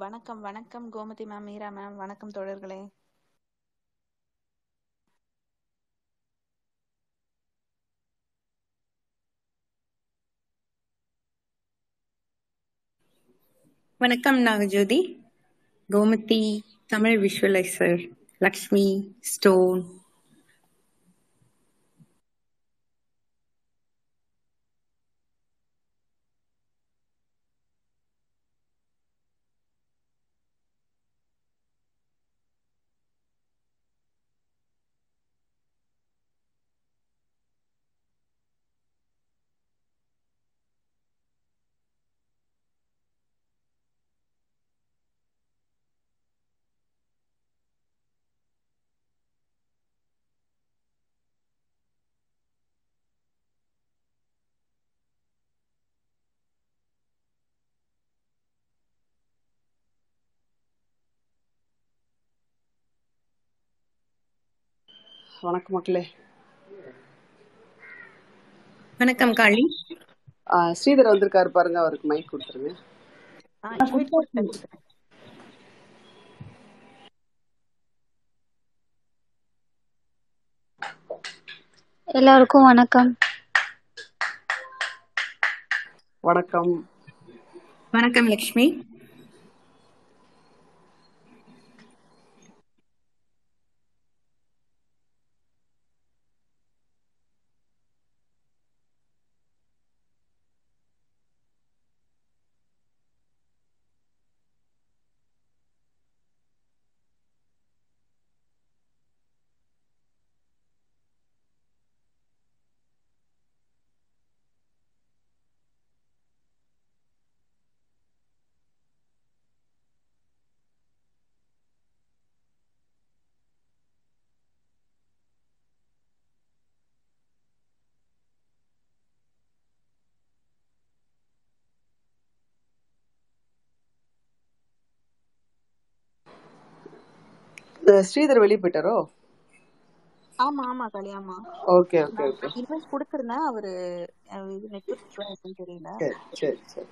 வணக்கம் வணக்கம் Gomathi ma'am Meera ma'am வணக்கம் தோழர்களே. வணக்கம் Nagajothi. Gomathi Tamil visualiser Lakshmi stone. வணக்கம் மக்களே. வணக்கம் காளி. ஸ்ரீதர் வந்திருக்காரு பாருங்க அவருக்கு மைக் கொடுத்துருங்க. எல்லாருக்கும் வணக்கம். வணக்கம். வணக்கம் லக்ஷ்மி. ஸ்ரீதர் வெளியே போயிட்டாரோ ஆமா ஆமா களி ஆமா. Okay okay okay. இன்வைட் கொடுத்திருந்தேன் அவரு நெட்வொர்க் தெரியல. சரி சரி.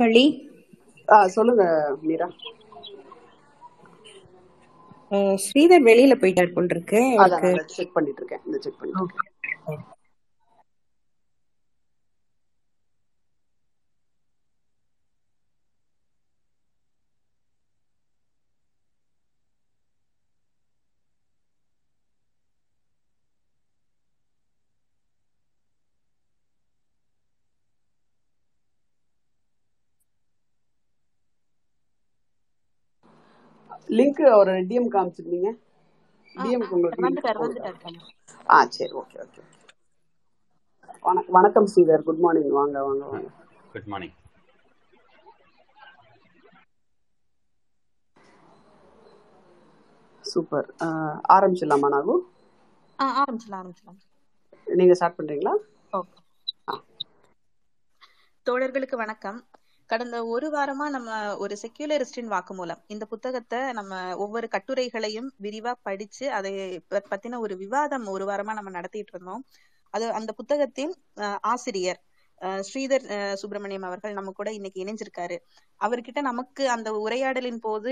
களி. சொல்லுங்க மீரா. ஸ்ரீதர் வெளியில போயிட்டார் போல் இருக்கு. செக் பண்ணிட்டு இருக்கேன். இந்த செக் பண்ணிட்டு இருக்கேன். லிங்க் ஒரு டிஎம் காமிச்சிருந்தீங்க டிஎம் உங்களுக்கு ஆ சரி ஓகே ஓகே வணக்கம் வணக்கம் ஸ்ரீதர். குட் மார்னிங் வாங்க வாங்க வாங்க. Good morning super ஆரம்பிச்சிடலாமா Nagu? ஆ ஆரம்பிச்சலாம் ஆரம்பிச்சலாம் நீங்க ஸ்டார்ட் பண்றீங்களா? தோழர்களுக்கு வணக்கம். கடந்த ஒரு வாரமா நம்ம ஒரு செக்யூலரிஸ்டின் வாக்குமூலம் இந்த புத்தகத்தை நம்ம ஒவ்வொரு கட்டுரைகளையும் விரிவா படிச்சு அதை பத்தின ஒரு விவாதம் ஒரு வாரமா நம்ம நடத்திட்டு இருந்தோம். அது அந்த புத்தகத்தின் ஆசிரியர் அஹ் ஸ்ரீதர் அஹ் சுப்பிரமணியம் அவர்கள் நம்ம கூட இன்னைக்கு இணைஞ்சிருக்காரு. அவர்கிட்ட நமக்கு அந்த உரையாடலின் போது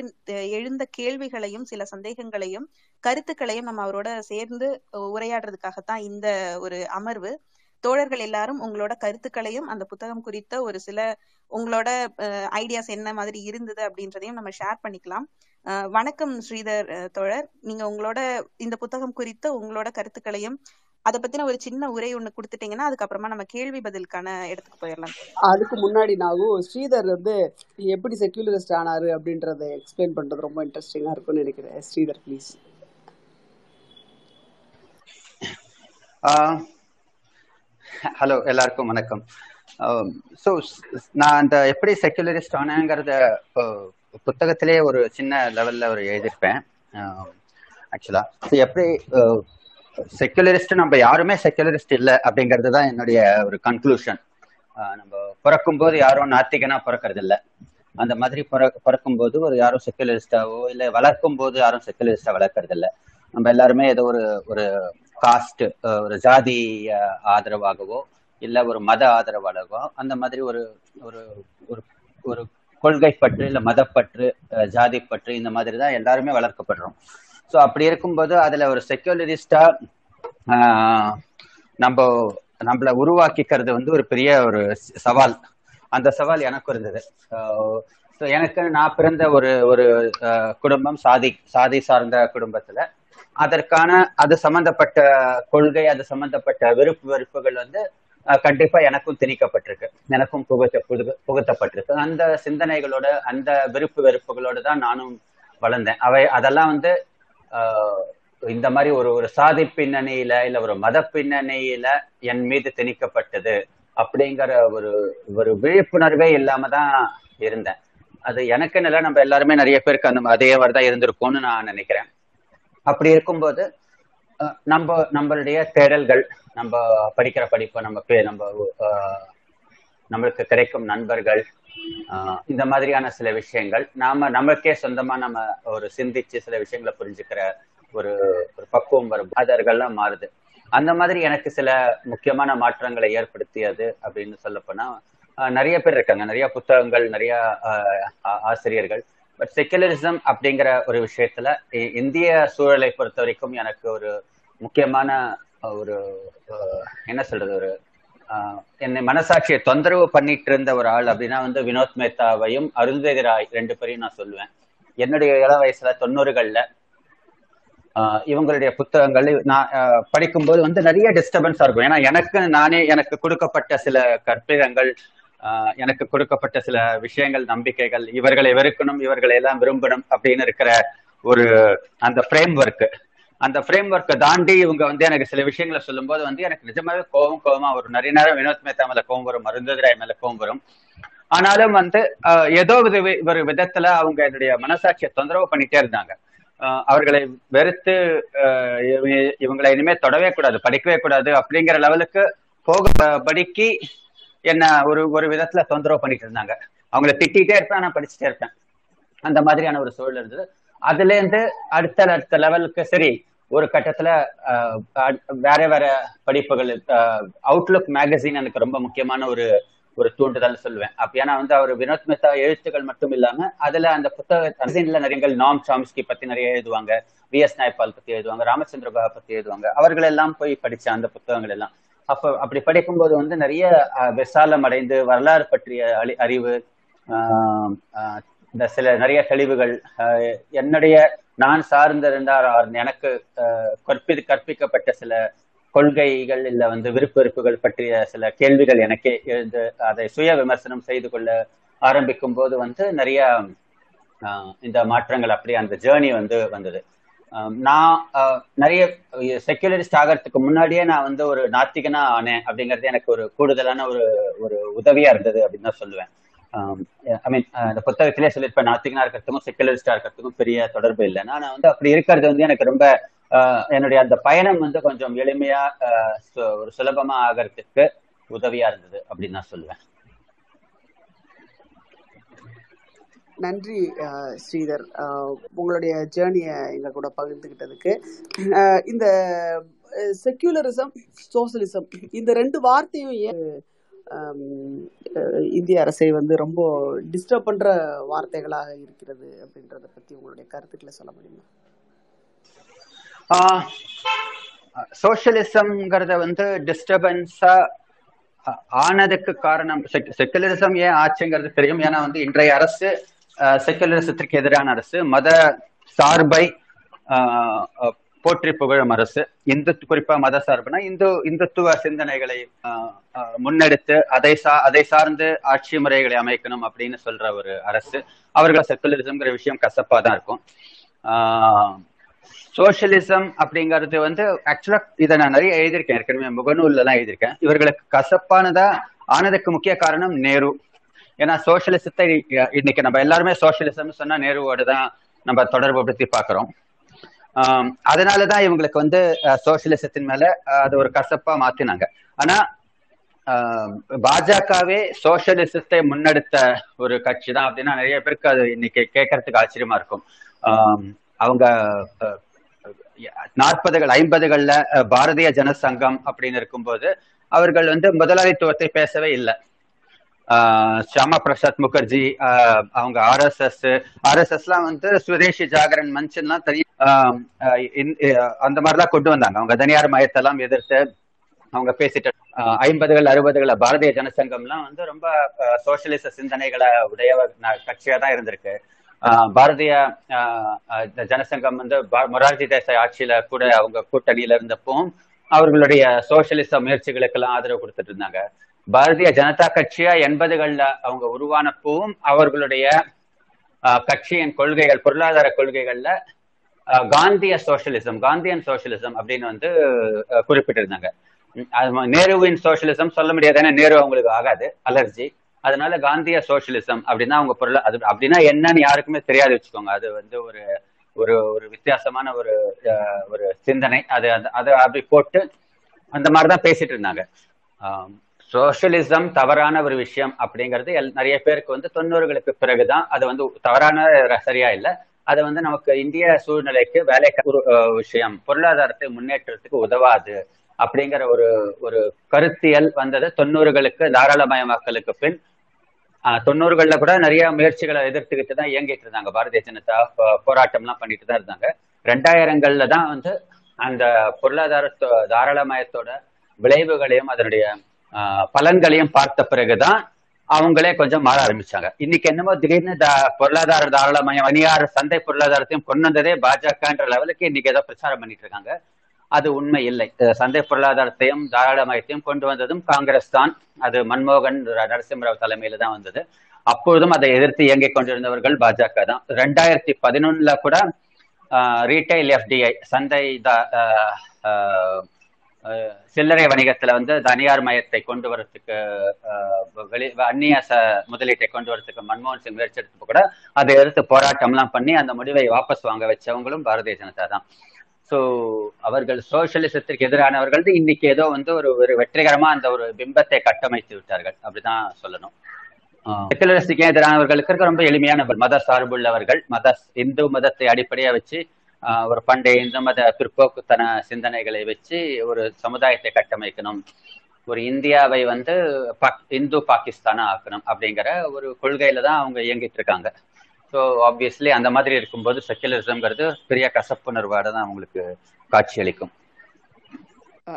எழுந்த கேள்விகளையும் சில சந்தேகங்களையும் கருத்துக்களையும் நம்ம அவரோட சேர்ந்து உரையாடுறதுக்காகத்தான் இந்த ஒரு அமர்வு. தோழர்கள் எல்லாரும் உங்களோட கருத்துக்களையும் அந்த புத்தகம் குறித்த ஒரு சில உங்களோட ஐடியாஸ் என்ன மாதிரி இருந்தது அப்படின்றதையும் நம்ம ஷேர் பண்ணிக்கலாம். வணக்கம் ஸ்ரீதர் தோழர். நீங்க உங்களோட இந்த புத்தகம் குறித்த உங்களோட கருத்துக்களையும் அதை பத்தின ஒரு சின்ன உரை ஒண்ணு கொடுத்துட்டீங்கன்னா அதுக்கப்புறமா நம்ம கேள்வி பதிலுக்கான இடத்துக்கு போயிடலாம். அதுக்கு முன்னாடி நாகு ஸ்ரீதர் வந்து எப்படி செக்யூலரிஸ்ட் ஆனாரு அப்படின்றத எக்ஸ்பிளைன் பண்றது ரொம்ப இன்ட்ரெஸ்டிங்கா இருக்கும்னு நினைக்கிறேன். ஸ்ரீதர் ப்ளீஸ் ஹலோ எல்லாருக்கும் வணக்கம். Um, ஸோ நான் அந்த எப்படி செக்குலரிஸ்ட் ஆனேங்கிறத uh, புத்தகத்திலே ஒரு சின்ன லெவல்ல ஒரு எழுதியிருப்பேன். Um, ஆக்சுவலா ஸோ எப்படி uh, செக்குலரிஸ்ட் நம்ம யாருமே செக்குலரிஸ்ட் இல்லை அப்படிங்கிறது தான் என்னுடைய ஒரு கன்க்ளூஷன் uh, நம்ம பிறக்கும் போது யாரும் நாத்திகனா பிறக்கிறது இல்லை. அந்த மாதிரி பிறக்கும் போது ஒரு யாரும் செக்குலரிஸ்டாவோ இல்லை வளர்க்கும் போது யாரும் செக்குலரிஸ்டா வளர்க்கறது இல்லை. நம்ம எல்லாருமே ஏதோ ஒரு ஒரு காஸ்ட் ஒரு uh, ஜாதி uh, ஆதரவாகவோ இல்ல ஒரு மத ஆதரவாகவோ அந்த மாதிரி ஒரு ஒரு ஒரு ஒரு கொள்கை பற்று இல்ல மதப்பற்று uh, ஜாதி பற்று இந்த மாதிரி தான் எல்லாருமே வளர்க்கப்படுறோம். ஸோ அப்படி இருக்கும்போது அதுல ஒரு செக்யூலரிஸ்டா நம்ம நம்மள உருவாக்கிக்கிறது வந்து ஒரு பெரிய ஒரு சவால். அந்த சவால் எனக்கு இருந்தது. ஸோ எனக்கு நான் பிறந்த ஒரு ஒரு குடும்பம் சாதி சாதி சார்ந்த குடும்பத்துல அதற்கான அது சம்பந்தப்பட்ட கொள்கை அது சம்பந்தப்பட்ட விருப்பு வெறுப்புகள் வந்து கண்டிப்பா எனக்கும் திணிக்கப்பட்டிருக்கு. எனக்கும் புகுத்த புகுத்தப்பட்டிருக்கு. அந்த சிந்தனைகளோட அந்த விருப்பு வெறுப்புகளோட தான் நானும் வளர்ந்தேன். அவை அதெல்லாம் வந்து இந்த மாதிரி ஒரு ஒரு சாதி பின்னணியில இல்ல ஒரு மத பின்னணியில என் மீது திணிக்கப்பட்டது அப்படிங்கிற ஒரு ஒரு விழிப்புணர்வே இல்லாம தான் இருந்தேன். அது எனக்கு இல்லை நம்ம எல்லாருமே நிறைய பேருக்கு அந்த அதே மாதிரி தான் இருந்திருக்கும்னு நான் நினைக்கிறேன். அப்படி இருக்கும்போது நம்ம நம்மளுடைய தேடல்கள் நம்ம படிக்கிற படிப்பு நம்ம நம்ம நம்மளுக்கு கிடைக்கும் நண்பர்கள் இந்த மாதிரியான சில விஷயங்கள் நாம நமக்கே சொந்தமா நம்ம ஒரு சிந்திச்சு சில விஷயங்களை புரிஞ்சுக்கிற ஒரு ஒரு பக்குவம் வரும். அதர்கள்லாம் மாறுது. அந்த மாதிரி எனக்கு சில முக்கியமான மாற்றங்களை ஏற்படுத்தியது அப்படின்னு சொல்ல போனா நிறைய பேர் இருக்காங்க. நிறைய புத்தகங்கள் நிறைய ஆசிரியர்கள் பட் செக்குலரிசம் அப்படிங்கிற ஒரு விஷயத்துல இந்திய சூழலை பொறுத்த வரைக்கும் எனக்கு ஒரு முக்கியமான ஒரு என்ன சொல்றது ஒரு என்னை மனசாட்சியை தொந்தரவு பண்ணிட்டு இருந்த ஒரு ஆள் அப்படின்னா வந்து வினோத் மேத்தாவையும் அருள்வேதி ராய் ரெண்டு பேரையும் நான் சொல்லுவேன். என்னுடைய இள வயசுல தொண்ணூறுகள்ல இவங்களுடைய புத்தகங்கள் நான் படிக்கும்போது வந்து நிறைய டிஸ்டர்பன்ஸா இருக்கும். ஏன்னா எனக்கு நானே எனக்கு கொடுக்கப்பட்ட சில கற்பிதங்கள் எனக்கு கொடுக்கப்பட்ட சில விஷயங்கள் நம்பிக்கைகள் இவர்களை வெறுக்கணும் இவர்களை எல்லாம் விரும்பணும் அப்படின்னு இருக்கிற ஒரு அந்த ஃப்ரேம் ஒர்க் அந்த ஃப்ரேம் ஒர்க்கை தாண்டி இவங்க வந்து எனக்கு சில விஷயங்களை சொல்லும்போது வந்து எனக்கு நிஜமாவே கோபம் கோபமா வரும். நிறைய நேரம் வினோத் மேத்தா மேல கோபம் வரும் மருந்ததிராய் மேல கோபம் வரும். ஆனாலும் வந்து ஏதோ ஒரு ஒரு விதத்துல அவங்க என்னுடைய மனசாட்சியை தொந்தரவு பண்ணிட்டே இருந்தாங்க. அவர்களை வெறுத்து இவங்களை இனிமே தொடவே கூடாது படிக்கவே கூடாது அப்படிங்கிற லெவலுக்கு போகபடிக்கு என்ன ஒரு ஒரு விதத்துல தொந்தரவு பண்ணிட்டு இருந்தாங்க. அவங்கள திட்டிகிட்டே இருப்பேன் நான் படிச்சுட்டே இருப்பேன். அந்த மாதிரியான ஒரு சூழல் இருந்தது. அதுல இருந்து அடுத்த அடுத்த லெவலுக்கு சரி ஒரு கட்டத்துல வேற வேற படிப்புகள் அவுட்லுக் மேகசின் எனக்கு ரொம்ப முக்கியமான ஒரு ஒரு தூண்டுதல் சொல்லுவேன். அப்ப ஏன்னா வந்து அவர் வினோத் மேத்தா எழுத்துக்கள் மட்டும் இல்லாம அதுல அந்த புத்தக மேகசின்ல நிறைய நாம் சாம்ஸ்கி பத்தி நிறைய எழுதுவாங்க வி எஸ் நாய்பால் பத்தி எழுதுவாங்க ராமச்சந்திர பத்தி எழுதுவாங்க அவர்கள் எல்லாம் போய் படிச்ச அந்த புத்தகங்கள் எல்லாம். அப்ப அப்படி படிக்கும்போது வந்து நிறைய விசாலம் அடைந்து வரலாறு பற்றிய அறி அறிவு இந்த சில நிறைய தெளிவுகள் என்னுடைய நான் சார்ந்திருந்தார் எனக்கு கற்பி கற்பிக்கப்பட்ட சில கொள்கைகள் இல்ல வந்து விருப்ப வெறுப்புகள் பற்றிய சில கேள்விகள் எனக்கே எழுந்து அதை சுய விமர்சனம் செய்து கொள்ள ஆரம்பிக்கும் போது வந்து நிறைய இந்த மாற்றங்கள் அப்படி அந்த ஜேர்னி வந்து வந்தது. நான் நிறைய செக்யூலரிஸ்ட் ஆகிறதுக்கு முன்னாடியே நான் வந்து ஒரு நாத்திகனா ஆனேன் அப்படிங்கிறது எனக்கு ஒரு கூடுதலான ஒரு ஒரு உதவியா இருந்தது அப்படின்னு தான் சொல்லுவேன். ஐ மீன் இந்த புத்தகத்திலே சொல்லியிருப்பேன் நாத்திகனா இருக்கிறதுக்கும் செக்குலரிஸ்டா இருக்கிறதுக்கும் பெரிய தொடர்பு இல்லை. நான் வந்து அப்படி இருக்கிறது வந்து எனக்கு ரொம்ப என்னுடைய அந்த பயணம் வந்து கொஞ்சம் எளிமையா ஒரு சுலபமா ஆகிறதுக்கு உதவியா இருந்தது அப்படின்னு நான் சொல்லுவேன். நன்றி ஸ்ரீதர். உங்களுடைய ஜேர்னியை எங்க கூட பகிர்ந்துகிட்டதுக்கு. இந்த செக்யூலரிசம் சோசலிசம் இந்த ரெண்டு வார்த்தையும் ஏன் இந்திய அரசை வந்து ரொம்ப டிஸ்டர்ப் பண்ற வார்த்தைகளாக இருக்கிறது அப்படின்றத பத்தி உங்களுடைய கருத்துக்களை சொல்ல முடியுமா? சோசியலிசம்ங்கிறத வந்து டிஸ்டர்பன்ஸா ஆனதுக்கு காரணம். செக்குலரிசம் ஏன் ஆச்சுங்கிறது தெரியும். ஏன்னா வந்து இன்றைய அரசு செக்குலரிசத்திற்கு எதிரான அரசு மத சார்பை ஆஹ், போற்றி புகழும் அரசு இந்து குறிப்பா மத சார்புனா இந்து இந்துத்துவ சிந்தனைகளை ஆஹ், முன்னெடுத்து அதை சா அதை சார்ந்து ஆட்சி முறைகளை அமைக்கணும் அப்படின்னு சொல்ற ஒரு அரசு. அவர்கள் செக்குலரிசம்ங்கிற விஷயம் கசப்பா தான் இருக்கும். சோசியலிசம் அப்படிங்கிறது வந்து ஆக்சுவலா இதை நான் நிறைய எழுதியிருக்கேன். ஏற்கனவே முகநூல்ல எல்லாம் எழுதியிருக்கேன். இவர்களுக்கு கசப்பானதா ஆனதுக்கு முக்கிய காரணம் நேரு. ஏன்னா சோசியலிசத்தை இன்னைக்கு நம்ம எல்லாருமே சோசியலிசம் சொன்னா நேருவோடு தான் நம்ம தொடர்பு படுத்தி பாக்குறோம் ஆஹ் அதனாலதான் இவங்களுக்கு வந்து சோசியலிசத்தின் மேல அது ஒரு கசப்பா மாத்தினாங்க. ஆனா ஆஹ் பாஜகவே சோசியலிசத்தை முன்னெடுத்த ஒரு கட்சி தான் அப்படின்னா நிறைய பேருக்கு அது இன்னைக்கு கேட்கறதுக்கு ஆச்சரியமா இருக்கும். ஆஹ் அவங்க நாற்பதுகள் ஐம்பதுகள்ல பாரதிய ஜனசங்கம் அப்படின்னு இருக்கும்போது அவர்கள் வந்து முதலாளித்துவத்தை பேசவே இல்லை. ஷியாமா பிரசாத் முகர்ஜி ஆஹ் அவங்க ஆர்எஸ்எஸ் ஆர்எஸ்எஸ்லாம் வந்து சுதேசி ஜாகரன் மஞ்சன்லாம் தனி ஆஹ் ஆஹ் அந்த மாதிரிலாம் கொண்டு வந்தாங்க. அவங்க தனியார் மயத்தெல்லாம் எதிர்த்து அவங்க பேசிட்டு ஐம்பதுகள் அறுபதுகள பாரதிய ஜனசங்கம்லாம் வந்து ரொம்ப சோசியலிச சிந்தனைகளை உடைய கட்சியா தான் இருந்திருக்கு. ஆஹ் பாரதிய ஆஹ் ஜனசங்கம் வந்து பா- மொரார்ஜி தேசாய் ஆட்சியில கூட அவங்க கூட்டணியில இருந்தப்பவும் அவர்களுடைய சோசியலிச முயற்சிகளுக்கெல்லாம் ஆதரவு கொடுத்துட்டு இருந்தாங்க. பாரதிய ஜனதா கட்சியா எண்பதுகள்ல அவங்க உருவானப்பவும் அவர்களுடைய கட்சியின் கொள்கைகள் பொருளாதார கொள்கைகள்ல காந்திய சோசியலிசம் காந்தியன் சோசியலிசம் அப்படின்னு வந்து குறிப்பிட்டிருந்தாங்க. அது நேருவின் சோசியலிசம் சொல்ல முடியாது ஏன்னா நேரு அவங்களுக்கு ஆகாது அலர்ஜி. அதனால காந்திய சோசியலிசம் அப்படின்னா அவங்க பொருளா அது அப்படின்னா என்னன்னு யாருக்குமே தெரியாது வச்சுக்கோங்க. அது வந்து ஒரு ஒரு ஒரு வித்தியாசமான ஒரு ஒரு சிந்தனை. அது அது- அதை அப்படி போட்டு அந்த மாதிரிதான் பேசிட்டு இருந்தாங்க. சோசியலிசம் தவறான ஒரு விஷயம் அப்படிங்கிறது எல்- நிறைய பேருக்கு வந்து தொண்ணூறுகளுக்கு பிறகுதான் அது வந்து தவறான சரியா இல்லை. அது வந்து நமக்கு இந்திய சூழ்நிலைக்கு வேலை விஷயம். பொருளாதாரத்தை முன்னேற்றத்துக்கு உதவாது அப்படிங்கிற ஒரு ஒரு கருத்தியல் வந்தது தொண்ணூறுகளுக்கு தாராளமயமாக்கலுக்கு பின். ஆஹ், தொண்ணூறுகள்ல கூட நிறைய முயற்சிகளை எதிர்த்துக்கிட்டு தான் இயங்கிட்டு இருந்தாங்க. பாரதிய ஜனதா போராட்டம் போராட்டம்லாம் பண்ணிட்டு தான் இருந்தாங்க. ரெண்டாயிரங்கள்ல தான் வந்து அந்த பொருளாதார தாராளமயத்தோட விளைவுகளையும் அதனுடைய பலன்களையும் பார்த்த பிறகுதான் அவங்களே கொஞ்சம் மாற ஆரம்பிச்சாங்க. இன்னைக்கு என்னமோ திடீர்னு பொருளாதார தாராளமயம் வணிகார சந்தை பொருளாதாரத்தையும் கொண்டு வந்ததே பாஜகன்ற லெவலுக்கு இன்னைக்கு ஏதோ பிரச்சாரம் பண்ணிட்டு இருக்காங்க. அது உண்மை இல்லை. சந்தை பொருளாதாரத்தையும் தாராளமயத்தையும் கொண்டு வந்ததும் காங்கிரஸ் தான். அது மன்மோகன் நரசிம்மராவ் தலைமையில தான் வந்தது. அப்பொழுதும் அதை எதிர்த்து இயங்கிக் கொண்டிருந்தவர்கள் பாஜக தான். ரெண்டாயிரத்தி பதினொன்னுல கூட ரீட்டைல் எஃப்டிஐ சந்தை தா- ஆஹ் ஆஹ் சில்லறை வணிகத்துல வந்து தனியார் மயத்தை கொண்டு வரத்துக்கு வெளி அந்நிய ச முதலீட்டை கொண்டு வரத்துக்கு மன்மோகன் சிங் முயற்சி கூட அதை எதிர்த்து போராட்டம்லாம் பண்ணி அந்த முடிவை வாபஸ் வாங்க வச்சவங்களும் பாரதிய ஜனதா தான். சோ அவர்கள் சோசியலிசத்திற்கு எதிரானவர்கள் இன்னைக்கு ஏதோ வந்து ஒரு ஒரு வெற்றிகரமா அந்த ஒரு பிம்பத்தை கட்டமைத்து விட்டார்கள். அப்படிதான் சொல்லணும். செக்குலரிஸ்டுக்கு எதிரானவர்களுக்கு ரொம்ப எளிமையான மத சார்புள்ளவர்கள். மத இந்து மதத்தை அடிப்படையா வச்சு ஒரு பண்டைய இந்து மத பிற்போக்குத்தன சிந்தனைகளை வச்சு ஒரு சமுதாயத்தை கட்டமைக்கணும். ஒரு இந்தியாவை வந்து பாக்- இந்து பாகிஸ்தானா ஆக்கணும் அப்படிங்கிற ஒரு கொள்கையில தான் அவங்க இயங்கிட்டு இருக்காங்க. ஸோ ஆப்வியஸ்லி அந்த மாதிரி இருக்கும்போது செக்குலரிசம்ங்கிறது பெரிய கசப்புணர்வாட தான் அவங்களுக்கு காட்சியளிக்கும்.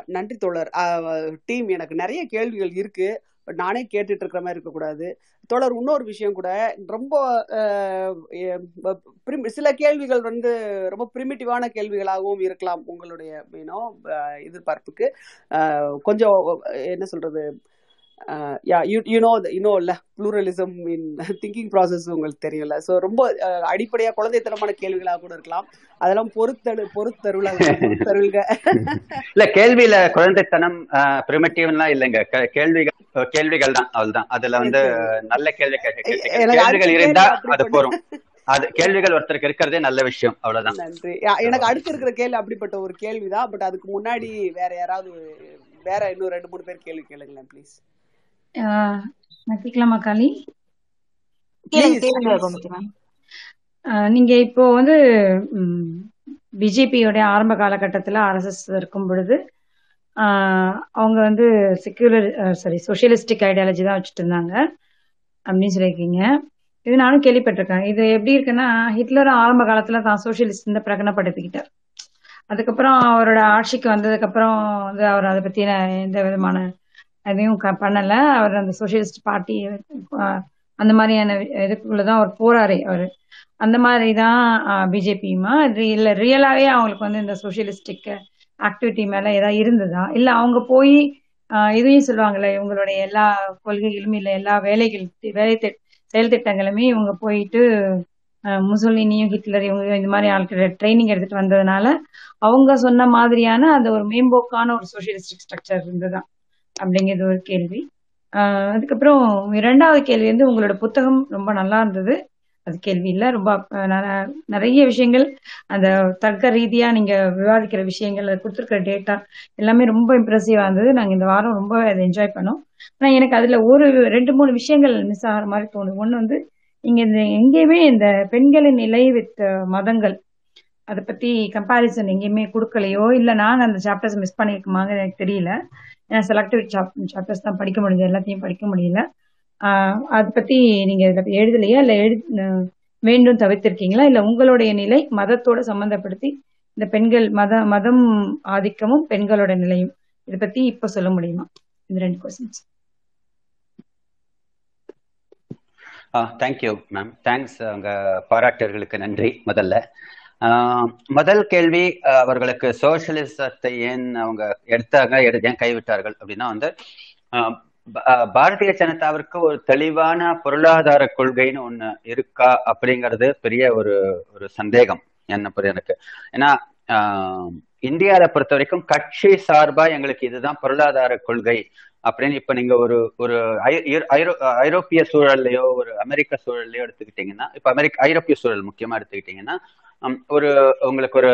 நன்றி தோழர். டீம் எனக்கு நிறைய கேள்விகள் இருக்கு. பட் நானே கேட்டுட்டு இருக்கிற மாதிரி இருக்கக்கூடாது. தொடர் இன்னொரு விஷயம் கூட. ரொம்ப அஹ், சில கேள்விகள் வந்து ரொம்ப பிரிமிட்டிவான கேள்விகளாகவும் இருக்கலாம் உங்களுடைய யூனோ எதிர்பார்ப்புக்கு. கொஞ்சம் என்ன சொல்றது yeah you you know you இல்ல ப்ளூரலிசம் இன் திங்கிங் ப்ராசஸ் உங்களுக்கு தெரியல ஸோ ரொம்ப அஹ், அடிப்படையா குழந்தைத்தனமான கேள்விகளாக கூட இருக்கலாம். அதெல்லாம் பொறுத்தரு பொறுத்தருள பொறுத்தருள்க. இல்ல கேள்வியில குழந்தைத்தனம் பிரிமிட்டிவ்லாம் இல்லைங்க. கே- கேள்விகள் கேள்விகள் தான் அவ்வளவுதான். அதுல வந்து நல்ல கேள்வி கேள்விகள் கேள்வி இருந்தா அப்படி அது பண்ணு. போறோம் அது கேள்விகள் ஒருத்தருக்கு இருக்கிறதே நல்ல விஷயம். அவ்வளவுதான். நன்றி. எனக்கு அடுத்து இருக்கிற கேள்வி அப்படிப்பட்ட ஒரு கேள்விதான். பட் அதுக்கு முன்னாடி வேற யாராவது வேற இன்னும் ரெண்டு மூணு பேர் கேள்வி கேளுங்களேன் ப்ளீஸ் நான் கேட்கலாமா காளி? நீங்க இப்போ வந்து பிஜேபியோட ஆரம்ப காலகட்டத்தில் ஆர்எஸ்எஸ் இருக்கும் பொழுது அவங்க வந்து செக்யூலர் சாரி சோஷியலிஸ்டிக் ஐடியாலஜி தான் வச்சுட்டு இருந்தாங்க அப்படின்னு சொல்லியிருக்கீங்க. இது நானும் கேள்விப்பட்டிருக்கேன். இது எப்படி இருக்குன்னா ஹிட்லரும் ஆரம்ப காலத்துல தான் சோஷியலிஸ்ட் பிரகடனப்படுத்திக்கிட்டார். அதுக்கப்புறம் அவரோட ஆட்சிக்கு வந்ததுக்கு அப்புறம் வந்து அவர் அதை பத்தின எந்த விதமான எதையும் க- பண்ணல. அவர் அந்த சோஷியலிஸ்ட் பார்ட்டி அந்த மாதிரியான இதுக்குள்ளதான் அவர் போறாரு அவர். அந்த மாதிரி தான் பிஜேபியுமா இல்ல ரியலாவே அவங்களுக்கு வந்து இந்த சோசியலிஸ்டிக் ஆக்டிவிட்டி மேல ஏதாவது இருந்ததா? இல்ல அவங்க போய் இதையும் சொல்லுவாங்கல்ல இவங்களுடைய எல்லா கொள்கைகளும் இல்ல எல்லா வேலைகள் வேலை செயல் திட்டங்களுமே இவங்க போயிட்டு முசோலினியும் ஹிட்லர் இவங்க இந்த மாதிரி ஆட்கள் ட்ரைனிங் எடுத்துட்டு வந்ததுனால அவங்க சொன்ன மாதிரியான அந்த ஒரு மேம்போக்கான ஒரு சோஷியலிஸ்டிக் ஸ்ட்ரக்சர் இருந்ததுதான். அப்படிங்கிறது ஒரு கேள்வி. அதுக்கப்புறம் இரண்டாவது கேள்வி வந்து உங்களோட புத்தகம் ரொம்ப நல்லா இருந்தது. அது கேள்வி இல்லை. ரொம்ப ந- நிறைய விஷயங்கள் அந்த தர்க்க ரீதியா நீங்க விவாதிக்கிற விஷயங்கள் கொடுத்துருக்கிற டேட்டா எல்லாமே ரொம்ப இம்ப்ரெசிவா இருந்தது. நாங்க இந்த வாரம் ரொம்ப அதை என்ஜாய் பண்ணோம். ஆனா எனக்கு அதுல ஒரு ரெண்டு மூணு விஷயங்கள் மிஸ் ஆகிற மாதிரி தோணுது. ஒண்ணு வந்து நீங்க இந்த எங்கேயுமே இந்த பெண்களின் நிலை வித் மதங்கள் அதை பத்தி கம்பாரிசன் எங்கேயுமே கொடுக்கலையோ இல்லை நான் அந்த சாப்டர்ஸ் மிஸ் பண்ணியிருக்குமாங்க எனக்கு தெரியல. ஏன்னா செலக்டிவ் சாப்டர்ஸ் தான் படிக்க முடியுது எல்லாத்தையும் படிக்க முடியல. அதை பத்தி நீங்க இதை எழுதலையா? இல்லை எழு வேண்டும் தவிர்த்திருக்கீங்களா? இல்லை உங்களுடைய நிலை மதத்தோட சம்பந்தப்படுத்தி இந்த பெண்கள் மத மதம் ஆதிக்கமும் பெண்களோட நிலையும் இதை பத்தி இப்ப சொல்ல முடியுமா? இந்த ரெண்டு கொஸ்டின்ஸ் தேங்க்யூ மேம் தேங்க்ஸ் அங்க பாராட்டர்களுக்கு நன்றி முதல்ல. முதல் கேள்வி அவர்களுக்கு சோசியலிசத்தை ஏன் அவங்க எடுத்தாங்க ஏன் கைவிட்டார்கள் அப்படின்னா வந்து ஆஹ், பாரதிய ஜனதாவிற்கு ஒரு தெளிவான பொருளாதார கொள்கைன்னு ஒண்ணு இருக்கா அப்படிங்கிறது பெரிய ஒரு ஒரு சந்தேகம். என்ன பொறுத்த எனக்கு? ஏன்னா இந்தியாவில பொறுத்த வரைக்கும் கட்சி சார்பா எங்களுக்கு இதுதான் பொருளாதார கொள்கை அப்படின்னு இப்ப நீங்க ஒரு ஒரு ஐ- ஐரோ- ஐரோப்பிய சூழல்லையோ ஒரு அமெரிக்க சூழல்லையோ எடுத்துக்கிட்டீங்கன்னா இப்ப அமெரிக்க ஐரோப்பிய சூழல் முக்கியமா எடுத்துக்கிட்டீங்கன்னா ஒரு உங்களுக்கு ஒரு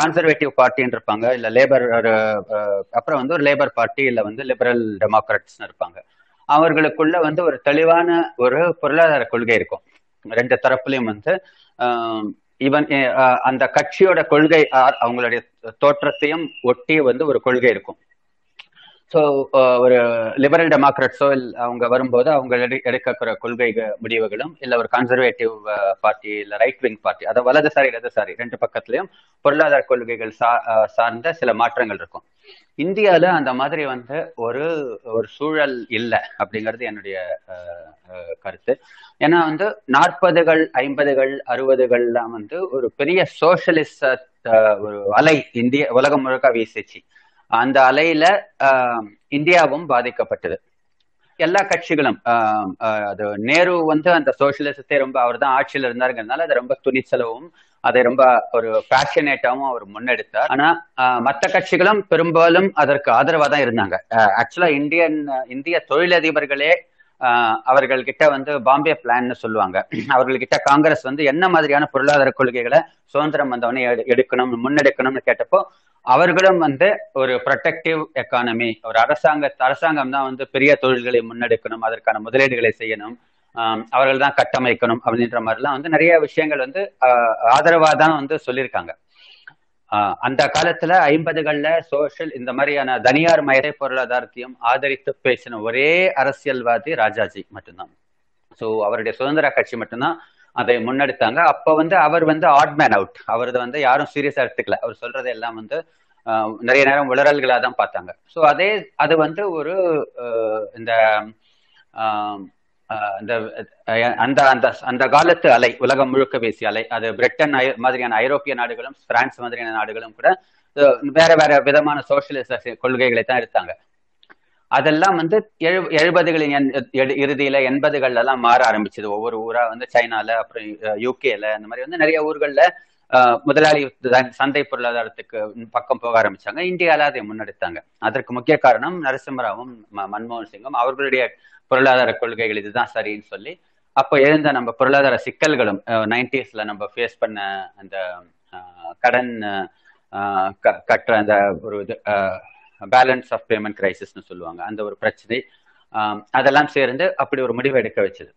கான்சர்வேட்டிவ் பார்ட்டின்னு இருப்பாங்க இல்ல லேபர் அப்புறம் வந்து ஒரு லேபர் பார்ட்டி இல்ல வந்து லிபரல் டெமோக்ராட்ஸ் இருப்பாங்க. அவர்களுக்குள்ள வந்து ஒரு தெளிவான ஒரு பொருளாதார கொள்கை இருக்கும். ரெண்டு தரப்புலையும் வந்து ஈவன் அந்த கட்சியோட கொள்கை அவங்களுடைய தோற்றத்தையும் ஒட்டி வந்து ஒரு கொள்கை இருக்கும். ஸோ ஒரு லிபரல் டெமோக்ராட்ஸோ அவங்க வரும்போது அவங்க எடு எடுக்கிற கொள்கை முடிவுகளும் இல்லை ஒரு கன்சர்வேட்டிவ் பார்ட்டி இல்லை ரைட் விங் பார்ட்டி அதை வலதுசாரி இடதுசாரி ரெண்டு பக்கத்துலயும் பொருளாதார கொள்கைகள் சா சார்ந்த சில மாற்றங்கள் இருக்கும். இந்தியால அந்த மாதிரி வந்து ஒரு ஒரு சூழல் இல்லை அப்படிங்கிறது என்னுடைய கருத்து. ஏன்னா வந்து நாற்பதுகள் ஐம்பதுகள் அறுபதுகள்லாம் வந்து ஒரு பெரிய சோசியலிஸ்ட் ஒரு அலை இந்திய உலகம் முழுக்க வீசிச்சு. அந்த அலையில ஆஹ், இந்தியாவும் பாதிக்கப்பட்டது. எல்லா கட்சிகளும் ஆஹ், அது நேரு வந்து அந்த சோசியலிசத்தை ரொம்ப அவர் தான் ஆட்சியில் இருந்தாருங்கிறதுனால அதை ரொம்ப துணிச்சலவும் அதை ரொம்ப ஒரு பேஷனேட்டாவும் அவர் முன்னெடுத்தார். ஆனா மற்ற கட்சிகளும் பெரும்பாலும் அதற்கு ஆதரவா தான் இருந்தாங்க ஆக்சுவலா இந்தியன் இந்திய தொழிலதிபர்களே அவர்கள்கிட்ட வந்து பாம்பே பிளான்னு சொல்லுவாங்க. அவர்கள்கிட்ட காங்கிரஸ் வந்து என்ன மாதிரியான பொருளாதார கொள்கைகளை சுதந்திரம் வந்தவனே எடுக்கணும் முன்னெடுக்கணும்னு கேட்டப்போ அவர்களும் வந்து ஒரு ப்ரொடெக்டிவ் எக்கானமி ஒரு அரசாங்க அரசாங்கம் தான் வந்து பெரிய தொழில்களை முன்னெடுக்கணும் அதற்கான முதலீடுகளை செய்யணும் ஆஹ் அவர்கள் தான் கட்டமைக்கணும் அப்படின்ற மாதிரிலாம் வந்து நிறைய விஷயங்கள் வந்து ஆஹ் தான் வந்து சொல்லியிருக்காங்க. அந்த காலத்துல ஐம்பதுகள்ல சோஷியல் இந்த மாதிரியான தனியார் மய பொருளாதாரத்தையும் ஆதரித்து பேசின ஒரே அரசியல்வாதி ராஜாஜி மட்டும்தான். ஸோ அவருடைய சுதந்திர கட்சி மட்டும்தான் அதை முன்னெடுத்தாங்க. அப்ப வந்து அவர் வந்து ஆட்மேன் அவுட் அவரது வந்து யாரும் சீரியஸா எடுத்துக்கல. அவர் சொல்றது எல்லாம் வந்து ஆஹ் நிறைய நேரம் உளறல்களா தான் பார்த்தாங்க. ஸோ அதே அது வந்து ஒரு ஆஹ் இந்த அந்த அந்த அந்த அந்த காலத்து அலை உலகம் முழுக்க பேசிய அலை அது பிரிட்டன் மாதிரியான ஐரோப்பிய நாடுகளும் பிரான்ஸ் மாதிரியான நாடுகளும் கூட வேற வேற விதமான சோசியலிச கொள்கைகளை தான் எடுத்தாங்க. அதெல்லாம் வந்து எழு எழுபதுகளின் எண்- இறுதியில எண்பதுகள்ல எல்லாம் மாற ஆரம்பிச்சது. ஒவ்வொரு ஊரா வந்து சைனால அப்புறம் யூகேல அந்த மாதிரி வந்து நிறைய ஊர்கள்ல முதலாளி சந்தை- சந்தை பொருளாதாரத்துக்கு பக்கம் போக ஆரம்பிச்சாங்க. இந்தியாவில் அதை முன்னெடுத்தாங்க. அதற்கு முக்கிய காரணம் நரசிம்மராவும் மன்மோகன் சிங்கும் அவர்களுடைய பொருளாதார கொள்கைகள் இதுதான் சரின்னு சொல்லி அப்போ எழுந்த நம்ம பொருளாதார சிக்கல்களும் நைன்டிஸ்ல நம்ம ஃபேஸ் பண்ண அந்த ஆஹ் கடன் ஆஹ் கட்டுற அந்த ஒரு இது பேலன்ஸ் ஆஃப் பேமெண்ட் கிரைசிஸ்னு சொல்லுவாங்க. அந்த ஒரு பிரச்சனை ஆஹ் அதெல்லாம் சேர்ந்து அப்படி ஒரு முடிவு எடுக்க வச்சது.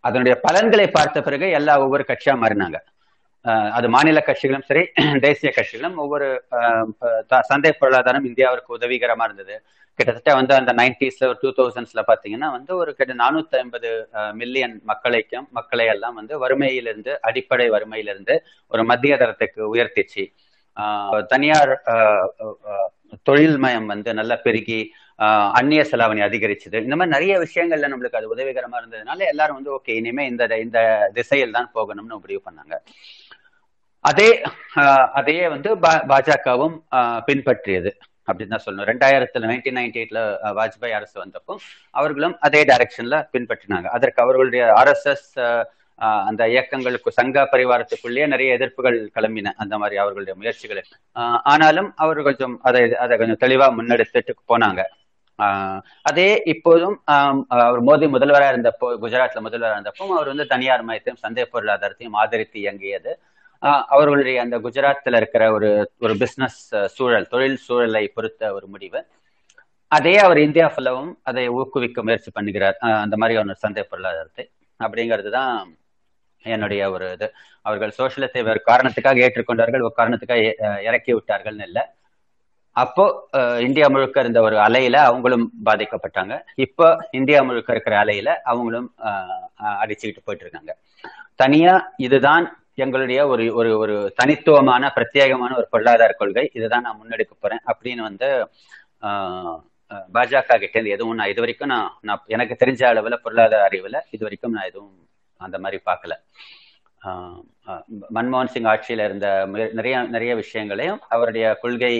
அதனுடைய பலன்களை பார்த்த பிறகு எல்லா ஒவ்வொரு கட்சியா மாறினாங்க. அது மாநில கட்சிகளும் சரி தேசிய கட்சிகளும் ஒவ்வொரு சந்தை பொருளாதாரம் இந்தியாவிற்கு உதவிகரமா இருந்தது. கிட்டத்தட்ட வந்து அந்த நைன்டிஸ்ல ஒரு டூ தௌசண்ட்ஸ்ல பாத்தீங்கன்னா வந்து ஒரு கிட்ட நானூத்தி ஐம்பது மில்லியன் மக்களைக்கும் மக்களை எல்லாம் வந்து வறுமையிலிருந்து அடிப்படை வறுமையிலிருந்து ஒரு மத்திய தரத்துக்கு உயர்த்திச்சு. ஆஹ் தனியார் ஆஹ் மயம் வந்து நல்லா பெருகி ஆஹ் அந்நிய செலாவணி அதிகரிச்சது. இந்த மாதிரி நிறைய விஷயங்கள்ல நம்மளுக்கு அது உதவிகரமா இருந்ததுனால எல்லாரும் வந்து ஓகே இனிமே இந்த இந்த திசையில் தான் போகணும்னு முடிவு பண்ணாங்க. அதே ஆஹ் அதையே வந்து பா- பாஜகவும் ஆஹ் பின்பற்றியது. அப்படின்னு தான் சொல்லணும். ரெண்டாயிரத்துல நைன்டீன் நைன்டி எயிட்ல வாஜ்பாய் அரசு வந்தப்போ அவர்களும் அதே டைரக்ஷன்ல பின்பற்றினாங்க. அதற்கு அவர்களுடைய ஆர்எஸ்எஸ் அந்த இயக்கங்களுக்கு சங்க பரிவாரத்துக்குள்ளேயே நிறைய எதிர்ப்புகள் கிளம்பின. அந்த மாதிரி அவர்களுடைய முயற்சிகளை. ஆஹ் ஆனாலும் அவர் கொஞ்சம் அதை அதை கொஞ்சம் தெளிவா முன்னெடுத்துட்டு போனாங்க. ஆஹ் அதே இப்போதும் அவர் மோடி முதல்வராக இருந்தப்போ குஜராத்ல முதல்வராக இருந்தப்போ அவர் வந்து தனியார் மயத்தையும் சந்தை பொருளாதாரத்தையும் ஆதரித்து இயங்கியது. அவர்களுடைய அந்த குஜராத்தில் இருக்கிற ஒரு ஒரு பிஸ்னஸ் சூழல் தொழில் சூழலை பொறுத்த ஒரு முடிவு. அதே அவர் இந்தியா ஃபுல்லவும் அதை ஊக்குவிக்க முயற்சி பண்ணுகிறார். அந்த மாதிரி ஒரு சந்தை பொருளாதாரத்தை. அப்படிங்கிறது தான் என்னுடைய ஒரு இது. அவர்கள் சோசியலிசத்தை ஒரு காரணத்துக்காக ஏற்றுக்கொண்டார்கள் ஒரு காரணத்துக்காக இறக்கி விட்டார்கள்னு இல்லை. அப்போ இந்தியா முழுக்க இருந்த ஒரு அலையில அவங்களும் பாதிக்கப்பட்டாங்க. இப்போ இந்தியா முழுக்க இருக்கிற அலையில அவங்களும் அடிச்சுக்கிட்டு போயிட்டு இருக்காங்க. தனியா இதுதான் எங்களுடைய ஒரு ஒரு ஒரு தனித்துவமான பிரத்யேகமான ஒரு பொருளாதார கொள்கை. இதுதான் நான் முன்னெடுக்க போறேன் அப்படின்னு வந்து பாஜக கிட்ட இருந்து எதுவும் நான் இது வரைக்கும் நான் நான் எனக்கு தெரிஞ்ச அளவுல பொருளாதார அறிவுல இது வரைக்கும் நான் எதுவும் அந்த மாதிரி பார்க்கல. மன்மோகன் சிங் ஆட்சியில இருந்த நிறைய நிறைய விஷயங்களையும் அவருடைய கொள்கை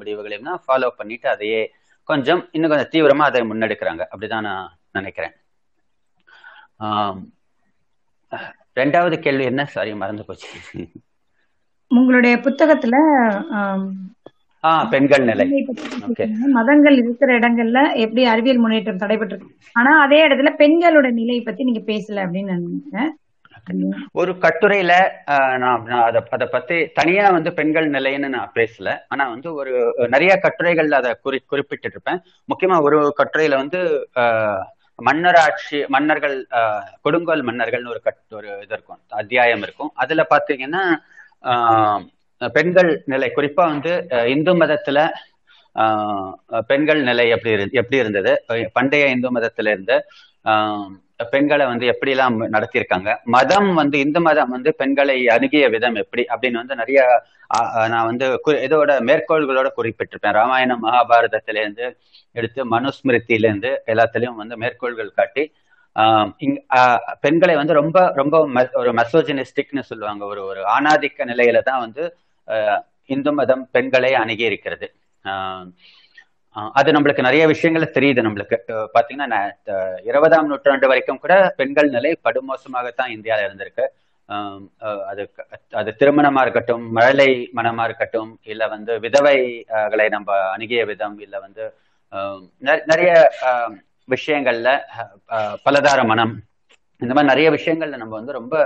முடிவுகளையும் தான் ஃபாலோ பண்ணிட்டு அதையே கொஞ்சம் இன்னும் கொஞ்சம் தீவிரமா அதை முன்னெடுக்கிறாங்க. அப்படிதான் நான் நினைக்கிறேன். ரெண்டாவது கேள்வி என்ன? சாரி மறந்து போச்சு. உங்களுடைய புத்தகத்துல பெண்கள் நிலை. மதங்கள் இருக்கிற இடங்கள்ல எப்படி அறிவியல் முன்னேற்றம் தடைபட்டிருக்கு? ஆனா அதே இடத்துல பெண்களோட நிலையை பத்தி நீங்க பேசல அப்படின்னு நான் நினைக்கிறேன். ஒரு கட்டுரையில நான் அதை அதை பத்தி தனியா வந்து பெண்கள் நிலைன்னு நான் பேசல. ஆனா வந்து ஒரு நிறைய கட்டுரைகள்ல அதை குறி குறிப்பிட்டு இருப்பேன் முக்கியமா ஒரு கட்டுரையில வந்து ஆஹ், மன்னராட்சி மன்னர்கள் ஆஹ், கொடுங்கோல் மன்னர்கள்னு ஒரு கட் ஒரு இது இருக்கும் அத்தியாயம் இருக்கும். அதுல பாத்தீங்கன்னா ஆஹ், பெண்கள் நிலை குறிப்பா வந்து இந்து மதத்துல ஆஹ், பெண்கள் நிலை எப்படி இரு எப்படி இருந்தது? பண்டைய இந்து மதத்துல இருந்து ஆஹ், பெண்களை வந்து எப்படிலாம் நடத்தியிருக்காங்க? மதம் வந்து இந்து மதம் வந்து பெண்களை அணுகிய விதம் எப்படி? அப்படின்னு வந்து நிறைய நான் வந்து இதோட மேற்கோள்களோட குறிப்பிட்டிருப்பேன். ராமாயணம் மகாபாரதத்திலேருந்து எடுத்து மனுஸ்மிருதியில இருந்து எல்லாத்துலயும் வந்து மேற்கோள்கள் காட்டி ஆஹ் ஆஹ் பெண்களை வந்து ரொம்ப ரொம்ப ம- ஒரு மெசோஜினிஸ்டிக்னு சொல்லுவாங்க. ஒரு ஒரு ஆணாதிக்க நிலையில தான் வந்து ஆஹ் இந்து மதம் பெண்களை அணுகி இருக்கிறது. ஆஹ் அது நம்மளுக்கு நிறைய விஷயங்கள் தெரியுது நம்மளுக்கு. பாத்தீங்கன்னா இருபதாம் நூற்றாண்டு வரைக்கும் கூட பெண்கள் நிலை படுமோசமாகத்தான் இந்தியால இருந்திருக்கு. அஹ் அது அது திருமணமா இருக்கட்டும் மழலை மனமா இருக்கட்டும் இல்ல வந்து விதவைகளை நம்ம அணுகிய விதம் இல்ல வந்து ஆஹ் நெ- நிறைய ஆஹ் விஷயங்கள்ல பலதார மனம். இந்த மாதிரி நிறைய விஷயங்கள்ல நம்ம வந்து ரொம்ப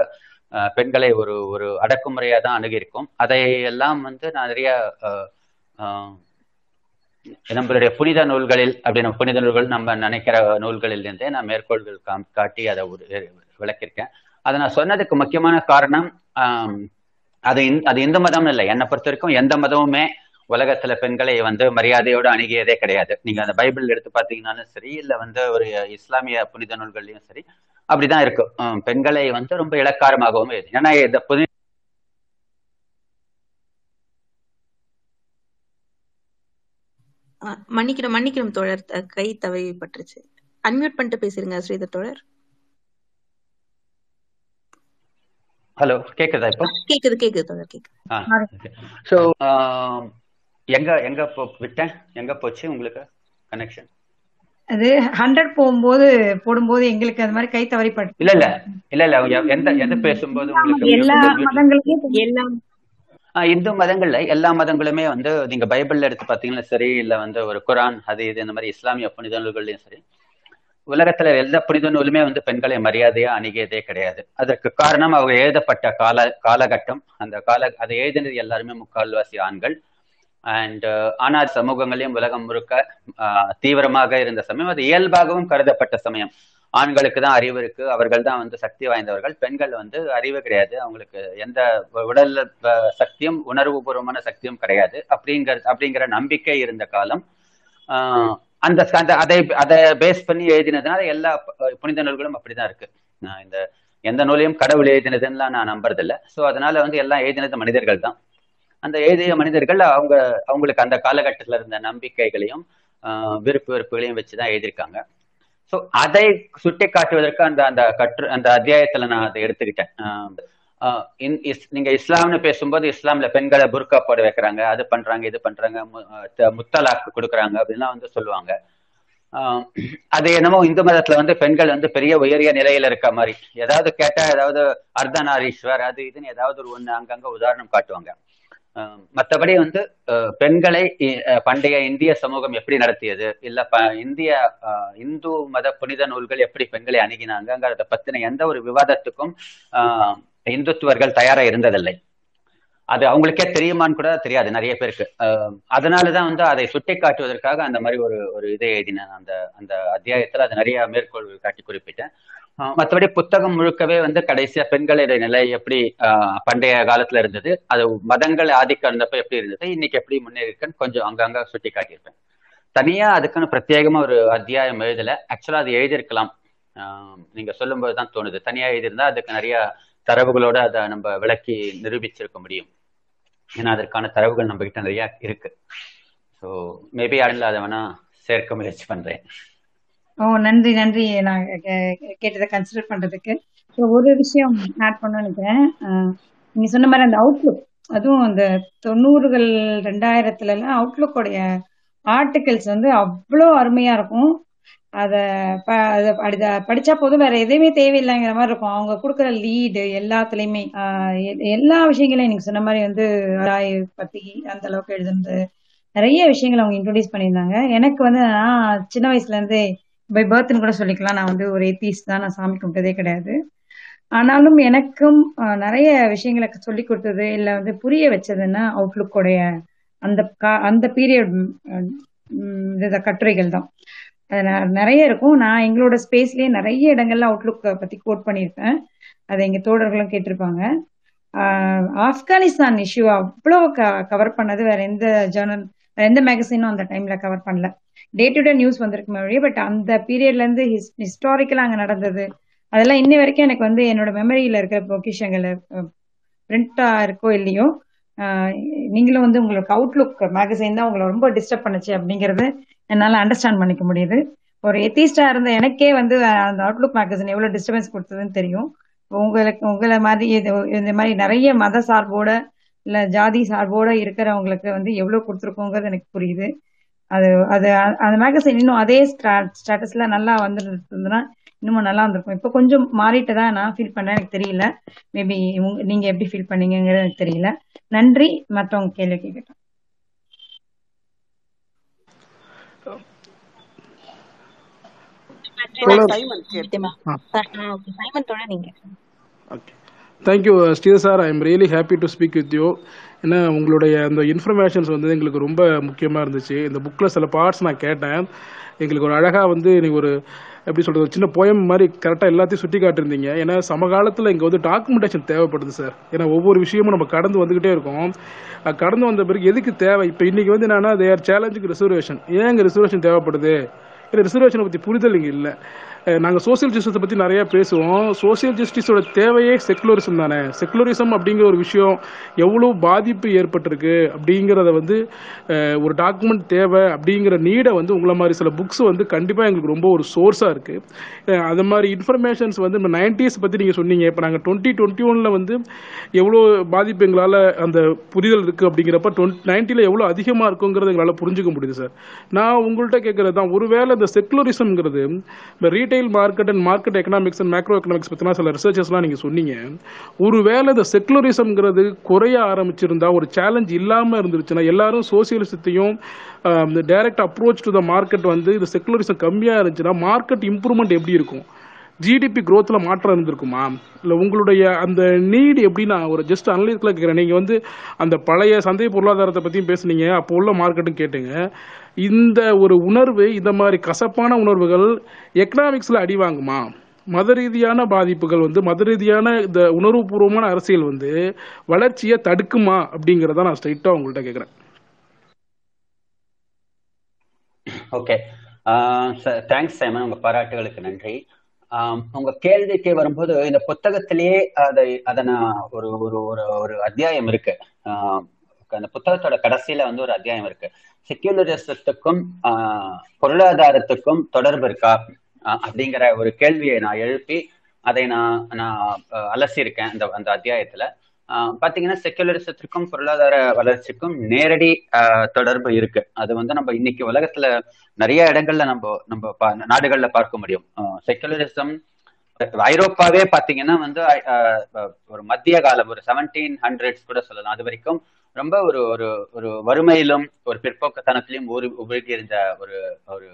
பெண்களை ஒரு ஒரு அடக்குமுறையா தான் அணுகியிருக்கோம். அதையெல்லாம் வந்து நான் நிறைய நம்மளுடைய புனித நூல்களில் அப்படி நம்ம புனித நூல்கள் நம்ம நினைக்கிற நூல்களில் இருந்தே நான் மேற்கோள்கள் காம் காட்டி அதை ஒரு விளக்கியிருக்கேன். அதை நான் சொன்னதுக்கு முக்கியமான காரணம் அது அது இந்து மதம்னு இல்லை. என்னை பொறுத்த வரைக்கும் எந்த மதமுமே உலகத்துல பெண்களை வந்து மரியாதையோடு அணுகியதே கிடையாது. நீங்க அந்த பைபிள் எடுத்து பார்த்தீங்கன்னாலும் சரி இல்ல வந்து ஒரு இஸ்லாமிய புனித நூல்கள்லயும் சரி அப்படிதான் இருக்கும் பெண்களை வந்து ரொம்ப இலக்காரமாகவும் ஏன்னா இந்த புனித மன்னிக்கிறோம் மன்னிக்கிறோம் தோழர். கை தவறி பட்டுருச்சு. அன்மியூட் பண்ணிட்டு பேசுறீங்க ஸ்ரீதர் தோழர். ஹலோ கேக்குதா இப்போ? கேக்குது கேக்குது தோழர் கேக்குது. ஸோ எங்க எங்க போ விட்டேன்? எங்க போச்சு உங்களுக்கு கனெக்ஷன் அது ஹண்ட்ரட் போகும்போது போடும்போது எங்களுக்கு அது மாதிரி கை தவறி பட்டு இல்ல இல்ல. இல்ல இல்ல. எந்த எது பேசும்போது உங்களுக்கு எல்லா மதங்களுக்கும் எல்லா இந்து மதங்கள்ல எல்லா மதங்களுமே வந்து நீங்க பைபிள்ல எடுத்து பாத்தீங்கன்னா சரி இல்ல வந்து ஒரு குரான் அது இது இந்த மாதிரி இஸ்லாமிய புனித நூல்கள்லயும் சரி உலகத்துல எந்த புனித நூலுமே வந்து பெண்களை மரியாதையா அணுகியதே கிடையாது. அதற்கு காரணம் அவங்க எழுதப்பட்ட கால காலகட்டம். அந்த கால அதை எழுதினது எல்லாருமே முக்கால்வாசி ஆண்கள். அண்ட் ஆனால் சமூகங்களையும் உலகம் முழுக்க ஆஹ், தீவிரமாக இருந்த சமயம் அது இயல்பாகவும் கருதப்பட்ட சமயம். ஆண்களுக்கு தான் அறிவு இருக்கு. அவர்கள் தான் வந்து சக்தி வாய்ந்தவர்கள். பெண்கள் வந்து அறிவு கிடையாது. அவங்களுக்கு எந்த உடல்ல சக்தியும் சக்தியும் உணர்வுபூர்வமான சக்தியும் கிடையாது. அப்படிங்கிற அப்படிங்கிற நம்பிக்கை இருந்த காலம் ஆஹ், அந்த அதை அதை பேஸ் பண்ணி எழுதினதுனால எல்லா புனித நூல்களும் அப்படிதான் இருக்கு. இந்த எந்த நூலையும் கடவுள் எழுதினதுன்னா நான் நம்புறதில்ல. ஸோ அதனால வந்து எல்லாம் எழுதினது மனிதர்கள் தான். அந்த எழுதிய மனிதர்கள் அவங்க அவங்களுக்கு அந்த காலகட்டத்தில் இருந்த நம்பிக்கைகளையும் ஆஹ், விருப்பு வெறுப்புகளையும் வச்சுதான் எழுதியிருக்காங்க. ஸோ அதை சுட்டி காட்டுவதற்கு அந்த அந்த கற்று அந்த அத்தியாயத்துல நான் அதை எடுத்துக்கிட்டேன். நீங்க இஸ்லாம்னு பேசும்போது இஸ்லாம்ல பெண்களை புர்கா போட வைக்கிறாங்க அது பண்றாங்க இது பண்றாங்க முத்தலாக்கு கொடுக்குறாங்க அப்படின்லாம் வந்து சொல்லுவாங்க. அது என்னமோ இந்து மதத்துல வந்து பெண்கள் வந்து பெரிய உயரிய நிலையில இருக்க மாதிரி. ஏதாவது கேட்டா ஏதாவது அர்த்தநாரீஸ்வர் அது இதுன்னு ஏதாவது ஒரு ஒண்ணு அங்கங்க உதாரணம் காட்டுவாங்க. மற்றபடி மத்தபடி வந்து பெண்களை பண்டைய இந்திய சமூகம் எப்படி நடத்தியது? இல்ல இந்திய இந்து மத புனித நூல்கள் எப்படி பெண்களை அணுகினாங்கிறத பத்தின எந்த ஒரு விவாதத்துக்கும் ஆஹ் இந்துத்துவர்கள் தயாரா இருந்ததில்லை. அது அவங்களுக்கே தெரியுமான்னு கூட தெரியாது நிறைய பேருக்கு. ஆஹ் அதனாலதான் வந்து அதை சுட்டி காட்டுவதற்காக அந்த மாதிரி ஒரு ஒரு இதை எழுதினேன். அந்த அந்த அத்தியாயத்துல அது நிறைய மேற்கோள் காட்டி குறிப்பிட்டேன். மற்றபடி புத்தகம் முழுக்கவே வந்து கடைசியா பெண்களுடைய நிலை எப்படி ஆஹ் பண்டைய காலத்துல இருந்தது அது மதங்கள் ஆதிக்கம் இருந்தப்ப எப்படி இருந்தது இன்னைக்கு எப்படி முன்னேறிருக்குன்னு கொஞ்சம் அங்கங்க சுட்டி காட்டியிருப்பேன் தனியா அதுக்குன்னு பிரத்யேகமா ஒரு அத்தியாயம் எழுதல. ஆக்சுவலா அது எழுதியிருக்கலாம். ஆஹ் நீங்க சொல்லும்போது தான் தோணுது. தனியா எழுதியிருந்தா அதுக்கு நிறைய தரவுகளோட அதை நம்ம விளக்கி நிரூபிச்சிருக்க முடியும். ஏன்னா அதற்கான தரவுகள் நம்ம கிட்ட நிறைய இருக்கு. ஸோ மேபி அதில் அதை வேணா சேர்க்க முயற்சி பண்றேன். ஓ நன்றி நன்றி. நான் கே- கேட்டதை கன்சிடர் பண்றதுக்கு. ஸோ ஒரு விஷயம் ஆட் பண்ண நினைக்கிறேன். நீங்க சொன்ன மாதிரி அந்த அவுட்லுக் அதுவும் அந்த தொண்ணூறுகள் ரெண்டாயிரத்துல எல்லாம் அவுட்லுக்கோடைய ஆர்டிகல்ஸ் வந்து அவ்வளோ அருமையா இருக்கும். அதை ப அதை படிச்சா போதும். வேற எதுவுமே தேவையில்லைங்கிற மாதிரி இருக்கும். அவங்க கொடுக்குற லீடு எல்லாத்துலயுமே. எ- எல்லா விஷயங்களையும் நீங்க சொன்ன மாதிரி வந்து ராய் பத்தி அந்த அளவுக்கு எழுதுனது. நிறைய விஷயங்கள் அவங்க இன்ட்ரோடியூஸ் பண்ணியிருந்தாங்க. எனக்கு வந்து நான் சின்ன வயசுல இருந்தே பை பர்த்னு கூட சொல்லிக்கலாம். நான் வந்து ஒரு ஏத்தீஸ் தான். நான் சாமி கும்பிட்டதே கிடையாது. ஆனாலும் எனக்கும் நிறைய விஷயங்களை சொல்லி கொடுத்தது இல்ல வந்து புரிய வச்சதுன்னா அவுட்லுக்கோடைய அந்த கா- அந்த பீரியட் கட்டுரைகள் தான். அது நிறைய இருக்கும். நான் எங்களோட ஸ்பேஸ்லயே நிறைய இடங்கள்ல அவுட்லுக் பத்தி கோட் பண்ணியிருப்பேன். அதை எங்க தோழர்களும் கேட்டிருப்பாங்க. ஆப்கானிஸ்தான் இஷ்யூ அவ்வளோ க கவர் பண்ணது. வேற எந்த ஜேர்னல் எந்த மேகசினும் அந்த டைம்ல கவர் பண்ணல. டே டு டே நியூஸ் வந்திருக்கு மறுபடியும் பட் அந்த பீரியட்ல இருந்து ஹிஸ்டாரிக்கலா அங்க நடந்தது. அதெல்லாம் இன்ன வரைக்கும் எனக்கு வந்து என்னோட மெமரியில இருக்கிற பொக்கிஷங்கள் பிரிண்டா இருக்கோ இல்லையோ நீங்களும் வந்து உங்களுக்கு அவுட்லுக் மேகசைன் தான் உங்களை ரொம்ப டிஸ்டர்ப் பண்ணுச்சு அப்படிங்கறது என்னால அண்டர்ஸ்டாண்ட் பண்ணிக்க முடியுது. ஒரு எத்திஸ்டா இருந்த எனக்கே வந்து அந்த அவுட்லுக் மேகசின் எவ்வளவு டிஸ்டர்பன்ஸ் கொடுத்ததுன்னு தெரியும். உங்களுக்கு உங்களை மாதிரி இது இந்த மாதிரி நிறைய மத சார்போட இல்ல ஜாதி சார்போட இருக்கிறவங்களுக்கு வந்து எவ்வளவு கொடுத்துருக்கோங்கிறது எனக்கு புரியுது. அது அது அந்த மேகசின் இன்னும் அதே ஸ்டேட்டஸ்ல நல்லா வந்துருந்ததுன்னா இன்னும் நல்லா இருந்திருக்கும் இப்போ கொஞ்சம் மாறிட்டதா நான் ஃபீல் பண்ணேன் எனக்கு தெரியல. மேபி நீங்க எப்படி ஃபீல் பண்ணீங்கங்கிறது எனக்கு தெரியல. நன்றி. மற்றவங்க கேள்வி கேட்கட்டும் சைமன் சைமன் தோழர் நீங்க. Okay. Thank you Sridhar sir I am really happy to speak with you ஏன்னா உங்களுடைய அந்த இன்ஃபர்மேஷன்ஸ் வந்து எங்களுக்கு ரொம்ப முக்கியமாக இருந்துச்சு. இந்த புக்கில் சில பார்ட்ஸ் நான் கேட்டேன். எங்களுக்கு ஒரு அழகாக வந்து நீங்கள் ஒரு எப்படி சொல்கிறது சின்ன போயம் மாதிரி கரெக்டாக எல்லாத்தையும் சுட்டி காட்டிருந்தீங்க ஏன்னா சமகாலத்தில் இங்கே வந்து டாக்குமெண்டேஷன் தேவைப்படுது சார் ஏன்னா ஒவ்வொரு விஷயமும் நம்ம கடந்து வந்துக்கிட்டே இருக்கோம். கடந்து வந்த பிறகு எதுக்கு தேவை? இப்போ இன்றைக்கி வந்து என்னன்னா தேர் சேலஞ்சுக்கு ரிசர்வேஷன் ஏன் இங்கே ரிசர்வேஷன் தேவைப்படுது? இல்லை ரிசர்வேஷனை பற்றி புரிதல் இங்கே இல்லை. நாங்கள் சோசியல் ஜஸ்டிஸை பற்றி நிறைய பேசுவோம். சோசியல் ஜஸ்டிஸோட தேவையே செக்குலரிசம் தானே. செக்குலரிசம் அப்படிங்கிற ஒரு விஷயம் எவ்வளோ பாதிப்பு ஏற்பட்டிருக்கு அப்படிங்கிறத வந்து ஒரு டாக்குமெண்ட் தேவை அப்படிங்கிற நீடை வந்து உங்களை மாதிரி சில புக்ஸ் வந்து கண்டிப்பாக எங்களுக்கு ரொம்ப ஒரு சோர்ஸாக இருக்குது அது மாதிரி இன்ஃபர்மேஷன்ஸ் வந்து நம்ம நைன்டிஸ் பற்றி நீங்கள் சொன்னீங்க. இப்போ நாங்கள் டுவெண்ட்டி டுவெண்ட்டி ஒனில் வந்து எவ்வளோ பாதிப்பு எங்களால் அந்த புரிதல் இருக்குது அப்படிங்கிறப்ப டுவெண்ட் நைன்ட்டியில் எவ்வளோ அதிகமாக இருக்குங்கிறத எங்களால் புரிஞ்சுக்க முடியுது சார் நான் உங்கள்கிட்ட கேட்குறது தான் ஒருவேளை இந்த செக்குலரிசம்ங்கிறது இந்த retail market and market economics and macro economics பற்றினா சில ரிசர்ச்சஸ்லாம் நீங்கள் சொன்னீங்க. ஒருவேளை இந்த செக்குலரிசம்ங்கிறது குறைய ஆரம்பிச்சிருந்தா ஒரு சேலஞ்ச் இல்லாமல் இருந்துருச்சுன்னா எல்லாரும் சோசியலிசத்தையும் இந்த direct approach to the market வந்து இந்த செக்குலரிசம் கம்மியாக இருந்துச்சுன்னா மார்க்கெட் இம்ப்ரூவ்மெண்ட் எப்படி இருக்கும்? ஜிடிபி க்ரோத்தில் மாற்றம் இருந்திருக்குமா? இல்லை உங்களுடைய அந்த நீடு எப்படின்னா ஒரு ஜஸ்ட் அனலிட்டிக்கலாக கேட்குறேன் நீங்கள் வந்து அந்த பழைய சந்தை பொருளாதாரத்தை பற்றியும் பேசுனீங்க அப்போ உள்ள மார்க்கெட்டும் கேட்டுங்க. இந்த ஒரு உணர்வு இந்த மாதிரி கசப்பான உணர்வுகள் எக்கனாமிக்ஸில் அடி வாங்குமா? மத ரீதியான பாதிப்புகள் வந்து மத ரீதியான இந்த உணர்வுபூர்வமான அரசியல் வந்து வளர்ச்சியை தடுக்குமா அப்படிங்கிறத நான் ஸ்ட்ரைட்டாக உங்கள்கிட்ட கேட்குறேன் ஓகே தேங்க்ஸ் சேமன் உங்க பாராட்டுகளுக்கு நன்றி. உங்க கேள்விக்கு வரும்போது இந்த புத்தகத்திலேயே அதை அதை நான் ஒரு ஒரு ஒரு ஒரு அத்தியாயம் இருக்கு. அந்த புத்தகத்தோட கடைசியில வந்து ஒரு அத்தியாயம் இருக்கு. செக்யூலரிசத்துக்கும் பொருளாதாரத்துக்கும் தொடர்பு இருக்கா? அப்படிங்கிற ஒரு கேள்வியை நான் எழுப்பி அதை நான் நான் அலசியிருக்கேன் அந்த அந்த அத்தியாயத்துல. ஆஹ் பாத்தீங்கன்னா செக்குலரிசத்திற்கும் பொருளாதார வளர்ச்சிக்கும் நேரடி ஆஹ் தொடர்பு இருக்கு. அது வந்து நம்ம இன்னைக்கு உலகத்துல நிறைய இடங்கள்ல நம்ம நம்ம பா- நாடுகள்ல பார்க்க முடியும். செக்குலரிசம் ஐரோப்பாவே பாத்தீங்கன்னா வந்து ஆஹ் ஒரு மத்திய காலம் ஒரு செவன்டீன் ஹண்ட்ரட்ஸ் கூட சொல்லலாம். அது வரைக்கும் ரொம்ப ஒரு ஒரு ஒரு வறுமையிலும் ஒரு பிற்போக்குத்தனத்திலும் ஊறி உபயோகி இருந்த ஒரு ஒரு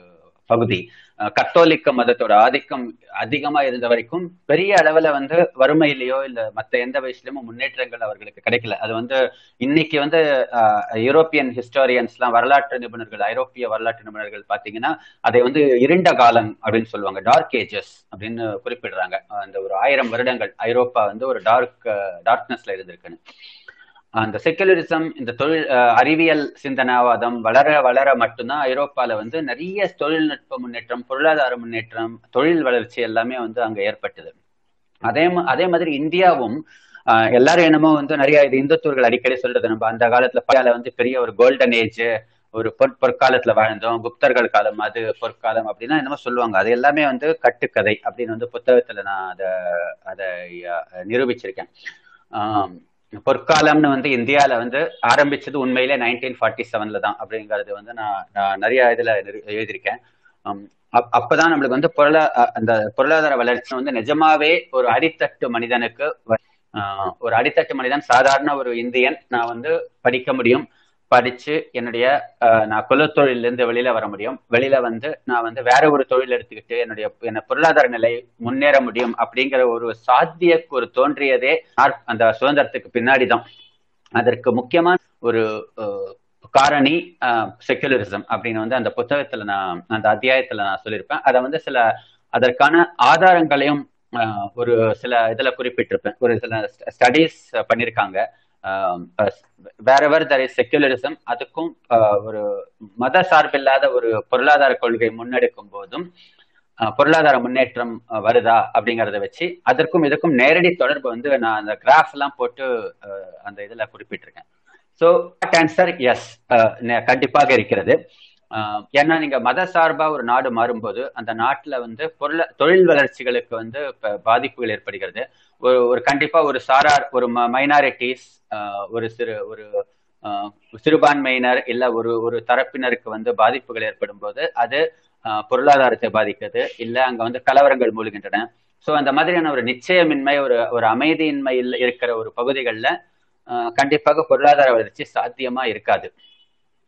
பகுதி. அஹ் கத்தோலிக்க மதத்தோட ஆதிக்கம் அதிகமா இருந்த வரைக்கும் பெரிய அளவுல வந்து வறுமையிலயோ இல்ல மத்த எந்த வயசுலயுமோ முன்னேற்றங்கள் அவர்களுக்கு கிடைக்கல. அது வந்து இன்னைக்கு வந்து யூரோப்பியன் யூரோப்பியன் ஹிஸ்டாரியன்ஸ்லாம் வரலாற்று நிபுணர்கள் ஐரோப்பிய வரலாற்று நிபுணர்கள் பாத்தீங்கன்னா அதை வந்து இருண்ட காலம் அப்படின்னு சொல்லுவாங்க. டார்க் ஏஜஸ் அப்படின்னு குறிப்பிடுறாங்க. அந்த ஒரு ஆயிரம் வருடங்கள் ஐரோப்பா வந்து ஒரு டார்க் டார்க்னஸ்ல இருந்திருக்குன்னு. அந்த செக்குலரிசம் இந்த தொழில் அஹ், அறிவியல் சிந்தனாவாதம் வளர வளர மட்டும்தான் ஐரோப்பால வந்து நிறைய தொழில்நுட்ப முன்னேற்றம் பொருளாதார முன்னேற்றம் தொழில் வளர்ச்சி எல்லாமே வந்து அங்க ஏற்பட்டது. அதே அதே மாதிரி இந்தியாவும் ஆஹ், எல்லாரும் என்னமோ வந்து நிறைய இது இந்துத்துவர்கள் அடிக்கடி சொல்றது நம்ம அந்த காலத்துல பையால வந்து பெரிய ஒரு கோல்டன் ஏஜ் ஒரு பொற் பொற்காலத்துல வாழ்ந்தோம் குப்தர்கள் காலம் அது பொற்காலம் அப்படின்னா என்னமோ சொல்லுவாங்க. அது எல்லாமே வந்து கட்டுக்கதை அப்படின்னு வந்து புத்தகத்துல நான் அதை அதை நிரூபிச்சிருக்கேன். ஆஹ் பொற்காலம்னு வந்து இந்தியாவில் வந்து ஆரம்பிச்சது உண்மையிலே நைன்டீன் ஃபார்ட்டி செவன்ல தான் அப்படிங்கிறது வந்து நான் நான் நிறைய இதுல எழுதியிருக்கேன். அப்- அப்பதான் நம்மளுக்கு வந்து பொருளா அந்த பொருளாதார வளர்ச்சி வந்து நிஜமாவே ஒரு அடித்தட்டு மனிதனுக்கு ஒரு அடித்தட்டு மனிதன் சாதாரண ஒரு இந்தியன் நான் வந்து படிக்க முடியும். படிச்சு என்னுடைய ஆஹ் நான் குலத்தொழில இருந்து வெளியில வர முடியும். வெளியில வந்து நான் வந்து வேற ஒரு தொழில் எடுத்துக்கிட்டு என்னுடைய என்ன பொருளாதார நிலை முன்னேற முடியும் அப்படிங்கிற ஒரு சாத்திய ஒரு தோன்றியதே அந்த சுதந்திரத்துக்கு பின்னாடி தான் அதற்கு முக்கியமான ஒரு அஹ், காரணி செக்குலரிசம் அப்படின்னு வந்து அந்த புத்தகத்துல நான் அந்த அத்தியாயத்துல நான் சொல்லியிருப்பேன். அதை வந்து சில அதற்கான ஆதாரங்களையும் ஒரு சில இதுல குறிப்பிட்டிருப்பேன். ஒரு சில ஸ்டடீஸ் பண்ணியிருக்காங்க வேறவர் தர் இஸ் செக்குலரிசம் அதுக்கும் ஒரு மத சார்பில்லாத ஒரு பொருளாதார கொள்கை முன்னெடுக்கும் போதும் அஹ், பொருளாதார முன்னேற்றம் வருதா அப்படிங்கறத வச்சு அதற்கும் இதுக்கும் நேரடி தொடர்பு வந்து நான் அந்த கிராஃப் எல்லாம் போட்டு அஹ், அந்த இதுல குறிப்பிட்டிருக்கேன். ஸோ ஆன்சர் எஸ் கண்டிப்பாக இருக்கிறது. ஏன்னா நீங்க மத சார்பா ஒரு நாடு மாறும்போது அந்த நாட்டுல வந்து பொருள தொழில் வளர்ச்சிகளுக்கு வந்து பாதிப்புகள் ஏற்படுகிறது. ஒரு ஒரு கண்டிப்பா ஒரு சாரார் ஒரு மைனாரிட்டிஸ் ஒரு சிறு ஒரு சிறுபான்மையினர் இல்ல ஒரு ஒரு தரப்பினருக்கு வந்து பாதிப்புகள் ஏற்படும் போது அது அஹ், பொருளாதாரத்தை பாதிக்குது. இல்ல அங்க வந்து கலவரங்கள் மூழ்கின்றன. ஸோ அந்த மாதிரியான ஒரு நிச்சயமின்மை ஒரு ஒரு அமைதியின்மை இருக்கிற ஒரு பகுதிகளில் கண்டிப்பாக பொருளாதார வளர்ச்சி சாத்தியமா இருக்காது.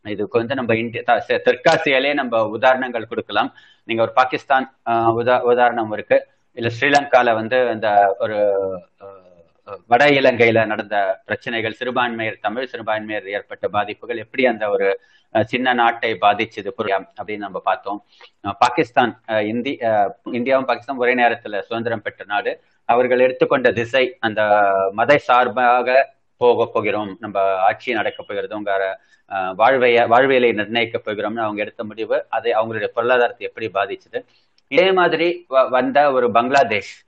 இதுக்கு வந்து நம்ம இந்திய செ- தெற்காசியாலே நம்ம உதாரணங்கள் கொடுக்கலாம். நீங்க ஒரு பாகிஸ்தான் ஆஹ், உதா உதாரணம் இருக்கு. இல்ல ஸ்ரீலங்கால வந்து இந்த ஒரு வட இலங்கையில நடந்த பிரச்சனைகள் சிறுபான்மையர் தமிழ் சிறுபான்மையர் ஏற்பட்ட பாதிப்புகள் எப்படி அந்த ஒரு சின்ன நாட்டை பாதிச்சது புரியா அப்படின்னு நம்ம பார்த்தோம். பாகிஸ்தான் இந்தி அஹ், இந்தியாவும் பாகிஸ்தான் ஒரே நேரத்துல சுதந்திரம் பெற்ற நாடு. அவர்கள் எடுத்துக்கொண்ட திசை அந்த மத சார்பாக போக போகிறோம் நம்ம ஆட்சி நடக்க போகிறது உங்க வாழ்வைய வாழ்வியலை நிர்ணயிக்க போகிறோம்னு அவங்க எடுத்த முடிவு அதை அவங்களுடைய பொருளாதாரத்தை எப்படி பாதிச்சது? இதே மாதிரி வ- வந்த ஒரு பங்களாதேஷ்.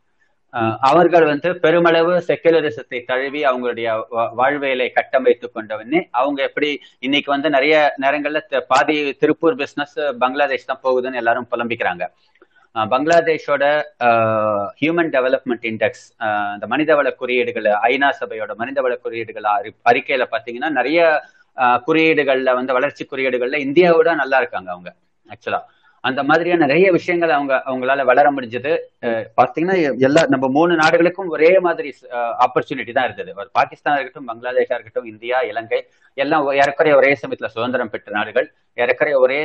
அவர்கள் வந்து பெருமளவு செக்குலரிசத்தை தழுவி அவங்களுடைய வாழ்வியலை கட்டமைத்து கொண்டவனே அவங்க எப்படி இன்னைக்கு வந்து நிறைய நேரங்கள்ல பாதி திருப்பூர் பிசினஸ் பங்களாதேஷ் தான் போகுதுன்னு எல்லாரும் புலம்பிக்கிறாங்க. பங்களாதேஷோட ஹியூமன் டெவலப்மெண்ட் இண்டெக்ஸ் அந்த மனிதவள குறியீடுகள் ஐநா சபையோட மனிதவள குறியீடுகள் அறி- அறிக்கையில பாத்தீங்கன்னா நிறைய குறியீடுகள்ல வந்து வளர்ச்சி குறியீடுகள்ல இந்தியாவோட நல்லா இருக்காங்க அவங்க ஆக்சுவலா அந்த மாதிரியான நிறைய விஷயங்கள் அவங்க அவங்களால வளர முடிஞ்சது. பாத்தீங்கன்னா எல்லா நம்ம மூணு நாடுகளுக்கும் ஒரே மாதிரி ஆப்பர்ச்சுனிட்டி தான் இருந்தது ஒரு பாகிஸ்தான் இருக்கட்டும் பங்களாதேஷா இருக்கட்டும் இந்தியா இலங்கை எல்லாம் ஏறக்குறைய ஒரே சமயத்துல சுதந்திரம் பெற்ற நாடுகள். ஏறக்குறைய ஒரே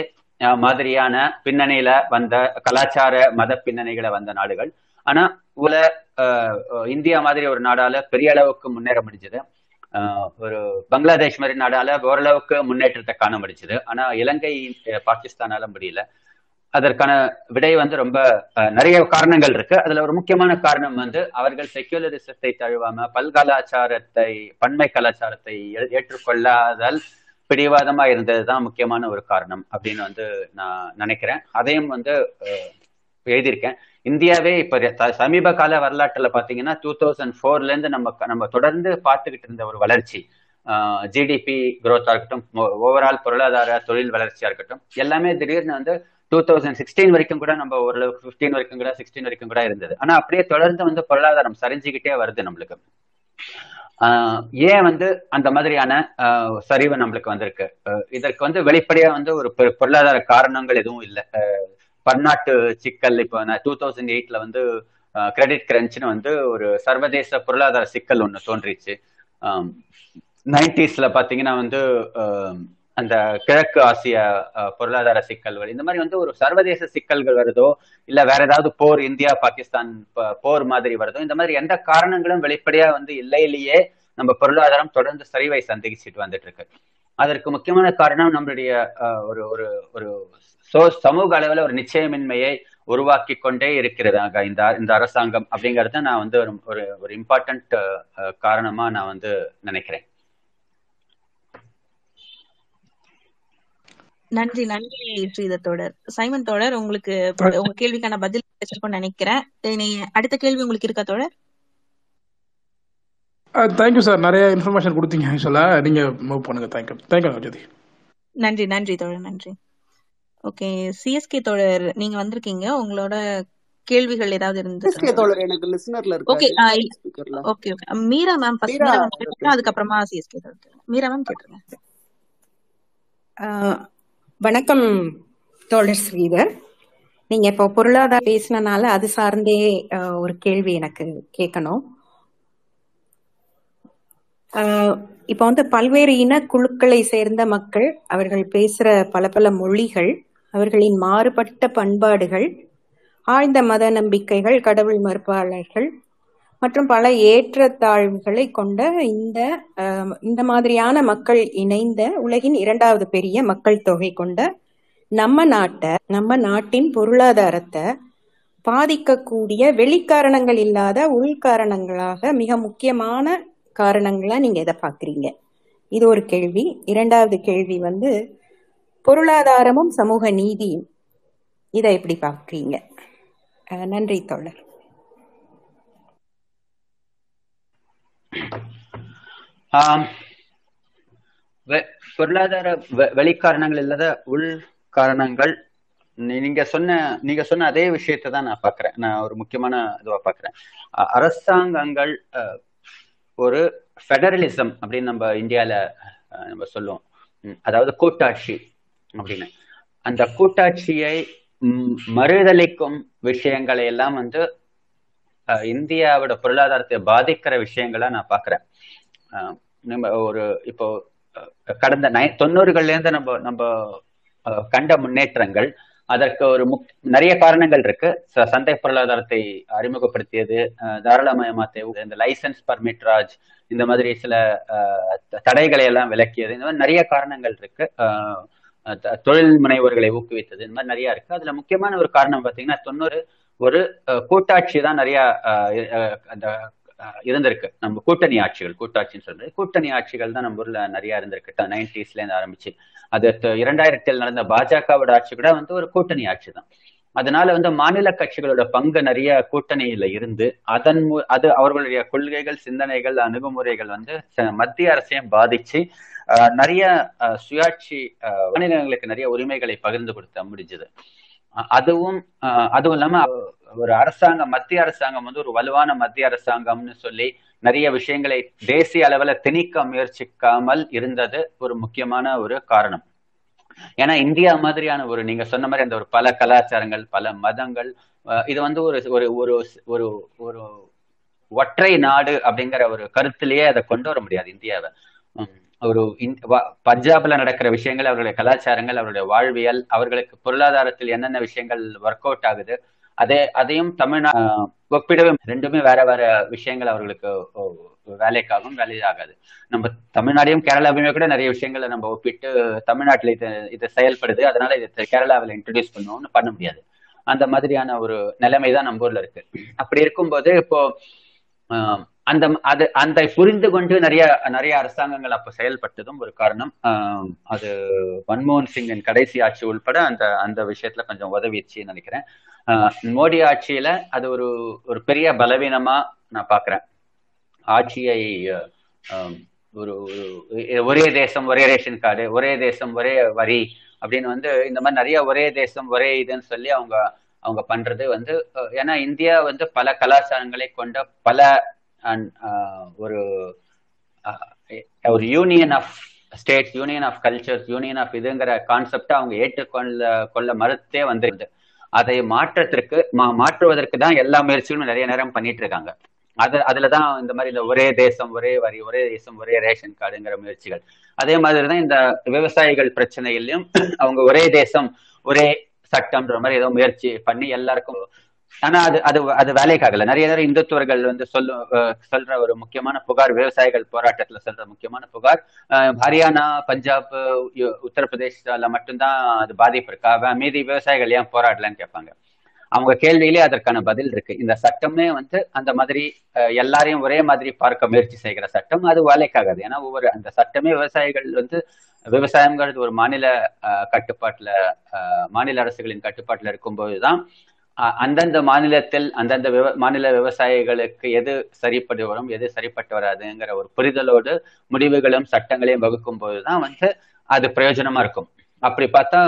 மாதிரியான பின்னணியில வந்த கலாச்சார மத பின்னணிகளை வந்த நாடுகள். ஆனா உல இந்தியா மாதிரி ஒரு நாடால பெரிய அளவுக்கு முன்னேற முடிஞ்சது ஆஹ் ஒரு பங்களாதேஷ் மாதிரி நாடால ஓரளவுக்கு முன்னேற்றத்தை காண முடிஞ்சது ஆனா இலங்கை பாகிஸ்தானால முடியல. அதற்கான விடை வந்து ரொம்ப அஹ், நிறைய காரணங்கள் இருக்கு. அதுல ஒரு முக்கியமான காரணம் வந்து அவர்கள் செக்யூலரிசத்தை தழுவாம பல்கலாச்சாரத்தை பன்மை கலாச்சாரத்தை ஏ- ஏற்றுக்கொள்ளாதல் பிடிவாதமா இருந்ததுதான் முக்கியமான ஒரு காரணம் அப்படின்னு வந்து நான் நினைக்கிறேன். அதையும் வந்து எழுதியிருக்கேன். இந்தியாவே இப்ப சமீப கால வரலாற்றுல பாத்தீங்கன்னா டூ தௌசண்ட் ஃபோர்ல இருந்து நம்ம நம்ம தொடர்ந்து பார்த்துக்கிட்டு இருந்த ஒரு வளர்ச்சி ஜிடிபி குரோத்தா இருக்கட்டும் ஓவரால் பொருளாதார தொழில் வளர்ச்சியா இருக்கட்டும் எல்லாமே திடீர்னு வந்து டூ தௌசண்ட் சிக்ஸ்டீன் வரைக்கும் கூட நம்ம ஓரளவுக்கு ஃபிஃப்டீன் வரைக்கும் கூட சிக்ஸ்டீன் வரைக்கும் கூட இருந்தது. ஆனா அப்படியே தொடர்ந்து வந்து பொருளாதாரம் சரிஞ்சுக்கிட்டே வருது நம்மளுக்கு. ஏன் வந்து அந்த மாதிரியான ஆஹ் சரிவு நம்மளுக்கு வந்திருக்கு? இதற்கு வந்து வெளிப்படையா வந்து ஒரு பொ- பொருளாதார காரணங்கள் எதுவும் இல்லை. பன்னாட்டு சிக்கல் இப்போ டூ தௌசண்ட் எயிட்ல வந்து கிரெடிட் கிரன்ச்னு வந்து ஒரு சர்வதேச பொருளாதார சிக்கல் ஒன்று தோன்றிச்சு. நைன்டிஸ்ல பாத்தீங்கன்னா வந்து ஆஹ் அந்த கிழக்கு ஆசிய பொருளாதார சிக்கல்கள். இந்த மாதிரி வந்து ஒரு சர்வதேச சிக்கல்கள் வருதோ இல்ல வேற ஏதாவது போர் இந்தியா பாகிஸ்தான் போர் மாதிரி வருதோ இந்த மாதிரி எந்த காரணங்களும் வெளிப்படையா வந்து இல்லையிலேயே நம்ம பொருளாதாரம் தொடர்ந்து சரிவை சந்திச்சுட்டு வந்துட்டு இருக்கு அதற்கு முக்கியமான காரணம் நம்மளுடைய ஆஹ், ஒரு ஒரு ஒரு சோ- சமூக அளவில் ஒரு நிச்சயமின்மையை உருவாக்கி கொண்டே இருக்கிறதாங்க இந்த இந்த அரசாங்கம் அப்படிங்கறத நான் வந்து ஒரு ஒரு இம்பார்ட்டன்ட் காரணமா நான் வந்து நினைக்கிறேன். நன்றி நன்றி ஸ்ரீதர் தோழர் சைமன் தோழர் உங்களுக்கு உங்க கேள்விக்கான பதில் கிடைச்சிருக்கும்னு நினைக்கிறேன். அடுத்த கேள்வி உங்களுக்கு இருக்கா தோழர் தேங்க்யூ சார் நிறைய இன்ஃபர்மேஷன் கொடுத்தீங்க ஆக்சுவலாக நீங்கள் மூவ் பண்ணுங்க. தேங்க்யூ தேங்க்யூ ஜோதி நன்றி நன்றி தோழர் நன்றி. ஓகே சிஎஸ்கே தோழர் நீங்க வந்திருக்கீங்க. உங்களோட கேள்விகள் ஏதாவது இருந்து தோழர் எனக்கு லிசனர்ல ஓகே இருக்காரு. ஸ்பீக்கர்ல okay okay Meera ma'am first கேட்டுருங்க அதுக்கப்புறமா சிஎஸ்கே தோழர். மீரா மேம் கேட்டுருங்க. ஆஹ் வணக்கம் தோழர் ஸ்ரீதர். நீங்க இப்போ பொருளாதாரம் பேசினனால அது சார்ந்தே ஆஹ் ஒரு கேள்வி எனக்கு கேட்கணும். ஆஹ் இப்போ வந்து பல்வேறு இன குழுக்களை சேர்ந்த மக்கள் அவர்கள் பேசுற பல பல மொழிகள் அவர்களின் மாறுபட்ட பண்பாடுகள் ஆழ்ந்த மத நம்பிக்கைகள் கடவுள் மறுப்பாளர்கள் மற்றும் பல ஏற்றத்தாழ்வுகளை கொண்ட இந்த இந்த மாதிரியான மக்கள் இணைந்த உலகின் இரண்டாவது பெரிய மக்கள் தொகை கொண்ட நம்ம நாட்டை நம்ம நாட்டின் பொருளாதாரத்தை பாதிக்கக்கூடிய வெளிக்காரணங்கள் இல்லாத உள்காரணங்களாக மிக முக்கியமான காரணங்களா நீங்க எதை பாக்குறீங்க இது ஒரு கேள்வி. இரண்டாவது கேள்வி வந்து பொருளாதாரமும் சமூக நீதியும். இதை எப்படி பாக்குறீங்க நன்றி தோழர் ஆம், வெ- பொருளாதார வெளிக்காரணங்கள் இல்லாத உள் காரணங்கள். நீ- நீங்க சொன்ன நீங்க சொன்ன அதே விஷயத்தை தான் நான் பாக்குறேன். நான் ஒரு முக்கியமான இதுவா பாக்குறேன். அரசாங்கங்கள் ஒரு ஃபெடரலிசம் அப்படின்னு நம்ம இந்தியால நம்ம சொல்லுவோம். அதாவது கூட்டாட்சி அப்படின்னு. அந்த கூட்டாட்சியை ம், மறுதலிக்கும் விஷயங்களை எல்லாம் வந்து இந்தியாவோட பொருளாதாரத்தை பாதிக்கிற விஷயங்களா நான் பாக்குறேன் நம்ம ஒரு இப்போ கடந்த நை தொண்ணூறுகள்ல இருந்து நம்ம நம்ம கண்ட முன்னேற்றங்கள் அதற்கு ஒரு முக் நிறைய காரணங்கள் இருக்கு. ச- சந்தை பொருளாதாரத்தை அறிமுகப்படுத்தியது அஹ், தாராளமயமாத்தை இந்த லைசன்ஸ் பர்மிட் ராஜ் இந்த மாதிரி சில த- தடைகளை எல்லாம் விளக்கியது இந்த மாதிரி நிறைய காரணங்கள் இருக்கு. தொழில் முனைவோர்களை ஊக்குவித்தது இந்த மாதிரி நிறைய இருக்கு. அதுல முக்கியமான ஒரு காரணம் பாத்தீங்கன்னா தொண்ணூறு ஒரு அஹ், கூட்டாட்சி தான் நிறைய அஹ், அந்த இருந்திருக்கு. நம்ம கூட்டணி ஆட்சிகள் கூட்டாட்சின்னு சொல்றது. கூட்டணி ஆட்சிகள் தான் நம்ம ஊர்ல நிறைய இருந்திருக்கு. நைன்டிஸ்ல இருந்து ஆரம்பிச்சு. அது இரண்டாயிரத்தில் நடந்த பாஜகவோட ஆட்சி கூட வந்து ஒரு கூட்டணி ஆட்சி தான். அதனால வந்து மாநில கட்சிகளோட பங்கு நிறைய கூட்டணியில இருந்து அதன் மூ அது அவர்களுடைய கொள்கைகள் சிந்தனைகள் அணுகுமுறைகள் வந்து ச- மத்திய அரசையும் பாதிச்சு அஹ், நிறைய சுயாட்சி அஹ், மாநிலங்களுக்கு நிறைய உரிமைகளை பகிர்ந்து கொடுத்த முடிஞ்சது. அதுவும் அதுவும் இல்லாம ஒரு அரசாங்கம் மத்திய அரசாங்கம் வந்து ஒரு வலுவான மத்திய அரசாங்கம்னு சொல்லி நிறைய விஷயங்களை தேசிய அளவுல திணிக்க முயற்சிக்காமல் இருந்தது ஒரு முக்கியமான ஒரு காரணம். ஏன்னா இந்தியா மாதிரியான ஒரு நீங்க சொன்ன மாதிரி அந்த ஒரு பல கலாச்சாரங்கள் பல மதங்கள் அஹ், இது வந்து ஒரு ஒரு ஒரு ஒரு ஒரு ஒற்றை நாடு அப்படிங்கிற ஒரு கருத்திலேயே அதை கொண்டு வர முடியாது இந்தியாவை. ஒரு பஞ்சாப்ல நடக்கிற விஷயங்கள் அவருடைய கலாச்சாரங்கள் அவருடைய வாழ்வியல் அவர்களுக்கு பொருளாதாரத்தில் என்னென்ன விஷயங்கள் ஒர்க் அவுட் ஆகுது அதே அதையும் தமிழ்நா ஒப்பிடவே ரெண்டுமே வேற வேற விஷயங்கள் அவர்களுக்கு வேலைக்காகும் வேலையாகாது. நம்ம தமிழ்நாடையும் கேரளாவையுமே கூட நிறைய விஷயங்களை நம்ம ஒப்பிட்டு தமிழ்நாட்டில் இது இது செயல்படுது. அதனால இதை கேரளாவில் இன்ட்ரடியூஸ் பண்ணுவோம்னு பண்ண முடியாது. அந்த மாதிரியான ஒரு நிலைமை தான் நம்ம ஊர்ல இருக்கு. அப்படி இருக்கும்போது இப்போ அந்த அது அந்த புரிந்து கொண்டு நிறைய நிறைய அரசாங்கங்கள் அப்ப செயல்பட்டதும் ஒரு காரணம். அது மன்மோகன் சிங்கின் கடைசி ஆட்சி உள்பட அந்த அந்த விஷயத்துல கொஞ்சம் உதவிச்சுன்னு நினைக்கிறேன். மோடி ஆட்சியில அது ஒரு ஒரு பெரிய பலவீனமா நான் பாக்குறேன். ஆட்சியை ஒரு ஒரே தேசம் ஒரே ரேஷன் கார்டு ஒரே தேசம் ஒரே வரி அப்படின்னு வந்து இந்த மாதிரி நிறைய ஒரே தேசம் ஒரே இதுன்னு சொல்லி அவங்க அவங்க பண்றது வந்து ஏன்னா இந்தியா வந்து பல கலாச்சாரங்களை கொண்ட பல அண்ட் uh, ஒரு uh, ஒரு union of states union of cultures union of இதுங்கிற கான்செப்டை அவங்க ஏற்றுக்கொள்ள கொள்ள மறுத்தே வந்துருது அதை மாற்றத்திற்கு மாற்றுவதற்கு தான் எல்லா முயற்சிகளும் நிறைய நேரம் பண்ணிட்டு இருக்காங்க. அது அதுலதான் இந்த மாதிரி இந்த ஒரே தேசம் ஒரே வரி ஒரே தேசம் ஒரே ரேஷன் கார்டுங்கிற முயற்சிகள். அதே மாதிரி தான் இந்த விவசாயிகள் பிரச்சனையிலையும் அவங்க ஒரே தேசம் ஒரே சட்டம்ன்ற மாதிரி ஏதோ முயற்சி பண்ணி எல்லாருக்கும் ஆனா அது அது அது வேலைக்காகல. நிறைய நேரம் இந்துத்துவர்கள் வந்து சொல்ல சொல்ற ஒரு முக்கியமான புகார் விவசாயிகள் போராட்டத்துல சொல்ற முக்கியமான புகார் ஹரியானா பஞ்சாப் உத்தரப்பிரதேசால மட்டும்தான் அது பாதிப்பு இருக்கா. மீதி விவசாயிகள் ஏன் போராடலன்னு கேட்பாங்க. அவங்க கேள்வியிலே அதற்கான பதில் இருக்கு. இந்த சட்டமே வந்து அந்த மாதிரி எல்லாரையும் ஒரே மாதிரி பார்க்க முயற்சி செய்கிற சட்டம் அது வேலைக்காகாது. ஏன்னா ஒவ்வொரு அந்த சட்டமே விவசாயிகள் வந்து விவசாயம்ங்கிறது ஒரு மாநில கட்டுப்பாட்டுல மாநில அரசுகளின் கட்டுப்பாட்டுல இருக்கும்போதுதான் அந்தந்த மாநிலத்தில் அந்தந்த விவ மாநில விவசாயிகளுக்கு எது சரிப்பட்டு வரும் எது சரிப்பட்டு வராதுங்கிற ஒரு புரிதலோடு முடிவுகளும் சட்டங்களையும் வகுக்கும் போதுதான் வந்து அது பிரயோஜனமா இருக்கும். அப்படி பார்த்தா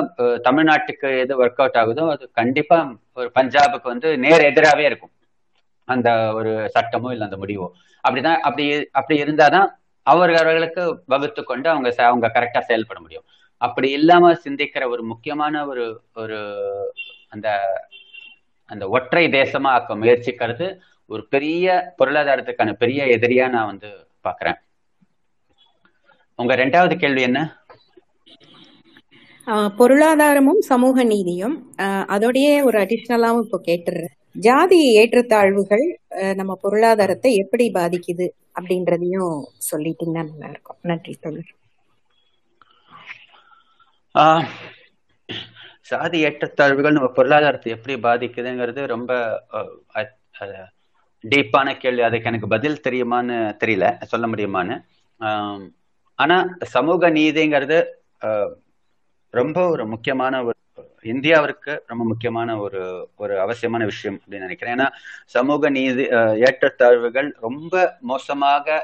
தமிழ்நாட்டுக்கு எது ஒர்க் அவுட் ஆகுதோ அது கண்டிப்பா ஒரு பஞ்சாபுக்கு வந்து நேர் எதிராகவே இருக்கும். அந்த ஒரு சட்டமோ இல்லை அந்த முடிவோ. அப்படிதான் அப்படி அப்படி இருந்தாதான் அவர்களுக்கு வகுத்து கொண்டு அவங்க அவங்க கரெக்டா செயல்பட முடியும். அப்படி இல்லாம சிந்திக்கிற ஒரு முக்கியமான ஒரு ஒரு அந்த அந்த ஒற்றை தேசமா ஆக்க முயற்சிக்கிறது ஒரு பெரிய பொருளாதாரத்துக்கான பெரிய எதிரியா நான் வந்து பாக்குறேன் உங்க ரெண்டாவது கேள்வி என்ன? பொருளாதாரமும் சமூக நீதியும் அதோடய ஒரு அடிஷ்னலாவும் இப்போ கேட்டுடுறேன் ஜாதி ஏற்றத்தாழ்வுகள் நம்ம பொருளாதாரத்தை எப்படி பாதிக்குது அப்படின்றதையும் சொல்லிட்டீங்கன்னா நல்லா இருக்கும். நன்றி தொடர் சாதி ஏற்றத்தாழ்வுகள் நம்ம பொருளாதாரத்தை எப்படி பாதிக்குதுங்கிறது ரொம்ப டீப்பான கேள்வி. அதுக்கு எனக்கு பதில் தெரியுமான்னு தெரியல சொல்ல முடியுமான்னு. ஆனா சமூக நீதிங்கிறது ரொம்ப ஒரு முக்கியமான ஒரு இந்தியாவிற்கு ரொம்ப முக்கியமான ஒரு ஒரு அவசியமான விஷயம் அப்படின்னு நினைக்கிறேன். ஏன்னா சமூக நீதி ஏற்றத்தாழ்வுகள் ரொம்ப மோசமாக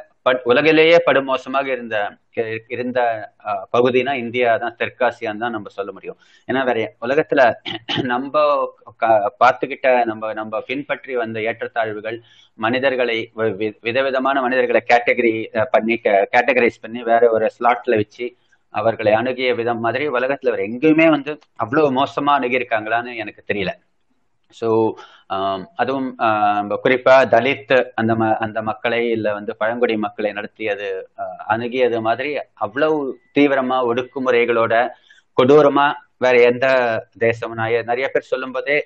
உலகிலேயே படுமோசமாக இருந்த இருந்த பகுதினா இந்தியா தான் தெற்காசியான்னு தான் நம்ம சொல்ல முடியும். ஏன்னா வேற உலகத்துல நம்ம பார்த்துக்கிட்ட நம்ம நம்ம பின்பற்றி வந்த ஏற்றத்தாழ்வுகள் மனிதர்களை விதவிதமான மனிதர்களை கேட்டகரி பண்ணி கேட்டகரைஸ் பண்ணி வேற ஒரு ஸ்லாட்ல வச்சு அவர்களை அணுகிய விதம் மாதிரி உலகத்துல வேற எங்கேயுமே வந்து அவ்வளவு மோசமா அணுகியிருக்காங்களான்னு எனக்கு தெரியல. ஸோ um, அதுவும் um, குறிப்பா தலித் அந்த ம அந்த மக்களை இல்ல வந்து பழங்குடி மக்களை நடத்தியது அணுகியது மாதிரி அவ்வளவு தீவிரமா ஒடுக்குமுறைகளோட கொடூரமா வேற எந்த தேசம் நான் நிறைய பேர் சொல்லும் போதே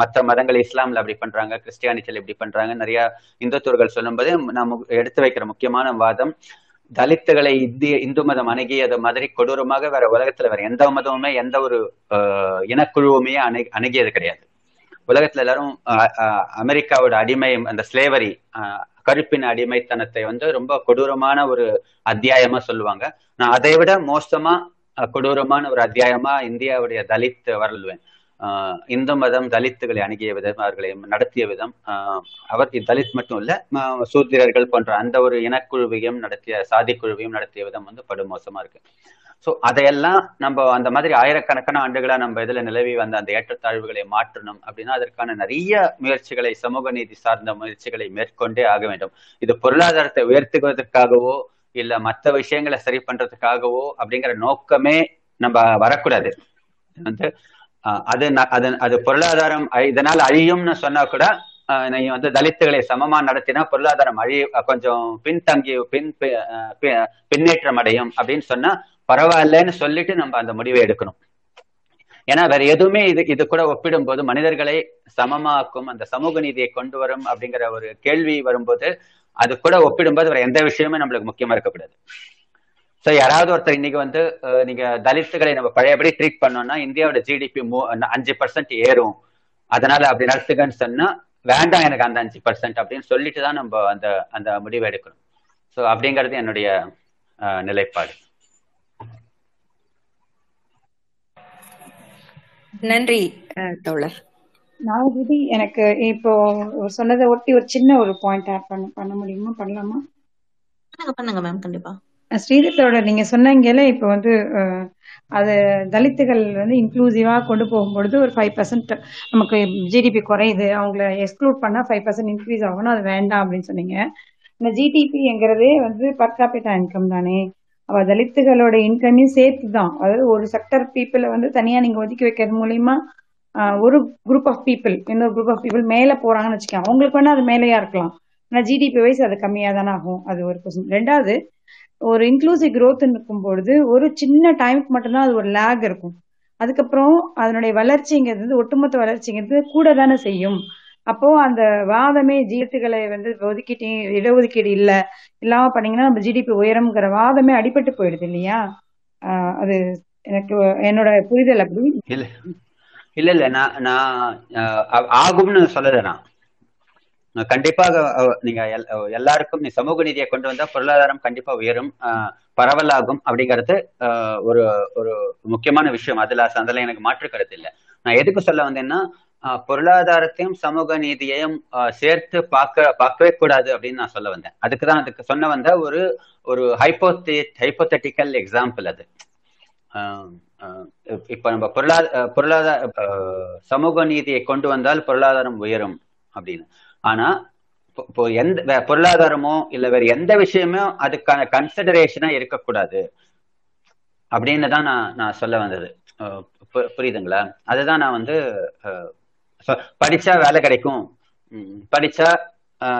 மற்ற மதங்கள் இஸ்லாம்ல அப்படி பண்றாங்க கிறிஸ்டியானிட்டியில இப்படி பண்றாங்க நிறைய இந்துத்துவர்கள் சொல்லும் போதே நம்ம எடுத்து வைக்கிற முக்கியமான வாதம் தலித்துகளை இந்திய இந்து மதம் அணுகியது மாதிரி கொடூரமாக வேற உலகத்துல வேற எந்த மதமுமே எந்த ஒரு இனக்குழுவுமே அணு அணுகியது கிடையாது. உலகத்துல எல்லாரும் அமெரிக்காவோட அடிமை அந்த ஸ்லேவரி கருப்பின் அடிமைத்தனத்தை வந்து ரொம்ப கொடூரமான ஒரு அத்தியாயமா சொல்லுவாங்க. நான் அதை விட மோசமா கொடூரமான ஒரு அத்தியாயமா இந்தியாவுடைய தலித் வரலுவேன். இந்து மதம் தலித்துகளை அணுகிய விதம் அவர்களை நடத்திய விதம். அவர் தலித் மட்டும் இல்ல சூத்திரர்கள் போன்ற அந்த ஒரு இனக்குழுவையும் நடத்திய சாதி குழுவையும் நடத்திய விதம் வந்து படுமோசமா இருக்கு. ஸோ அதையெல்லாம் நம்ம அந்த மாதிரி ஆயிரக்கணக்கான ஆண்டுகளா நம்ம இதுல நிலவி வந்த அந்த ஏற்றத்தாழ்வுகளை மாற்றணும் அப்படின்னா அதற்கான நிறைய முயற்சிகளை சமூக நீதி சார்ந்த முயற்சிகளை மேற்கொண்டே ஆக வேண்டும். இது பொருளாதாரத்தை உயர்த்துவதற்காகவோ இல்ல மற்ற விஷயங்களை சரி பண்றதுக்காகவோ அப்படிங்கிற நோக்கமே நம்ம வரக்கூடாது. வந்து அது அது அது பொருளாதாரம் இதனால் அழியும்னு சொன்னா கூட நீ வந்து தலித்துகளை சமமா நடத்தினா பொருளாதாரம் அழி கொஞ்சம் பின்தங்கி பின் பின்னேற்றம் அடையும் அப்படின்னு சொன்னா பரவாயில்லன்னு சொல்லிட்டு நம்ம அந்த முடிவை எடுக்கணும். ஏன்னா வேற எதுவுமே இது இது கூட ஒப்பிடும்போது மனிதர்களை சமமாக்கும் அந்த சமூக நீதியை கொண்டு வரும் அப்படிங்கிற ஒரு கேள்வி வரும்போது அது கூட ஒப்பிடும்போது வேற எந்த விஷயமும் நம்மளுக்கு முக்கியமா இருக்கக்கூடாது. ஸோ யாராவது ஒருத்தர் இன்னைக்கு வந்து நீங்க தலித்துகளை நம்ம பழையபடி ட்ரீட் பண்ணோம்னா இந்தியாவோட ஜிடிபி அஞ்சு பர்சன்ட் ஏறும். அதனால அப்படி நடத்துங்கன்னு சொன்னா வேண்டாம் எனக்கு அந்த அஞ்சு பர்சன்ட் அப்படின்னு சொல்லிட்டு தான் நம்ம அந்த அந்த முடிவை எடுக்கணும். ஸோ அப்படிங்கிறது என்னுடைய நிலைப்பாடு. நன்றி தோழர். நாகதி எனக்கு இப்போ சொன்னதை ஒட்டி ஒரு சின்ன ஒரு பாயிண்ட் ஆட் பண்ண பண்ண முடியுமா? பண்ணலாமா? பண்ணுங்க மேம் கண்டிப்பா. ஸ்ரீதத்தோட நீங்க சொன்னீங்கல்ல இப்போ வந்து அது தலித்துகள் வந்து இன்க்ளூசிவா கொண்டு போகும்பொழுது ஒரு ஃபைவ் பர்சன்ட் நமக்கு ஜிடிபி குறையுது. அவங்கள எக்ஸ்க்ளூட் பண்ணா ஃபைவ் பர்சன்ட் இன்க்ரீஸ் ஆகணும் அது வேண்டாம் அப்படின்னு சொன்னீங்க. இந்த ஜிடிபிங்கிறதே வந்து பர் கேபிட்டா இன்கம் தானே. அவ தலித்துகளோட இன்கமையும் சேர்த்து தான் அதாவது ஒரு செக்டர் பீப்புளை வந்து தனியா நீங்க ஒதுக்கி வைக்கிறது மூலியமா ஒரு குரூப் ஆஃப் பீப்புள் இன்னொரு குரூப் ஆஃப் பீப்புள் மேல போறாங்கன்னு வச்சுக்கோங்க. அவங்களுக்கு வேணா அது மேலேயா இருக்கலாம். ஆனா ஜிடிபி வைஸ் அது கம்மியா தானே ஆகும். அது ஒரு கொஸ்டின் ரெண்டாவது ஒரு இன்க்ளூசிவ் க்ரோத் இருக்கும் பொழுது ஒரு சின்ன டைமுக்கு மட்டும்தான் அது ஒரு லேக் இருக்கும். அதுக்கப்புறம் அதனுடைய வளர்ச்சிங்கிறது வந்து ஒட்டுமொத்த வளர்ச்சிங்கிறது கூட தானே செய்யும். அப்போ அந்த வாதமே ஜிஎஸ்டிகளை வந்து ஒதுக்கீட்டு இடஒதுக்கீடு இல்ல இல்லாம பண்ணீங்கன்னா நம்ம ஜிடிபி உயரம்ங்கிற வாதமே அடிபட்டு போயிடுது இல்லையா? அது எனக்கு என்னோட புரிதல் அப்படி. இல்ல இல்ல இல்ல நான் நான் ஆகும்னு சொல்லல நான் நான். கண்டிப்பாக நீங்க எல்- எல்லாருக்கும் நீ சமூக நீதியை கொண்டு வந்தா பொருளாதாரம் கண்டிப்பா உயரும் பரவலாகும் அப்படிங்கிறது ஒரு ஒரு முக்கியமான விஷயம். அதுல அதுல எனக்கு மாற்று கருத்து இல்லை. நான் எதுக்கு சொல்ல வந்தேன்னா பொருளாதாரத்தையும் சமூக நீதியையும் சேர்த்து பார்க்க பார்க்கவே கூடாது அப்படின்னு நான் சொல்ல வந்தேன். அதுக்கு தான் அதுக்கு சொன்ன வந்த ஒரு ஒரு ஹைப்போத்தி ஹைப்போத்தட்டிக்கல் எக்ஸாம்பிள் அது. ஆஹ் ஆஹ் இப்ப நம்ம பொருளாதார பொருளாதார சமூக நீதியை கொண்டு வந்தால் பொருளாதாரம் உயரும் அப்படின்னு. ஆனா இப்போ- எந்த பொருளாதாரமோ இல்ல வேற எந்த விஷயமோ அதுக்கான கன்சிடரேஷனா இருக்கக்கூடாது. அப்படின்னு தான் நான் நான் சொல்ல வந்தது. புரியுதுங்களா? அதுதான் நான் வந்து ஆஹ் படிச்சா வேலை கிடைக்கும். படிச்சா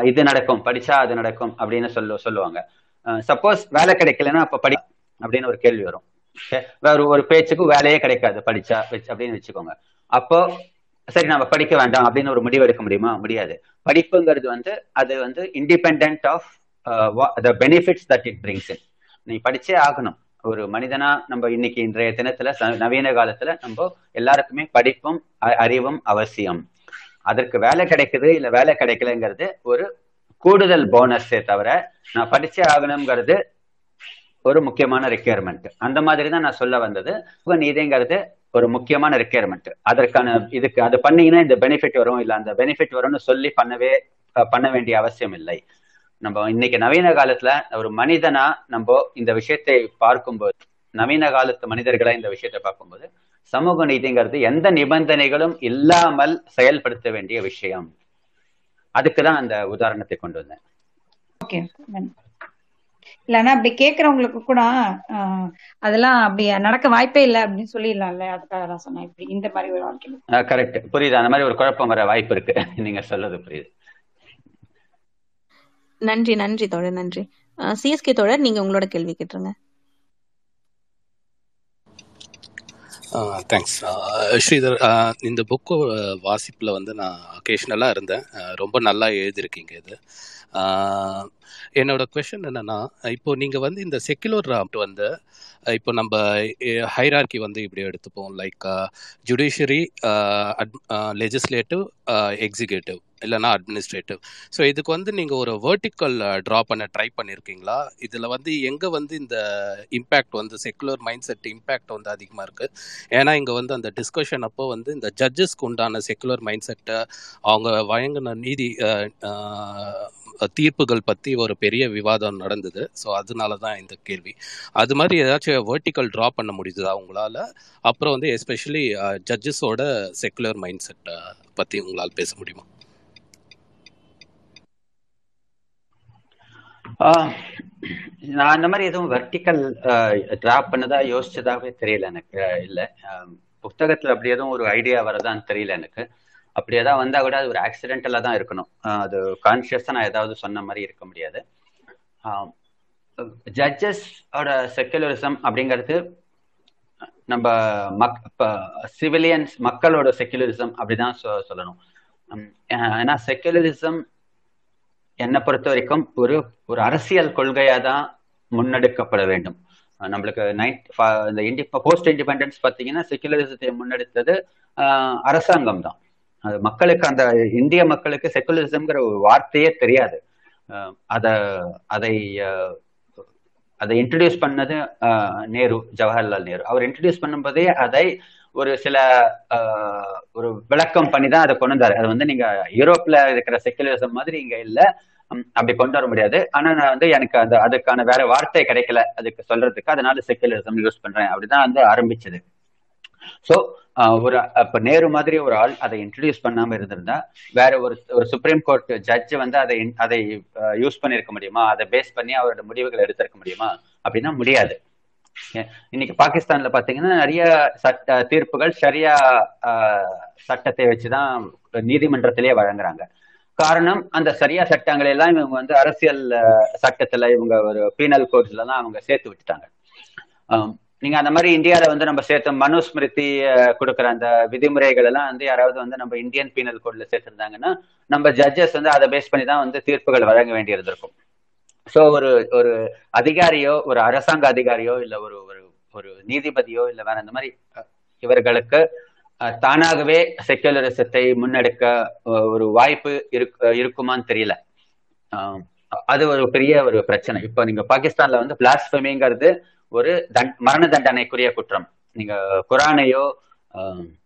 இது நடக்கும். படிச்சா அது நடக்கும் அப்படின்னு சொல்ல சொல்லுவாங்க. சப்போஸ் வேலை கிடைக்கலன்னா அப்ப படி அப்படின்னு ஒரு கேள்வி வரும். வேற ஒரு பேச்சுக்கு வேலையே கிடைக்காது படிச்சா அப்படின்னு வச்சுக்கோங்க. அப்போ சரி நம்ம படிக்க வேண்டாம் அப்படின்னு ஒரு முடிவு எடுக்க முடியுமா? முடியாது. படிப்புங்கிறது வந்து அது வந்து independent of the benefits that it brings in நீ படிச்சே ஆகணும். ஒரு மனிதனா நம்ம இன்னைக்கு இன்றைய தினத்துல நவீன காலத்துல நம்ம எல்லாருக்குமே படிப்பும் அ- அறிவும் அவசியம். அதற்கு வேலை கிடைக்குது இல்ல வேலை கிடைக்கலங்கிறது ஒரு கூடுதல் போனஸே தவிர நான் படிச்சே ஆகணுங்கிறது ஒரு முக்கியமான ரெக்யர்மெண்ட் அந்த மாதிரி தான் நான் சொல்ல வந்தது. சமூக நீதிங்கிறது ஒரு முக்கியமான ரெக்யர்மெண்ட் அதற்கான இதுக்கு அது பண்ணீங்கன்னா இந்த பெனிஃபிட் வரும் இல்ல அந்த பெனிஃபிட் வரும்னு சொல்லி பண்ணவே பண்ண வேண்டிய அவசியம் இல்லை. நம்ம இன்னைக்கு நவீன காலத்துல ஒரு மனிதனா நம்ம இந்த விஷயத்தை பார்க்கும்போது நவீன காலத்து மனிதர்களா இந்த விஷயத்தை பார்க்கும்போது சமூக நீதிங்கிறது எந்த நிபந்தனைகளும் இல்லாமல் செயல்படுத்த வேண்டிய விஷயம். அதுக்கு தான் அந்த உதாரணத்தை கொண்டு வந்தேன். ஓகே இல்லைன்னா அப்படி கேட்கறவங்களுக்கு கூட ஆஹ், அதெல்லாம் அப்படி நடக்க வாய்ப்பே இல்லை அப்படின்னு சொல்லிடலாம்ல. அதுக்காக தான் சொன்னேன். இப்படி இந்த மாதிரி ஒரு வாழ்க்கை கரெக்ட் புரியுது. அந்த மாதிரி ஒரு குழப்பம் வர வாய்ப்பு இருக்கு. நீங்க சொல்றது புரியுது. நன்றி நன்றி தோழர் நன்றி. சிஎஸ்கே தோழர் நீங்க உங்களோட கேள்வி கேட்டுருங்க. தேங்க்ஸ் ஸ்ரீதர் இந்த புக்கு வாசிப்பில் வந்து நான் அக்கேஷ்னலாக இருந்தேன். ரொம்ப நல்லா எழுதியிருக்கீங்க இது. என்னோட கொஷன் என்னன்னா இப்போ நீங்கள் வந்து இந்த செக்குலர் வந்து இப்போ நம்ம ஹைரார்கி வந்து இப்படி எடுத்துப்போம். லைக் ஜுடிஷியரி லெஜிஸ்லேட்டிவ் எக்ஸிக்யூட்டிவ் இல்லைன்னா அட்மினிஸ்ட்ரேட்டிவ் ஸோ இதுக்கு வந்து நீங்கள் ஒரு வேர்ட்டிக்கல் ட்ரா பண்ண ட்ரை பண்ணியிருக்கீங்களா இதில் வந்து எங்கே வந்து இந்த இம்பேக்ட் வந்து செக்குலர் மைண்ட் செட் இம்பேக்ட் வந்து அதிகமாக இருக்குது ஏன்னா இங்கே வந்து அந்த டிஸ்கஷன் அப்போ வந்து இந்த ஜட்ஜஸ்க்கு உண்டான செக்குலர் மைண்ட் செட்டை அவங்க வழங்கின நீதி தீர்ப்புகள் பற்றி ஒரு பெரிய விவாதம் நடந்தது. ஸோ அதனால தான் இந்த கேள்வி. அது மாதிரி ஏதாச்சும் வேர்ட்டிக்கல் ட்ரா பண்ண முடியுதா உங்களால்? அப்புறம் வந்து எஸ்பெஷலி ஜட்ஜஸோட செக்குலர் மைண்ட் செட்டை பற்றி உங்களால் பேச முடியுமா? நான் அந்த மாதிரி எதுவும் வெர்டிக்கல் டிராப் பண்ணதா யோசிச்சதாகவே தெரியல எனக்கு. இல்லை. புத்தகத்தில் புத்தகத்துல அப்படி எதுவும் ஒரு ஐடியா வரதான்னு தெரியல எனக்கு. அப்படி ஏதாவது வந்தா கூட அது ஒரு ஆக்சிடென்டலா தான் இருக்கணும். அது கான்சியஸா நான் ஏதாவது சொன்ன மாதிரி இருக்க முடியாது. ஜட்ஜஸ் ஓட செக்குலரிசம் அப்படிங்கிறது நம்ம மக் சிவிலியன்ஸ் மக்களோட செக்குலரிசம் அப்படிதான் சொ- சொல்லணும். ஏன்னா செக்குலரிசம் என்னை பொறுத்த வரைக்கும் ஒரு ஒரு அரசியல் கொள்கையா தான் முன்னெடுக்கப்பட வேண்டும். நம்மளுக்கு நைட் இந்த இண்டி போஸ்ட் இண்டிபெண்டன்ஸ் பார்த்தீங்கன்னா செக்குலரிசத்தை முன்னெடுத்தது அரசாங்கம் தான். அது மக்களுக்கு அந்த இந்திய மக்களுக்கு செக்குலரிசம்ங்கிற ஒரு வார்த்தையே தெரியாது. அதை அதை அதை இன்ட்ரடியூஸ் பண்ணது நேரு ஜவஹர்லால் நேரு. அவர் இன்ட்ரடியூஸ் பண்ணும்போதே அதை ஒரு சில ஒரு விளக்கம் பண்ணி தான் அதை கொண்டு வந்தார். அது வந்து நீங்க யூரோப்ல இருக்கிற செக்குலரிசம் மாதிரி இங்க இல்லை. அப்படி கொண்டு வர முடியாது. ஆனா நான் வந்து எனக்கு அந்த அதுக்கான வேற வார்த்தை கிடைக்கல. அதுக்கு சொல்றதுக்கு அதனால செக்குலரிசம் யூஸ் பண்றேன். அப்படிதான் வந்து ஆரம்பிச்சது. ஸோ ஒரு அப்ப நேரு மாதிரி ஒரு ஆள் அதை இன்ட்ரடியூஸ் பண்ணாம இருந்திருந்தா வேற ஒரு ஒரு சுப்ரீம் கோர்ட் ஜட்ஜ் வந்து அதை அதை யூஸ் பண்ணிருக்க முடியுமா? அதை பேஸ் பண்ணி அவரோட முடிவுகளை எடுத்திருக்க முடியுமா? அப்படின்னா முடியாது. இன்னைக்கு பாகிஸ்தான்ல பாத்தீங்கன்னா நிறைய சட்ட தீர்ப்புகள் சரியா ஆஹ், சட்டத்தை வச்சுதான் நீதிமன்றத்திலேயே வழங்குறாங்க. காரணம் அந்த சரியா சட்டங்களை எல்லாம் இவங்க வந்து அரசியல் சட்டத்துல இவங்க ஒரு பீனல் கோர்ட்ல எல்லாம் அவங்க சேர்த்து விட்டுட்டாங்க. நீங்க அந்த மாதிரி இந்தியால வந்து நம்ம சேர்த்த மனுஸ்மிருதி கொடுக்குற கொடுக்கிற அந்த விதிமுறைகள் எல்லாம் வந்து யாராவது வந்து நம்ம இந்தியன் பீனல் கோட்ல சேர்த்திருந்தாங்கன்னா நம்ம ஜட்ஜஸ் வந்து அதை பேஸ் பண்ணி தான் வந்து தீர்ப்புகள் வழங்க வேண்டியிருந்திருக்கும் ஸோ ஒரு ஒரு அதிகாரியோ ஒரு அரசாங்க அதிகாரியோ இல்ல ஒரு ஒரு ஒரு நீதிபதியோ இல்ல வேற அந்த மாதிரி இவர்களுக்கு தானாகவே செக்குலரிசத்தை முன்னெடுக்க ஒரு வாய்ப்பு இருக்- இருக்குமான்னு தெரியல. ஆஹ் அது ஒரு பெரிய ஒரு பிரச்சனை. இப்போ நீங்க பாகிஸ்தான்ல வந்து பிளாஸ்பமிங்கிறது ஒரு தண் மரண தண்டனைக்குரிய குற்றம். நீங்க குரானையோ ஆஹ்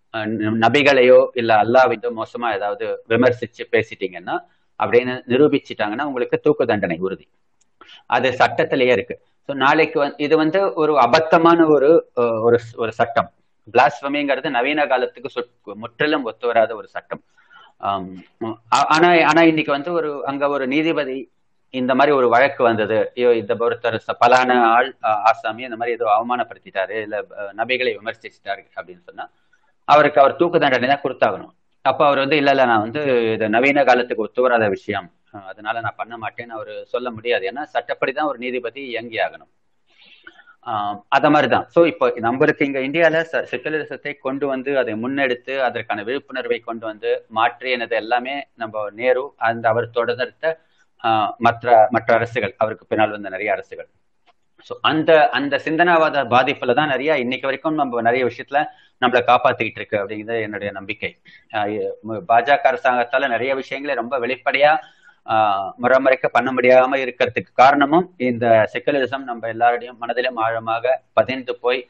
நபிகளையோ இல்ல அல்லாவிதோ மோசமா ஏதாவது விமர்சிச்சு பேசிட்டீங்கன்னா அப்படின்னு நிரூபிச்சிட்டாங்கன்னா உங்களுக்கு தூக்கு தண்டனை உறுதி. அது சட்டத்திலேயே இருக்கு. ஸோ நாளைக்கு இது வந்து ஒரு அபத்தமான ஒரு ஒரு ஒரு சட்டம். பிளாஸ்வமிங்கிறது நவீன காலத்துக்கு சொற்- முற்றிலும் ஒத்து வராத ஒரு சட்டம். ஆனா ஆனா இன்னைக்கு வந்து ஒரு அங்க ஒரு நீதிபதி இந்த மாதிரி ஒரு வழக்கு வந்தது. ஐயோ இந்த ஒருத்தர் பலான ஆள் ஆசாமி இந்த மாதிரி ஏதோ அவமானப்படுத்திட்டாரு இல்ல நபிகளை விமர்சிச்சிட்டாரு அப்படின்னு சொன்னா அவருக்கு அவர் தூக்கு தண்டனை தான் கொடுத்தாகணும். அப்ப அவர் வந்து இல்ல இல்ல நான் வந்து இது நவீன காலத்துக்கு ஒத்து வராத விஷயம். அதனால நான் பண்ண மாட்டேன்னு அவர் சொல்ல முடியாது. ஏன்னா சட்டப்படிதான் ஒரு நீதிபதி இயங்கி ஆகணும் அத மாதிரிதான். சோ இப்போ நம்மளுக்கு இங்க இந்தியால செக்குலரிசத்தை கொண்டு வந்து அதை முன்னெடுத்து அதற்கான விழிப்புணர்வை கொண்டு வந்து மாற்றியனது எல்லாமே நம்ம நேரு அந்த அவர் தொடர்ந்த ஆஹ் மற்ற மற்ற அரசுகள் அவருக்கு பின்னால் வந்த நிறைய அரசுகள். ஸோ அந்த அந்த சிந்தனாவாத பாதிப்புல தான் நிறைய இன்னைக்கு வரைக்கும் நம்ம நிறைய விஷயத்துல நம்மளை காப்பாத்திக்கிட்டு இருக்கு அப்படிங்கிறது என்னுடைய நம்பிக்கை. பாஜக அரசாங்கத்தால நிறைய விஷயங்களை ரொம்ப வெளிப்படையா முறமுறைக்க பண்ண முடியாம இருக்கிறதுக்கு காரணமும் இந்த செக்குலரிசம் நம்ம எல்லாருடையும் மனதிலும் ஆழமாக பதிந்து போய்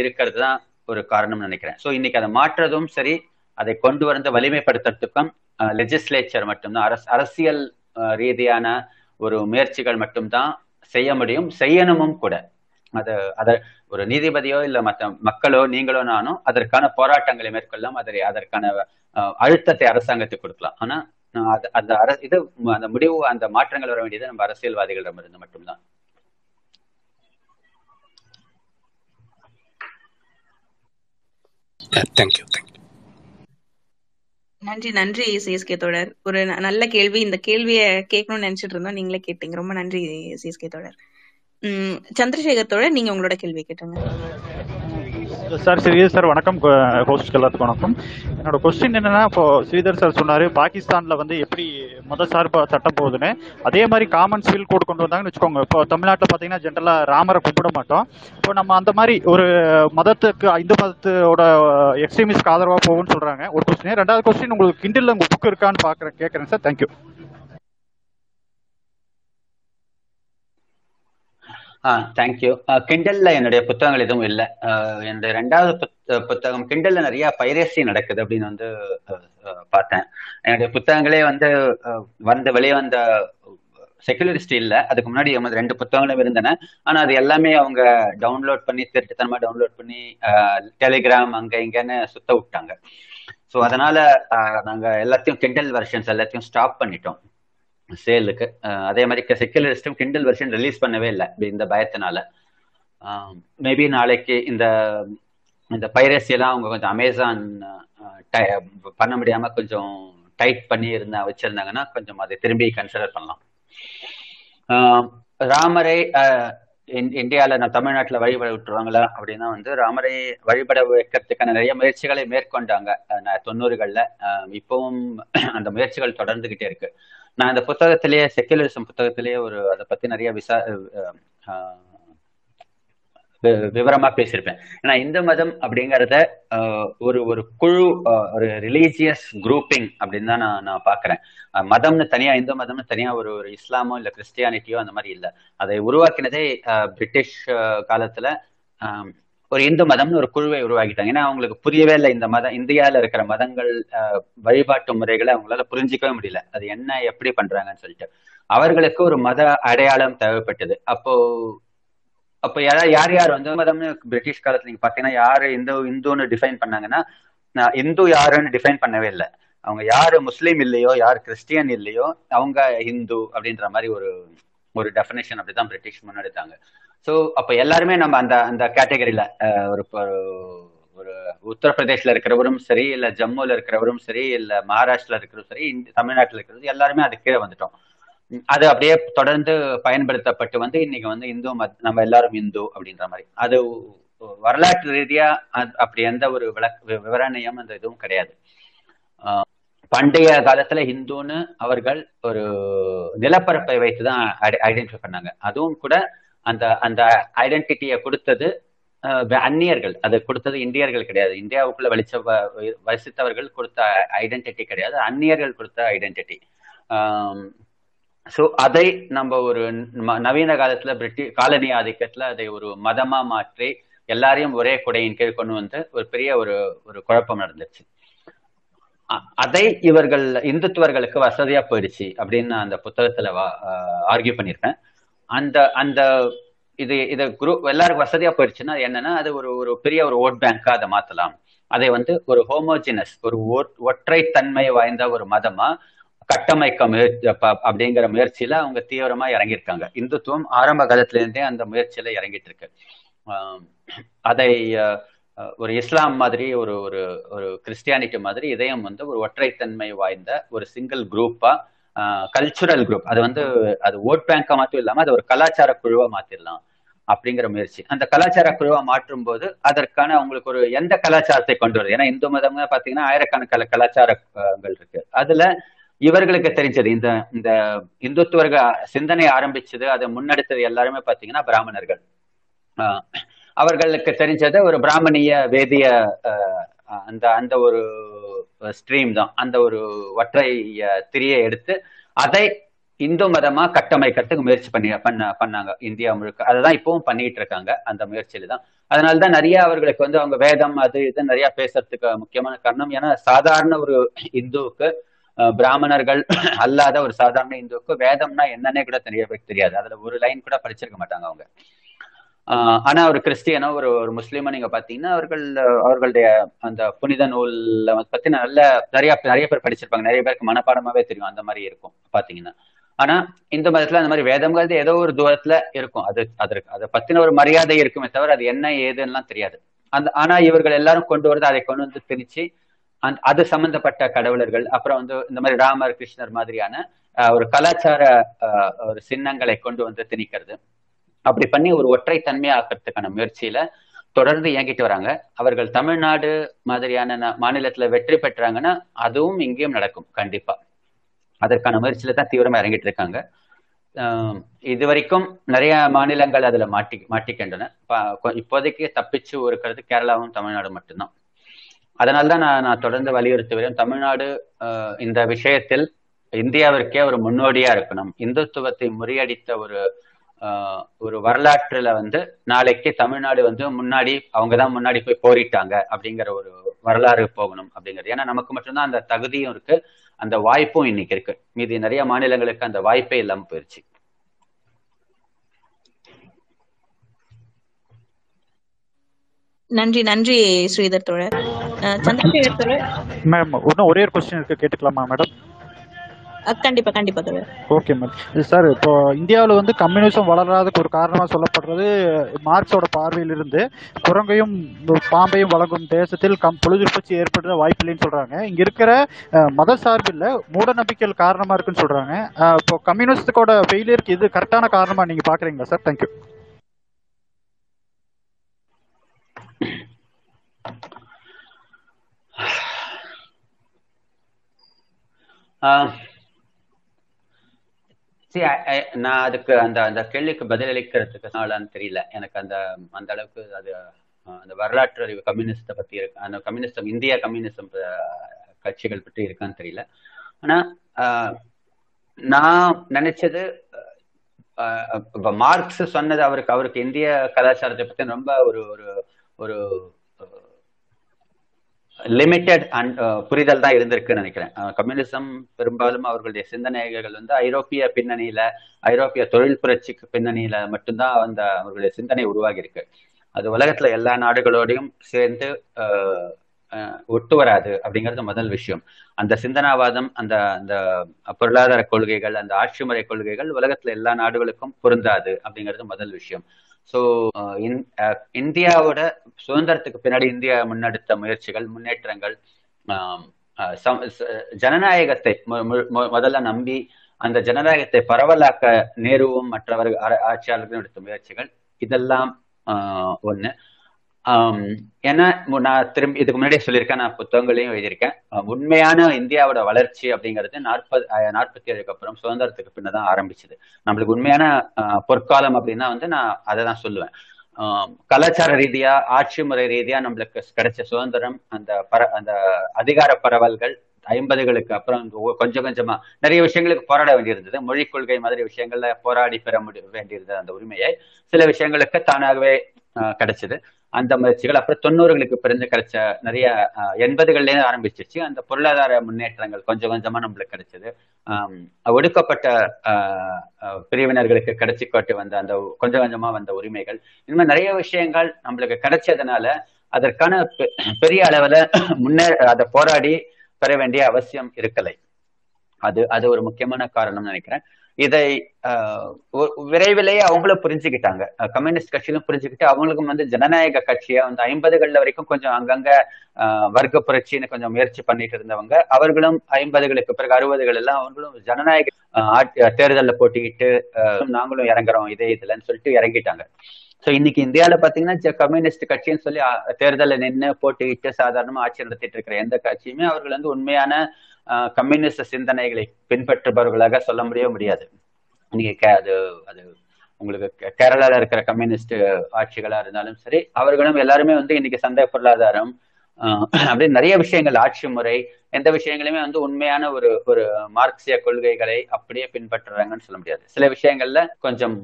இருக்கிறது தான் ஒரு காரணம்னு நினைக்கிறேன். ஸோ இன்னைக்கு அதை மாற்றுறதும் சரி அதை கொண்டு வந்து வலிமைப்படுத்துறதுக்கும் லெஜிஸ்லேச்சர் மட்டும்தான் அரசு அரசியல் ரீதியான ஒரு முயற்சிகள் மட்டும்தான் செய்ய முடியும் செய்யணுமும் கூட. அது அத ஒரு நீதிபதியோ இல்ல மற்ற மக்களோ நீங்களோ நானும் அதற்கான போராட்டங்களை மேற்கொள்ளலாம் அதை அதற்கான அழுத்தத்தை அரசாங்கத்துக்கு கொடுக்கலாம். ஆனா அது அந்த அர இது அந்த முடிவு அந்த மாற்றங்கள் வர வேண்டியது நம்ம அரசியல்வாதிகளிடம் இருந்து மட்டும்தான். தேங்க்யூ தேங்க்யூ நன்றி நன்றி சிஎஸ்கே தோழர். ஒரு நல்ல கேள்வி. இந்த கேள்வியை கேட்கணும்னு நினைச்சிட்டு இருந்தோம். நீங்களே கேட்டீங்க. ரொம்ப நன்றி சிஎஸ்கே தோழர். உம் சந்திரசேகர் தோழர் நீங்க உங்களோட கேள்வி கேட்டுங்க சார் ஸ்ரீதர் சார் வணக்கம். ஹோஸ்ட் எல்லாத்துக்கும் வணக்கம். என்னோட கொஸ்டின் என்னன்னா இப்போ ஸ்ரீதர் சார் சொன்னார் பாகிஸ்தானில் வந்து எப்படி மத சார்பு சட்டம் போகுதுன்னு. அதே மாதிரி காமன் சிவில் கோட் கொண்டு வந்தாங்கன்னு வச்சுக்கோங்க. இப்போ தமிழ்நாட்டில் பார்த்தீங்கன்னா ஜென்ரலாக ராமரை கும்பிட மாட்டோம். இப்போ நம்ம அந்த மாதிரி ஒரு மதத்துக்கு இந்து மதத்தோட எக்ஸ்ட்ரீமிஸ்ட்க்கு ஆதரவாக போகும்னு சொல்கிறாங்க ஒரு கொஸ்டின் ரெண்டாவது கொஸ்டின் உங்களுக்கு கிண்டில் உங்கள் புக் இருக்கான்னு பார்க்குறேன் கேட்குறேன் சார் தேங்க்யூ தேங்க்யூ கிண்டல்ல என்னுடைய புத்தகங்கள் எதுவும் இல்லை. என்னுடைய ரெண்டாவது புத்தகம் கிண்டல்ல நிறைய பைரசி நடக்குது அப்படின்னு வந்து பார்த்தேன். என்னுடைய புத்தகங்களே வந்து வந்த வந்து வெளியே வந்த செக்குலரிஸ்ட் இல்ல அதுக்கு முன்னாடி எமது ரெண்டு புத்தகங்களும் இருந்தன. ஆனா அது எல்லாமே அவங்க டவுன்லோட் பண்ணி திருட்டுத்தனமா டவுன்லோட் பண்ணி டெலிகிராம் அங்க இங்கன்னு சுத்த விட்டாங்க. ஸோ அதனால அஹ், நாங்க எல்லாத்தையும் கிண்டல் வெர்ஷன்ஸ் எல்லாத்தையும் ஸ்டாப் பண்ணிட்டோம். சேலுக்கு. அதே மாதிரி செக்குலரிஸ்டும் கிண்டல் வெர்ஷன் ரிலீஸ் பண்ணவே இல்லை. இந்த பயத்தினால. மேபி நாளைக்கு இந்த இந்த பைரசி எல்லாம் அவங்க கொஞ்சம் அமேசான் பண்ண முடியாம கொஞ்சம் டைட் பண்ணி இருந்தா வச்சிருந்தாங்கன்னா கொஞ்சம் அதை திரும்பி கன்சிடர் பண்ணலாம். ஆஹ் ராமரை ஆஹ் இந்தியால நான் தமிழ்நாட்டுல வழிபட விட்டுருவாங்களா அப்படின்னா வந்து ராமரை வழிபட வைக்கிறதுக்கான நிறைய முயற்சிகளை மேற்கொண்டாங்க. தொண்ணூறுகள்ல. அஹ் இப்பவும் அந்த முயற்சிகள் தொடர்ந்துகிட்டே இருக்கு. நான் இந்த புத்தகத்திலேயே செக்குலரிசம் புத்தகத்திலேயே ஒரு அதை பத்தி நிறைய விசா விவரமா பேசியிருப்பேன். ஏன்னா இந்து மதம் அப்படிங்கறத ஆஹ், ஒரு ஒரு குழு ஒரு ரிலீஜியஸ் குரூப்பிங் அப்படின்னு தான் நான் நான் பாக்குறேன் மதம்னு தனியா இந்து மதம்னு தனியா ஒரு ஒரு இஸ்லாமோ இல்ல கிறிஸ்டியானிட்டியோ அந்த மாதிரி இல்ல. அதை உருவாக்கினதே பிரிட்டிஷ் காலத்துல ஆஹ், ஒரு இந்து மதம்னு ஒரு குழுவை உருவாக்கிட்டாங்க. ஏன்னா அவங்களுக்கு புரியவே இல்லை இந்த மதம் இந்தியால இருக்கிற மதங்கள் வழிபாட்டு முறைகளை அவங்களால புரிஞ்சிக்கவே முடியல. அது என்ன எப்படி பண்றாங்கன்னு சொல்லிட்டு. அவர்களுக்கு ஒரு மத அடையாளம் தேவைப்பட்டது. அப்போ அப்போ யாராவது யார் யார் வந்து மதம்னு பிரிட்டிஷ் காலத்துல நீங்க பாத்தீங்கன்னா யாரு இந்து இந்துன்னு டிஃபைன் பண்ணாங்கன்னா இந்து யாருன்னு டிஃபைன் பண்ணவே இல்லை. அவங்க யாரு முஸ்லீம் இல்லையோ யார் கிறிஸ்டியன் இல்லையோ அவங்க இந்து அப்படின்ற மாதிரி ஒரு ஒரு டெஃபினேஷன் அப்படிதான் பிரிட்டிஷ் முன்னெடுத்தாங்க. ஸோ அப்ப எல்லாருமே நம்ம அந்த அந்த கேட்டகரியில ஒரு ஒரு- உத்தரப்பிரதேஷ்ல இருக்கிறவரும் சரி இல்ல ஜம்முல இருக்கிறவரும் சரி இல்ல மகாராஷ்டிரல இருக்கிறவரும் சரி இந்த தமிழ்நாட்டுல இருக்கிறது எல்லாருமே அது கீழே வந்துட்டோம். அது அப்படியே தொடர்ந்து பயன்படுத்தப்பட்டு வந்து இன்னைக்கு வந்து இந்து மத் நம்ம எல்லாரும் இந்து அப்படின்ற மாதிரி. அது வரலாற்று ரீதியா அப்படி எந்த ஒரு விளக் விவரணையும் அந்த இதுவும் கிடையாது. ஆஹ் பண்டைய காலத்துல ஹிந்துன்னு அவர்கள் ஒரு நிலப்பரப்பை வைத்துதான் ஐடென்டிஃபை பண்ணாங்க. அதுவும் கூட அந்த அந்த ஐடென்டிட்டியை கொடுத்தது அந்நியர்கள். அது கொடுத்தது இந்தியர்கள் கிடையாது. இந்தியாவுக்குள்ள வெளிச்ச வ- வசித்தவர்கள் கொடுத்த ஐடென்டிட்டி கிடையாது. அந்நியர்கள் கொடுத்த ஐடென்டிட்டி ஸோ அதை நம்ம ஒரு ம- நவீன காலத்துல பிரிட்டிஷ் காலனி ஆதிக்கத்துல அதை ஒரு மதமா மாற்றி எல்லாரையும் ஒரே குடையின் கீழ் கொண்டு வந்து ஒரு பெரிய ஒரு ஒரு குழப்பம் நடந்துச்சு அதை இவர்கள் இந்துத்துவர்களுக்கு வசதியா போயிடுச்சு அப்படின்னு நான் அந்த புத்தகத்துல ஆர்கியூ பண்ணியிருக்கேன். அந்த அந்த இது இது குரூப் எல்லாருக்கும் வசதியா போயிடுச்சுன்னா என்னன்னா அது ஒரு ஒரு பெரிய ஒரு ஓட் பேங்கா அதை மாத்தலாம். அதை வந்து ஒரு ஹோமோஜினஸ் ஒரு ஒற்றை ஒற்றைத்தன்மை வாய்ந்த ஒரு மதமா கட்டமைக்க முயற்சி அப்படிங்கிற முயற்சியில அவங்க தீவிரமா இறங்கியிருக்காங்க. இந்துத்துவம் ஆரம்ப காலத்துல இருந்தே அந்த முயற்சியில இறங்கிட்டு இருக்கு அதை ஒரு இஸ்லாம் மாதிரி ஒரு ஒரு ஒரு கிறிஸ்டியானிட்டி மாதிரி இதையும் வந்து ஒரு ஒற்றைத்தன்மை வாய்ந்த ஒரு சிங்கிள் குரூப்பா கல்ச்சுரல் குரூப் அது வந்து அது ஓட் பேங்கா மட்டும் இல்லாம அது ஒரு கலாச்சார குழுவா மாத்திரலாம் அப்படிங்கிற முயற்சி. அந்த கலாச்சார குழுவா மாற்றும் போது அதற்கான அவங்களுக்கு ஒரு எந்த கலாச்சாரத்தை கொண்டு வருது? ஏன்னா இந்து மதம் பாத்தீங்கன்னா ஆயிரக்கணக்கான கலாச்சாரங்கள் இருக்கு. அதுல இவர்களுக்கு தெரிஞ்சது இந்த இந்த இந்துத்துவர்கள் சிந்தனை ஆரம்பிச்சது அதை முன்னெடுத்தது எல்லாருமே பாத்தீங்கன்னா பிராமணர்கள். ஆஹ் அவர்களுக்கு தெரிஞ்சது ஒரு பிராமணிய வேதிய ஆஹ் அந்த அந்த ஒரு ஸ்ட்ரீம் தான். அந்த ஒரு ஒற்றை திரியை எடுத்து அதை இந்து மதமா கட்டமைக்கிறதுக்கு முயற்சி பண்ணி பண்ண பண்ணாங்க. இந்தியா முழுக்க. அதுதான் இப்பவும் பண்ணிட்டு இருக்காங்க. அந்த முயற்சியில தான். அதனாலதான் நிறைய அவர்களுக்கு வந்து அவங்க வேதம் அது இது நிறைய பேசுறதுக்கு முக்கியமான காரணம். ஏன்னா சாதாரண ஒரு இந்துவுக்கு பிராமணர்கள் அல்லாத ஒரு சாதாரண இந்துவுக்கு வேதம்னா என்னன்னே கூட தெரிய தெரியாது. அதுல ஒரு லைன் கூட படிச்சிருக்க மாட்டாங்க அவங்க. ஆனா ஒரு கிறிஸ்டியனோ ஒரு ஒரு முஸ்லீமோ நீங்க பாத்தீங்கன்னா அவர்கள் அவர்களுடைய அந்த புனித நூல்ல பத்தி நல்ல நிறைய நிறைய பேர் படிச்சிருப்பாங்க. நிறைய பேருக்கு மனப்பாடமாவே தெரியும். அந்த மாதிரி இருக்கும் பாத்தீங்கன்னா. ஆனா இந்த மதத்துல அந்த மாதிரி வேதம்ங்கிறது ஏதோ ஒரு தூரத்துல இருக்கும். அது அதற்கு அதை பத்தின ஒரு மரியாதை இருக்குமே தவிர அது என்ன ஏதுன்னுலாம் தெரியாது. அந்த ஆனா இவர்கள் எல்லாரும் கொண்டு வரது அதை கொண்டு வந்து திணிச்சு அந்த அது சம்பந்தப்பட்ட கடவுளர்கள் அப்புறம் வந்து இந்த மாதிரி ராமர் கிருஷ்ணர் மாதிரியான ஒரு கலாச்சார ஒரு சின்னங்களை கொண்டு வந்து திணிக்கிறது. அப்படி பண்ணி ஒரு ஒற்றை தன்மையாக்கிறதுக்கான முயற்சியில தொடர்ந்து இயங்கிட்டு வராங்க. அவர்கள் தமிழ்நாடு மாதிரியான மாநிலத்துல வெற்றி பெற்றாங்கன்னா அதுவும் இங்கேயும் நடக்கும் கண்டிப்பா. அதற்கான முயற்சியில தான் தீவிரமா இறங்கிட்டு இருக்காங்க. ஆஹ் இது வரைக்கும் நிறைய மாநிலங்கள் அதுல மாட்டி மாட்டிக்கின்றன. இப்போதைக்கு தப்பிச்சு இருக்கிறது கேரளாவும் தமிழ்நாடு மட்டும்தான். அதனால்தான் நான் நான் தொடர்ந்து வலியுறுத்துகிறேன். தமிழ்நாடு இந்த விஷயத்தில் இந்தியாவிற்கே ஒரு முன்னோடியா இருக்கணும். இந்துத்துவத்தை முறியடித்த ஒரு ஒரு வரலாற்றுல வந்து நாளைக்கு தமிழ்நாடு வந்து முன்னாடி அவங்க தான் முன்னாடி போய் போரிட்டாங்க அப்படிங்கிற ஒரு வரலாறு போகணும் அப்படிங்கிறது. ஏன்னா நமக்கு மட்டும்தான் அந்த தகுதியும் இருக்கு அந்த வாய்ப்பும் இன்னைக்கு இருக்கு. மீதி நிறைய மாநிலங்களுக்கு அந்த வாய்ப்பே இல்லாம போயிருச்சு. நன்றி நன்றி ஸ்ரீதர் தோழர். சந்திரசேகர் தோழர். மேம் இன்னும் ஒரே ஒரு கொஸ்டின் இருக்கு கேட்டுக்கலாமா மேடம்? கண்டிப்பா கண்டிப்பா தோழர் ஓகே மேம். சார் இப்போ இந்தியாவில் வந்து கம்யூனிசம் வளராததுக்கு ஒரு காரணமாக சொல்லப்படுறது மார்க்ஸோட பார்வையிலிருந்து குரங்கையும் பாம்பையும் வழங்கும் தேசத்தில் கம் புழுதிர்பட்சி ஏற்படுற வாய்ப்பில்லைன்னு சொல்கிறாங்க இங்கே இருக்கிற மத சார்பில் மூட நம்பிக்கைகள் காரணமா இருக்குன்னு சொல்கிறாங்க இப்போ கம்யூனிஸ்டோட ஃபெயிலியருக்கு இது கரெக்டான காரணமாக நீங்கள் பார்க்குறீங்களா சார்? தேங்க்யூ ஆ நான் அதுக்கு அந்த அந்த கேள்விக்கு பதிலளிக்கிறதுக்குனாலான்னு தெரியல. எனக்கு அந்த அந்த அளவுக்கு அது அந்த வரலாற்று அறிவு கம்யூனிஸ்ட பத்தி இருக்கு அந்த கம்யூனிஸ்டம் இந்திய கம்யூனிசம் கட்சிகள் பற்றி இருக்கான்னு தெரியல. ஆனா ஆஹ், நான் நினைச்சது மார்க்ஸ் சொன்னது அவருக்கு அவருக்கு இந்திய கலாச்சாரத்தை பத்தி ரொம்ப ஒரு ஒரு ஒரு லிமிட்டெட் அண்ட் uh, புரிதல் தான் இருந்திருக்குன்னு நினைக்கிறேன். கம்யூனிசம் பெரும்பாலும் அவர்களுடைய சிந்தனைகள் வந்து ஐரோப்பிய பின்னணியில ஐரோப்பிய தொழில் புரட்சிக்கு பின்னணியில மட்டும்தான் அந்த அவர்களுடைய சிந்தனை உருவாகி இருக்கு அது உலகத்துல எல்லா நாடுகளோடையும் சேர்ந்து ஒட்டு வராது அப்படிங்கிறது முதல் விஷயம். அந்த சிந்தனாவாதம் அந்த அந்த பொருளாதார கொள்கைகள் அந்த ஆட்சி முறை கொள்கைகள் உலகத்துல எல்லா நாடுகளுக்கும் பொருந்தாது அப்படிங்கிறது முதல் விஷயம். ஸோ uh, uh, இந்தியாவோட சுதந்திரத்துக்கு பின்னாடி இந்தியா முன்னெடுத்த முயற்சிகள் முன்னேற்றங்கள் um, uh, ஜனநாயகத்தை மு- மு- முதல்ல நம்பி அந்த ஜனநாயகத்தை பரவலாக்க நேருவும் மற்றவர்கள் ஆ- ஆட்சியாளர்களும் எடுத்த முயற்சிகள். இதெல்லாம் ஆஹ், ஒண்ணு. ஏன்னா நான் திரும்பி இதுக்கு முன்னாடியே சொல்லியிருக்கேன் நான் புத்தகங்களையும் எழுதியிருக்கேன். உண்மையான இந்தியாவோட வளர்ச்சி அப்படிங்கிறது நாற்பது நாற்பத்தி ஏழுக்கு அப்புறம் சுதந்திரத்துக்கு பின்ன தான் ஆரம்பிச்சது. நம்மளுக்கு உண்மையான பொற்காலம் அப்படின்னா வந்து நான் அதை தான் சொல்லுவேன். கலாச்சார ரீதியா ஆட்சி முறை ரீதியா நம்மளுக்கு கிடைச்ச சுதந்திரம் அந்த பர அந்த அதிகார பரவல்கள் ஐம்பதுகளுக்கு அப்புறம் கொஞ்சம் கொஞ்சமா நிறைய விஷயங்களுக்கு போராட வேண்டியிருந்தது. மொழிக் கொள்கை மாதிரி விஷயங்கள்ல போராடி பெற முடி வேண்டியிருந்தது அந்த உரிமையை சில விஷயங்களுக்கு தானாகவே ஆஹ், கிடைச்சது. அந்த முயற்சிகள் அப்புறம் தொண்ணூறுகளுக்கு பிறந்து கிடைச்ச நிறைய எண்பதுகள்லேருந்து ஆரம்பிச்சிச்சு அந்த பொருளாதார முன்னேற்றங்கள் கொஞ்சம் கொஞ்சமா நம்மளுக்கு கிடைச்சது. ஒடுக்கப்பட்ட ஆஹ், கிடைச்சி பிரிவினர்களுக்கு வந்த அந்த கொஞ்சம் கொஞ்சமா வந்த உரிமைகள். இந்த மாதிரி நிறைய விஷயங்கள் நம்மளுக்கு கிடைச்சதுனால அதற்கான பெ- பெரிய அளவுல முன்னே அதை போராடி பெற வேண்டிய அவசியம் இருக்கலை. அது அது ஒரு முக்கியமான காரணம் நினைக்கிறேன். இதை ஆஹ், விரைவிலேயே அவங்களும் புரிஞ்சுக்கிட்டாங்க. கம்யூனிஸ்ட் கட்சியிலும் புரிஞ்சுக்கிட்டு அவங்களுக்கும் வந்து ஜனநாயக கட்சியை வந்து ஐம்பதுகள்ல வரைக்கும் கொஞ்சம் அங்கங்க வர்க்க புரட்சின்னு கொஞ்சம் முயற்சி பண்ணிட்டு இருந்தவங்க அவர்களும் ஐம்பதுகளுக்கு பிறகு அறுபதுகள் எல்லாம் அவங்களும் ஜனநாயக தேர்தலில் ஆட்சி- தேர்தல்ல போட்டிக்கிட்டு நாங்களும் இறங்குறோம் இதே இதுலன்னு சொல்லிட்டு இறங்கிட்டாங்க. சோ இன்னைக்கு இந்தியால பாத்தீங்கன்னா கம்யூனிஸ்ட் கட்சின்னு சொல்லி தேர்தலில் தேர்தல்ல நின்று போட்டியிட்டு சாதாரணமா ஆட்சி நடத்திட்டு இருக்கிற எந்த கட்சியுமே அவர்கள் வந்து உண்மையான கம்யூனிஸ்ட் சிந்தனைகளை பின்பற்றுபவர்களாக சொல்ல முடியவே முடியாது. நீங்க அது அது உங்களுக்கு கேரளால இருக்கிற கம்யூனிஸ்ட் ஆட்சிகளா இருந்தாலும் சரி அவர்களும் எல்லாருமே வந்து இன்னைக்கு சந்தை பொருளாதாரம் அப்படி நிறைய விஷயங்கள் ஆட்சி முறை எந்த விஷயங்களுமே வந்து உண்மையான ஒரு ஒரு மார்க்சிய கொள்கைகளை அப்படியே பின்பற்றுறாங்கன்னு சொல்ல முடியாது. சில விஷயங்கள்ல கொஞ்சம்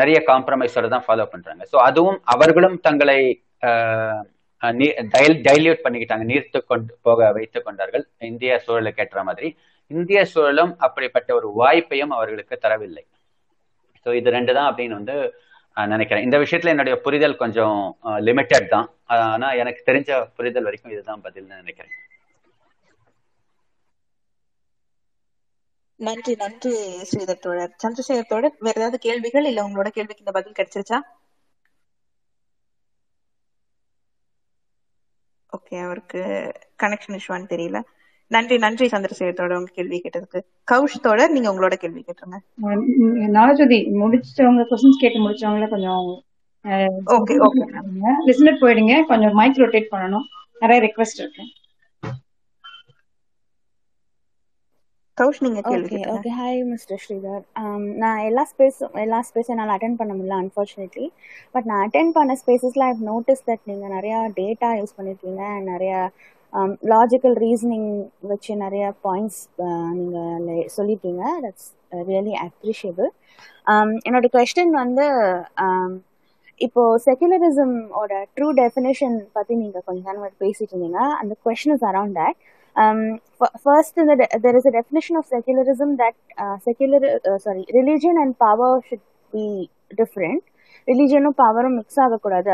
நிறைய காம்ப்ரமைஸோட தான் ஃபாலோ பண்றாங்க. ஸோ அதுவும் அவர்களும் தங்களை டைல்யூட் பண்ணிக்கிட்டாங்க. நீர்த்து கொண்டு போக வைத்துக் கொண்டார்கள். இந்திய சூழலுக்கு ஏற்ற மாதிரி. இந்திய சூழலும் அப்படிப்பட்ட ஒரு வாய்ப்பையும் அவர்களுக்கு தரவில்லை. ஸோ இது ரெண்டு தான் அப்படின்னு வந்து நினைக்கிறேன். இந்த விஷயத்துல என்னுடைய புரிதல் கொஞ்சம் லிமிட்டட் தான். ஆனா எனக்கு தெரிஞ்ச புரிதல் வரைக்கும் இதுதான் பதில்னு நினைக்கிறேன். நன்றி நன்றி ஸ்ரீதர் தோழர். சந்திரசேகர் தோழர் வேற ஏதாவது கேள்விகள்? இல்ல உங்களோட கேள்விக்கு இந்த பதில் கிடைச்சிருச்சா? ஓகே அவருக்கு கனெக்ஷன் இஷ்யூவான்னு தெரியல. நன்றி நன்றி சந்திரசேகர் தோழர் உங்க கேள்வி கேட்டதுக்கு. கௌஷ் தோழர் நீங்க உங்களோட கேள்வி கேட்டுருங்க. நாலஜோதி முடிச்சவங்க கொஸ்டின்ஸ் கேட்டு முடிச்சவங்கள கொஞ்சம் ஓகே ஓகே லிசனர் போயிடுங்க. கொஞ்சம் மைக் ரொட்டேட் பண்ணணும். நிறைய ரெக்வெஸ்ட் இருக்கு. கௌஷ் நீங்க கேள்வி okay okay hi mister Sridhar நான் எல்லா ஸ்பேஸ் எல்லா ஸ்பேஸும் என்னால் அட்டென்ட் பண்ண முடியல அன்ஃபார்ச்சுனேட்லி பட் நான் அட்டென்ட் பண்ண ஸ்பேசஸில் ஐ நோட்டீஸ் தட் நீங்கள் நிறையா டேட்டா யூஸ் பண்ணியிருக்கீங்க நிறையா லாஜிக்கல் ரீசனிங் வச்சு நிறைய பாயிண்ட்ஸ் நீங்கள் சொல்லியிருக்கீங்க தட்ஸ் ரியலி அப்ரிஷியபிள் என்னோட கொஸ்டின் வந்து um, இப்போ செகுலரிசமோட ட்ரூ டெஃபினேஷன் பற்றி நீங்கள் கொஞ்ச நேரம் பேசிட்டு இருந்தீங்க அந்த question is around that um, f- first in the de- there is a definition of secularism that uh, secular uh, sorry religion and power should be different ரிலீஜனும் பவரும் மிக்ஸ் ஆகக்கூடாது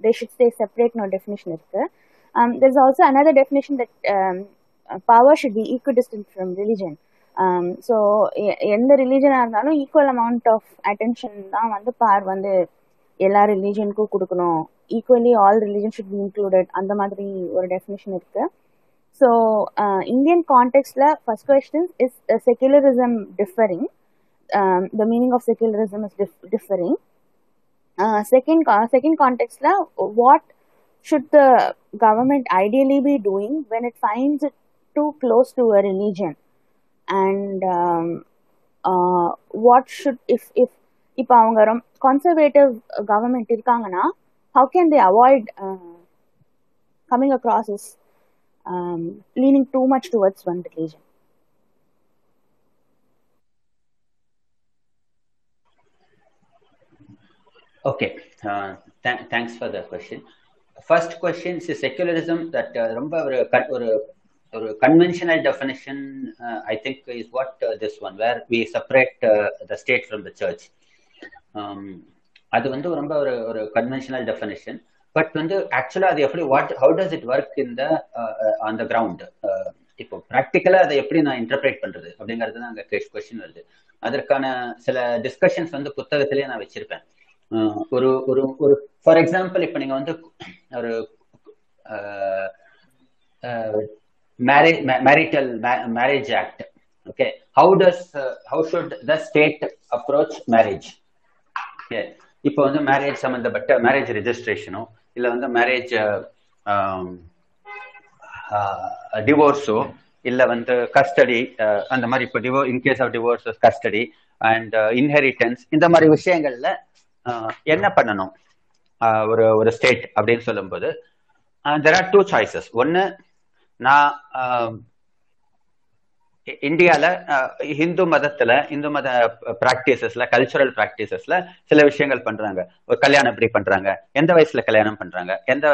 தே ஷுட் ஸ்டே செப்பரேட் ஒரு definition இருக்கு um, there's also another definition that um, uh, power should be equidistant from religion um, so எ- எந்த ரிலீஜனாக இருந்தாலும் equal amount of attention தான் வந்து பார் வந்து எல்லா ரிலீஜனுக்கும் கொடுக்கணும் equally all religion should be included அந்த மாதிரி ஒரு டெஃபினேஷன் இருக்கு So, uh, Indian context, la, first question is uh, secularism differing? Um, the meaning of secularism is dif- differing. Uh, second, co- second context, la, what should the government ideally be doing when it finds it too close to a religion and um, uh, what should if if இப்போ அவங்க ரொம்ப conservative government இருக்காங்கன்னா how can they avoid uh, coming across as um, leaning too much towards one religion Okay, uh, th- thanks for the question. First question is secularism that uh, ரொம்ப ஒரு க- ஒரு ஒரு conventional definition uh, I think is what uh, this one where we separate uh, the state from the church. Um, அது வந்து ரொம்ப ஒரு ஒரு கன்வென்ஷனல் டெஃபினேஷன் பட் வந்து ஆக்சுவலா அது எப்படி what how does it work in the on the ground இப்போ ப்ராக்டிக்கலா அதை எப்படி நான் இன்டர்பிரேட் பண்றது? அப்படிங்கிறது தான் அங்கே கொஸ்டின் வருது. அதற்கான சில டிஸ்கஷன்ஸ் வந்து புத்தகத்திலேயே நான் வச்சிருப்பேன். ஒரு ஒரு ஒரு ஃபார் எக்ஸாம்பிள் இப்போ நீங்க வந்து ஒரு marriage marital marriage act okay how does how should the state approach marriage okay இப்போ வந்து மேரேஜ் சம்பந்தப்பட்ட மேரேஜ் ரெஜிஸ்ட்ரேஷனோ இல்லை வந்து மேரேஜ் டிவோர்ஸோ இல்லை வந்து கஸ்டடி அந்த மாதிரி இப்போ Divo in case of divorce custody and inheritance இந்த மாதிரி விஷயங்கள்ல என்ன பண்ணணும்? ஒரு ஒரு ஸ்டேட் அப்படின்னு சொல்லும்போது தெர் ஆர் டூ சாய்ஸஸ் ஒன்று நான் இந்தியால அஹ், மதத்துல இந்து மத பிராக்டிசஸ்ல கல்ச்சுரல் பிராக்டிசஸ்ல சில விஷயங்கள் பண்றாங்க ஒரு கல்யாணம் எப்படி பண்றாங்க எந்த வயசுல கல்யாணம் பண்றாங்க எந்த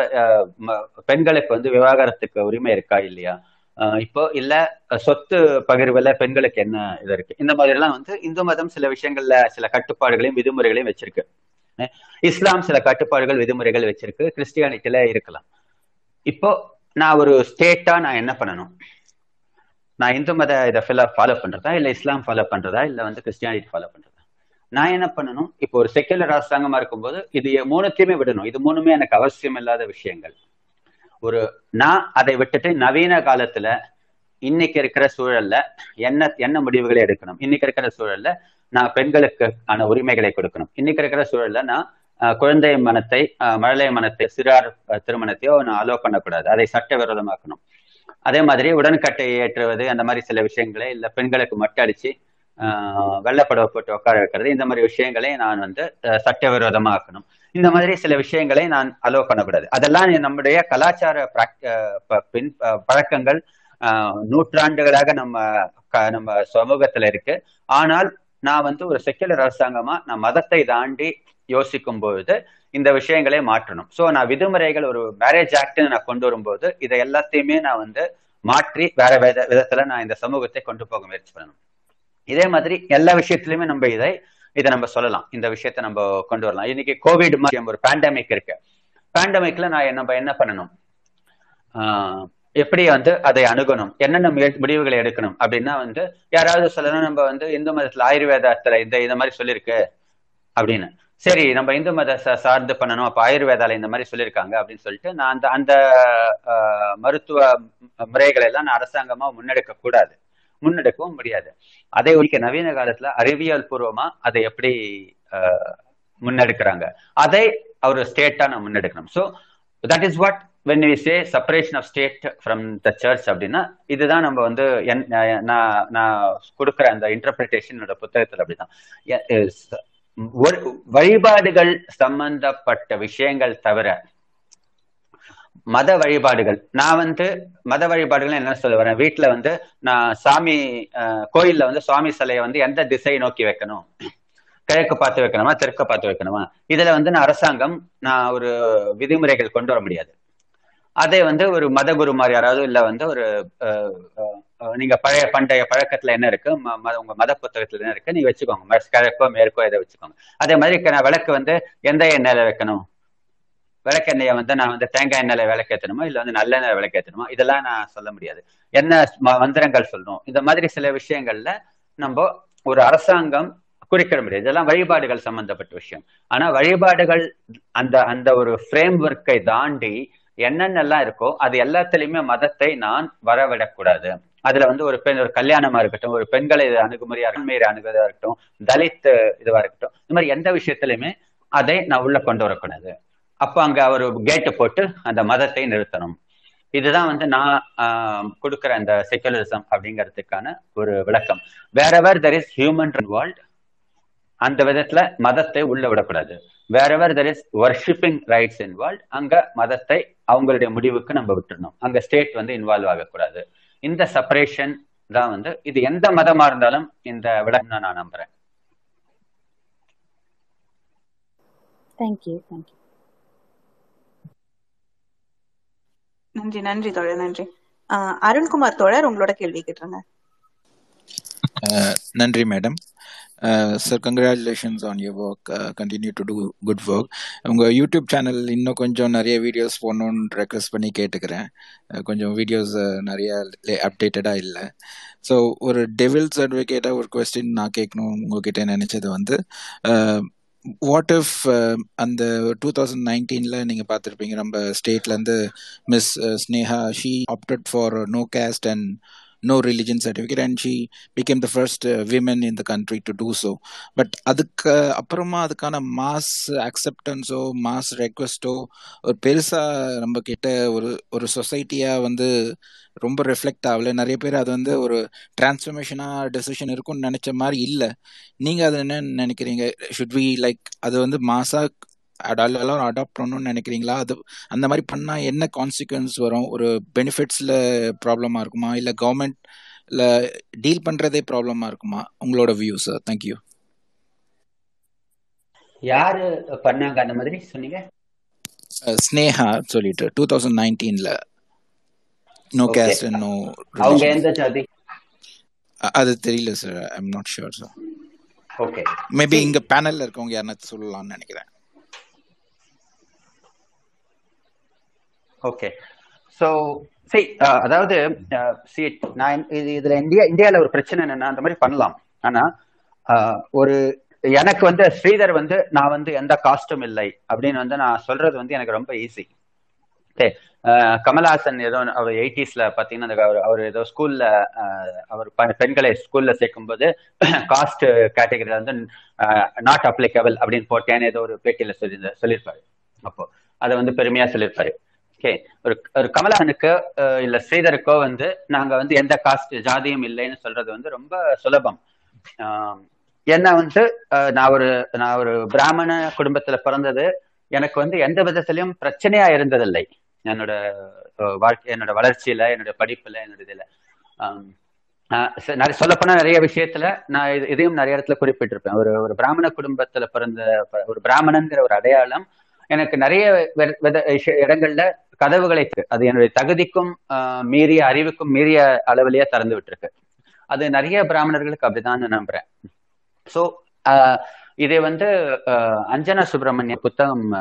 பெண்களுக்கு வந்து விவாகரத்துக்கு உரிமை இருக்கா இல்லையா இப்போ இல்ல சொத்து பகிர்வுல பெண்களுக்கு என்ன இது இருக்கு இந்த மாதிரி எல்லாம் வந்து இந்து மதம் சில விஷயங்கள்ல சில கட்டுப்பாடுகளையும் விதிமுறைகளையும் வச்சிருக்கு இஸ்லாம் சில கட்டுப்பாடுகள் விதிமுறைகள் வச்சிருக்கு கிறிஸ்டியானிட்டில இருக்கலாம் இப்போ நான் ஒரு ஸ்டேட்டா நான் என்ன பண்ணணும் நான் இந்து மத இதை ஃபாலோ பண்றதா இல்ல இஸ்லாம் ஃபாலோ பண்றதா இல்ல வந்து கிறிஸ்டியானிட்டி ஃபாலோ பண்றதா? நான் என்ன பண்ணணும்? இப்போ ஒரு செக்குலர் அரசாங்கமா இருக்கும்போது இது மூணுத்தையுமே விடணும். இது மூணுமே எனக்கு அவசியம் இல்லாத விஷயங்கள். ஒரு நான் அதை விட்டுட்டு நவீன காலத்துல இன்னைக்கு இருக்கிற சூழல்ல என்ன என்ன முடிவுகளை எடுக்கணும்? இன்னைக்கு இருக்கிற சூழல்ல நான் பெண்களுக்கு ஆன உரிமைகளை கொடுக்கணும். இன்னைக்கு இருக்கிற சூழல்ல நான் குழந்தை மனத்தை மழலை மனத்தை சிறார் திருமணத்தையோ நான் அலோ பண்ணக்கூடாது. அதை சட்டவிரோதமாக்கணும். அதே மாதிரி உடன்கட்டை ஏற்றுவது அந்த மாதிரி சில விஷயங்களை இல்லை பெண்களுக்கு மட்டும் அடிச்சு ஆஹ் வெள்ளப்படவை போட்டு உட்கார வைக்கிறது இந்த மாதிரி விஷயங்களை நான் வந்து சட்டவிரோதமாக்கணும். ஆக்கணும் இந்த மாதிரி சில விஷயங்களை நான் அலோவ் பண்ணக்கூடாது. அதெல்லாம் நம்முடைய கலாச்சார பின் பழக்கங்கள் ஆஹ் நூற்றாண்டுகளாக நம்ம க- நம்ம சமூகத்துல இருக்கு. ஆனால் நான் வந்து ஒரு செக்குலர் அரசாங்கமா நான் மதத்தை தாண்டி யோசிக்கும் பொழுது இந்த விஷயங்களை மாற்றணும். சோ நான் விதிமுறைகள் ஒரு மேரேஜ் ஆக்ட்னு நான் கொண்டு வரும்போது இதை எல்லாத்தையுமே நான் வந்து மாற்றி வேற வித விதத்துல நான் இந்த சமூகத்தை கொண்டு போக முயற்சி பண்ணணும். இதே மாதிரி எல்லா விஷயத்திலுமே நம்ம இதை இதை நம்ம சொல்லலாம். இந்த விஷயத்தை நம்ம கொண்டு வரலாம். இன்னைக்கு கோவிட் மாதிரி ஒரு பேண்டமிக் இருக்கு. பேண்டமிக்ல நான் நம்ம என்ன பண்ணணும்? ஆஹ் எப்படி வந்து அதை அணுகணும்? என்னென்ன முடிவுகளை எடுக்கணும்? அப்படின்னா வந்து யாராவது சொல்லணும் நம்ம வந்து இந்து மதத்துல ஆயுர்வேதத்துல இந்த இந்த மாதிரி சொல்லியிருக்கு. அப்படின்னு. சரி நம்ம இந்து மத சார்ந்து பண்ணணும். அப்ப ஆயுர்வேதால இந்த மாதிரி சொல்லியிருக்காங்க அப்படின்னு சொல்லிட்டு நான் அந்த அந்த ஆஹ், மருத்துவ முறைகளை எல்லாம் நான் அரசாங்கமா முன்னெடுக்க கூடாது. முன்னெடுக்கவும் முடியாது. அதை ஒழிக்க நவீன காலத்துல அறிவியல் பூர்வமா அதை எப்படி ஆஹ், முன்னெடுக்கிறாங்க. அதை அவர் ஸ்டேட்டா நான் முன்னெடுக்கணும். So that is what when we say separation of state from the church அப்படின்னா இதுதான் நம்ம வந்து என்- நான் நான் கொடுக்குற அந்த இன்டர்பிரிட்டேஷனோட புத்தகத்தில் அப்படிதான். வழிபாடுகள் சம்பந்தப்பட்ட விஷயங்கள் தவிர மத வழிபாடுகள். நான் வந்து மத வழிபாடுகள் என்ன சொல்ல வரேன்? வீட்டுல வந்து நான் சாமி அஹ், கோயில்ல வந்து சுவாமி சிலையை வந்து எந்த திசை நோக்கி வைக்கணும்? கிழக்கு பார்த்து வைக்கணுமா? தெற்க பார்த்து வைக்கணுமா? இதுல வந்து நான் அரசாங்கம் நான் ஒரு விதிமுறைகள் கொண்டு வர முடியாது. அதை வந்து ஒரு மதகுருமார் யாராவது இல்ல வந்து ஒரு அஹ், அஹ், நீங்க பழைய பண்டைய பழக்கத்துல என்ன இருக்கு? ம- உங்க மத புத்தகத்துல என்ன இருக்கு? நீங்க வச்சுக்கோங்க. ம- கிழக்கோ மேற்கோ இதை வச்சுக்கோங்க. அதே மாதிரி நான் விளக்கு வந்து எந்த எண்ணெயில வைக்கணும்? விளக்கெண்ணெயை வந்து நான் வந்து தேங்காய் எண்ணெயில விளக்கேற்றணுமா இல்ல வந்து நல்லெண்ணெய் விளக்கேற்றணுமா இதெல்லாம் நான் சொல்ல முடியாது. என்ன ம- மந்திரங்கள் சொல்லணும்? இந்த மாதிரி சில விஷயங்கள்ல நம்ம ஒரு அரசாங்கம் குறிக்கிட முடியாது. இதெல்லாம் வழிபாடுகள் சம்பந்தப்பட்ட விஷயம். ஆனா வழிபாடுகள் அந்த அந்த ஒரு ஃப்ரேம் ஒர்க்கை தாண்டி என்னென்னலாம் இருக்கோ அது எல்லாத்துலயுமே மதத்தை நான் வரவிடக்கூடாது. அதுல வந்து ஒரு பெண் ஒரு கல்யாணமா இருக்கட்டும் ஒரு பெண்களை அணுகுமுறை அணுகுமுறையா அண்மையை அணுகுவதா இருக்கட்டும் தலித் இதுவா இருக்கட்டும் இந்த மாதிரி எந்த விஷயத்திலுமே அதை நான் உள்ள கொண்டு வரக்கூடாது. அப்ப அங்க அவர் கேட்டு போட்டு அந்த மதத்தை நிறுத்தணும். இதுதான் வந்து நான் ஆஹ், அந்த செக்குலரிசம் அப்படிங்கிறதுக்கான ஒரு விளக்கம். Wherever there is human involve அந்த விதத்துல மதத்தை உள்ள விடக்கூடாது. Wherever there is worshipping rights involve அங்க மதத்தை அவங்களுடைய முடிவுக்கு நம்ம விட்டுறணும். அங்க ஸ்டேட் வந்து இன்வால்வ் ஆகக்கூடாது. இந்த செப்பரேஷன் தான் வந்து இது எந்த மதமா இருந்தாலும் இந்த விளக்கம் நான் நம்புறேன். தேங்க்யூ தேங்க்யூ நன்றி நன்றி தோழர் நன்றி. ஆஹ் அருண்குமார் தோழர் உங்களோட கேள்வி கேட்டுருங்க Uh, நன்றி madam. Sir congratulations on your work continue to do good work உங்கள் யூடியூப் சேனல் இன்னும் கொஞ்சம் நிறைய வீடியோஸ் போடணுன்னு ரெக்வஸ்ட் பண்ணி கேட்டுக்கிறேன். Uh, கொஞ்சம் வீடியோஸ் uh, நிறைய அப்டேட்டடாக இல்லை. ஸோ ஒரு டெவில்ஸ் அட்வொகேட்டாக ஒரு கொஸ்டின் நான் கேட்கணும். உங்ககிட்ட நினச்சது வந்து uh, வாட் இஃப் அந்த டூ தௌசண்ட் நைன்டீனில் நீங்கள் பார்த்துருப்பீங்க. நம்ம ஸ்டேட்லேருந்து miss Sneha she opted for no caste and no religion certificate and she became the first uh, women in the country to do so. But அதுக்கு uh, அப்புறமா அதுக்கான mass அக்செப்டன்ஸோ mass ரெக்வெஸ்ட்டோ ஒரு பெருசாக நம்ம கிட்ட ஒரு ஒரு சொசைட்டியாக வந்து ரொம்ப ரெஃப்ளெக்ட் ஆகல. நிறைய பேர் அது வந்து ஒரு டிரான்ஸ்ஃபர்மேஷனாக டெசிஷன் இருக்கும்னு நினச்ச மாதிரி இல்லை. நீங்கள் அது என்ன நினைக்கிறீங்க? ஷுட் வி லைக் அது வந்து மாசாக எல்லாரும் அடாப்ட் பண்ணணும்னு நினைக்கிறீங்களா? அது அந்த மாதிரி பண்ணா என்ன கான்சிக்வன்ஸ் வரும்? ஒரு பெனிஃபிட்ஸ்ல ப்ராப்ளமா இருக்குமா? இல்ல கவர்மெண்ட்ல டீல் பண்றதே ப்ராப்ளமா இருக்குமா? உங்களோட வியூ சார் தேங்க்யூ யாரு பண்ணாங்க? அந்த மாதிரி சொன்னீங்க? ஸ்னேஹா சொல்லிட்டு டூ தௌசண்ட் நைன்டீன்ல நோ கேஸ்ட் நோ அவங்க எந்த ஜாதி? அது தெரியல sir I am not sure sir okay maybe இங்க பேனல்ல இருக்கவங்க யாருன்னா சொல்லலாம்னு நினைக்கிறேன். ஓகே ஸோ சரி அதாவது uh, சி நான் இது இதுல இந்தியா இந்தியால ஒரு பிரச்சனை என்னன்னா அந்த மாதிரி பண்ணலாம். ஆனா uh, ஒரு எனக்கு வந்து ஸ்ரீதர் வந்து நான் வந்து எந்த காஸ்டும் இல்லை அப்படின்னு வந்து நான் சொல்றது வந்து எனக்கு ரொம்ப ஈஸி ஓகே uh, கமல்ஹாசன் ஏதோ அவர் எயிட்டிஸ்ல பாத்தீங்கன்னா அந்த அவர் ஏதோ ஸ்கூல்ல அவர் பெண்களை ஸ்கூல்ல சேர்க்கும்போது காஸ்ட் கேட்டகரியில வந்து நாட் அப்ளிகபிள் அப்படின்னு போட்டேன்னு ஏதோ ஒரு பேட்டியில சொல்லி சொல்லியிருப்பாரு. அப்போ அதை வந்து பெருமையா சொல்லியிருப்பாரு. ஓகே ஒரு ஒரு கமலஹாசனுக்கு இல்ல ஸ்ரீதருக்கோ வந்து நாங்க வந்து எந்த காஸ்ட் ஜாதியும் இல்லைன்னு சொல்றது வந்து ரொம்ப சுலபம். ஆஹ், என்ன வந்து நான் ஒரு நான் ஒரு பிராமண குடும்பத்துல பிறந்தது. எனக்கு வந்து எந்த விதத்திலையும் பிரச்சனையா இருந்ததில்லை. என்னோட வாழ்க்கை என்னோட வளர்ச்சியில என்னோட படிப்புல என்னோட இதுல. ஆஹ் நிறைய சொல்லப்போனா நிறைய விஷயத்துல நான் இது- இதையும் நிறைய இடத்துல குறிப்பிட்டிருப்பேன். ஒரு ஒரு பிராமண குடும்பத்துல பிறந்த ஒரு பிராமணங்கிற ஒரு அடையாளம் எனக்கு நிறைய வித- இடங்கள்ல கதவுகளை அது என்னுடைய தகுதிக்கும் மீறிய அறிவுக்கும் மீறிய அளவிலேயே திறந்து விட்டுருக்கு. அது நிறைய பிராமணர்களுக்கு அப்படிதான் நம்புறேன். ஸோ இதை வந்து அஞ்சனா சுப்பிரமணிய புத்தகம்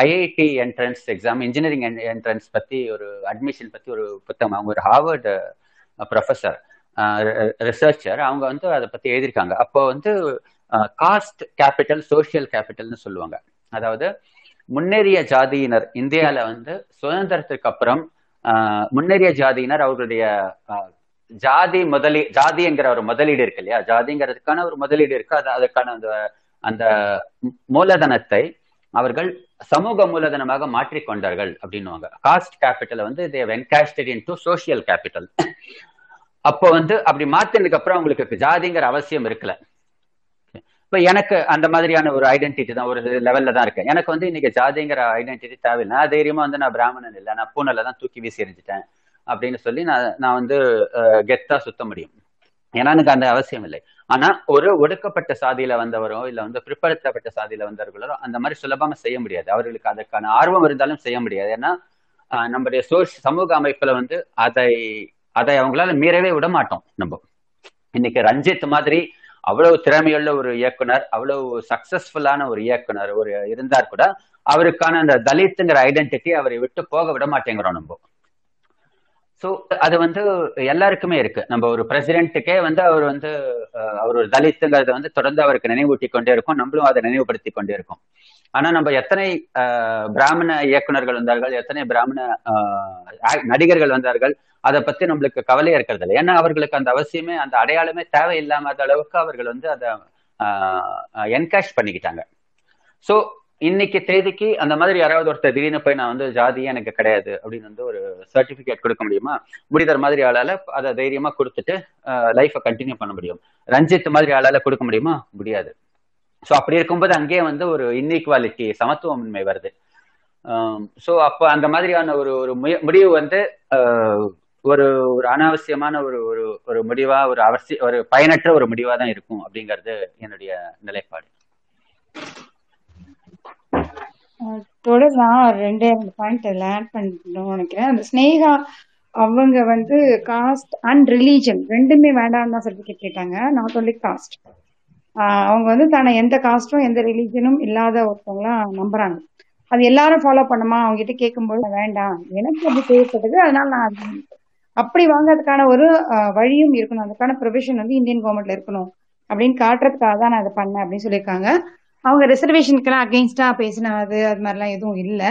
IIT entrance exam engineering entrance பத்தி ஒரு அட்மிஷன் பத்தி ஒரு புத்தகம். அவங்க ஒரு ஹார்வர்டு ப்ரொஃபஸர் ரிசர்ச்சர் அவங்க வந்து அதை பத்தி எழுதியிருக்காங்க. அப்போ வந்து காஸ்ட் கேபிட்டல் சோஷியல் கேபிட்டல்னு சொல்லுவாங்க. அதாவது முன்னேறிய ஜாதியினர் இந்தியால வந்து சுதந்திரத்துக்கு அப்புறம் ஆஹ், முன்னேறிய ஜாதியினர் அவர்களுடைய ஜாதி முதலீ ஜாதிங்கிற ஒரு முதலீடு இருக்கு இல்லையா? ஜாதிங்கிறதுக்கான ஒரு முதலீடு இருக்கு. அது அதுக்கான அந்த அந்த மூலதனத்தை அவர்கள் சமூக மூலதனமாக மாற்றிக்கொண்டார்கள் அப்படின்னுவாங்க. காஸ்ட் கேபிட்டலை வந்து they encasted in to social capital அப்போ வந்து அப்படி மாத்தினதுக்கு அப்புறம் அவங்களுக்கு ஜாதிங்கிற அவசியம் இருக்கல. இப்ப எனக்கு அந்த மாதிரியான ஒரு ஐடென்டிட்டி தான் ஒரு லெவல்ல தான் இருக்கேன். எனக்கு வந்து இன்னைக்கு ஜாதிங்கிற ஐடென்டிட்டி தேவையில்லை. நான் தைரியமா வந்து நான் பிராமணன் இல்லை. நான் பூனல தான் தூக்கி வீசி எறிஞ்சிட்டேன் அப்படின்னு சொல்லி நான் நான் வந்து கெத்தா சுத்த முடியும். ஏன்னா எனக்கு அந்த அவசியம் இல்லை. ஆனா ஒரு ஒடுக்கப்பட்ட சாதியில வந்தவரோ இல்ல வந்து பிற்படுத்தப்பட்ட சாதியில வந்தவர்களோ அந்த மாதிரி சுலபமா செய்ய முடியாது. அவர்களுக்கு அதற்கான ஆர்வம் இருந்தாலும் செய்ய முடியாது. ஏன்னா ஆஹ், நம்முடைய சோர்ஸ் சமூக அமைப்புல வந்து அதை அதை அவங்களால மீறவே விட மாட்டோம் நம்ம. இன்னைக்கு ரஞ்சித் மாதிரி அவ்வளவு திறமையுள்ள ஒரு இயக்குனர் அவ்வளவு சக்சஸ்ஃபுல்லான ஒரு இயக்குனர் ஒரு இருந்தார் கூட அவருக்கான அந்த தலித்துங்கிற ஐடென்டிட்டி அவரை விட்டு போக விட மாட்டேங்கிறோம் நம்ம. ஸோ அது வந்து எல்லாருக்குமே இருக்கு. நம்ம ஒரு பிரசிடென்ட்டுக்கே வந்து அவர் வந்து அவர் ஒரு தலித்துங்கிறத வந்து தொடர்ந்து அவருக்கு நினைவூட்டி கொண்டே இருக்கும். நம்மளும் அதை நினைவுபடுத்தி கொண்டே இருக்கும். ஆனா நம்ம எத்தனை பிராமண இயக்குனர்கள் வந்தார்கள் எத்தனை பிராமண நடிகர்கள் வந்தார்கள் அதை பத்தி நம்மளுக்கு கவலையா இருக்கிறது இல்லை. ஏன்னா அவர்களுக்கு அந்த அவசியமே அந்த அடையாளமே தேவையில்லாத அளவுக்கு அவர்கள் வந்து அதை என்கேஷ் பண்ணிக்கிட்டாங்க. ஸோ இன்னைக்கு தேதிக்கு அந்த மாதிரி யாராவது ஒருத்தர் திடீர்னு போய் நான் வந்து ஜாதியே எனக்கு கிடையாது அப்படின்னு வந்து ஒரு சர்டிபிகேட் கொடுக்க முடியுமா? முடிதர் மாதிரி ஆளால அதை தைரியமா கொடுத்துட்டு லைஃபை கண்டினியூ பண்ண முடியும். ரஞ்சித் மாதிரி ஆளால கொடுக்க முடியுமா? முடியாது. ஸோ அப்படி இருக்கும்போது அங்கேயே வந்து ஒரு இன்இக்வாலிட்டி சமத்துவமின்மை வருது. ஸோ அப்போ அந்த மாதிரியான ஒரு ஒரு முடிவு வந்து ஒரு ஒரு அனாவசியமான ஒரு ஒரு ஒரு முடிவா ஒரு அவசிய ஒரு பயனற்ற ஒரு முடிவா தான் இருக்கும் அப்படிங்கிறது என்னுடைய நிலைப்பாடு. தொடர் நான் ரெண்டே ரெண்டு பாயிண்ட் லேண்ட் பண்ணணும்னு நினைக்கிறேன். அந்த ஸ்னேகா அவங்க வந்து காஸ்ட் அண்ட் ரிலீஜன் ரெண்டுமே வேண்டாம்னு தான் சர்டிஃபிகேட் கேட்டாங்க. நாட் ஒன்லி காஸ்ட் அவங்க வந்து தானே எந்த காஸ்டும் எந்த ரிலீஜனும் இல்லாத ஒருத்தவங்களாம் நம்புறாங்க. அது எல்லாரும் ஃபாலோ பண்ணுமா? அவங்க கிட்ட கேட்கும்போது வேண்டாம் எனக்கு அப்படி தேவைப்பட்டது அதனால நான் அப்படி வாங்கறதுக்கான ஒரு வழியும் இருக்கணும். அதுக்கான ப்ரொவிஷன் வந்து இந்தியன் கவர்மெண்ட்ல இருக்கணும். அப்படின்னு காட்டுறதுக்காக தான் நான் அதை பண்ணேன் அப்படின்னு சொல்லியிருக்காங்க. அவங்க ரிசர்வேஷனுக்கெல்லாம் அகெயின்ஸ்டா பேசினது அது மாதிரிலாம் எதுவும் இல்லை.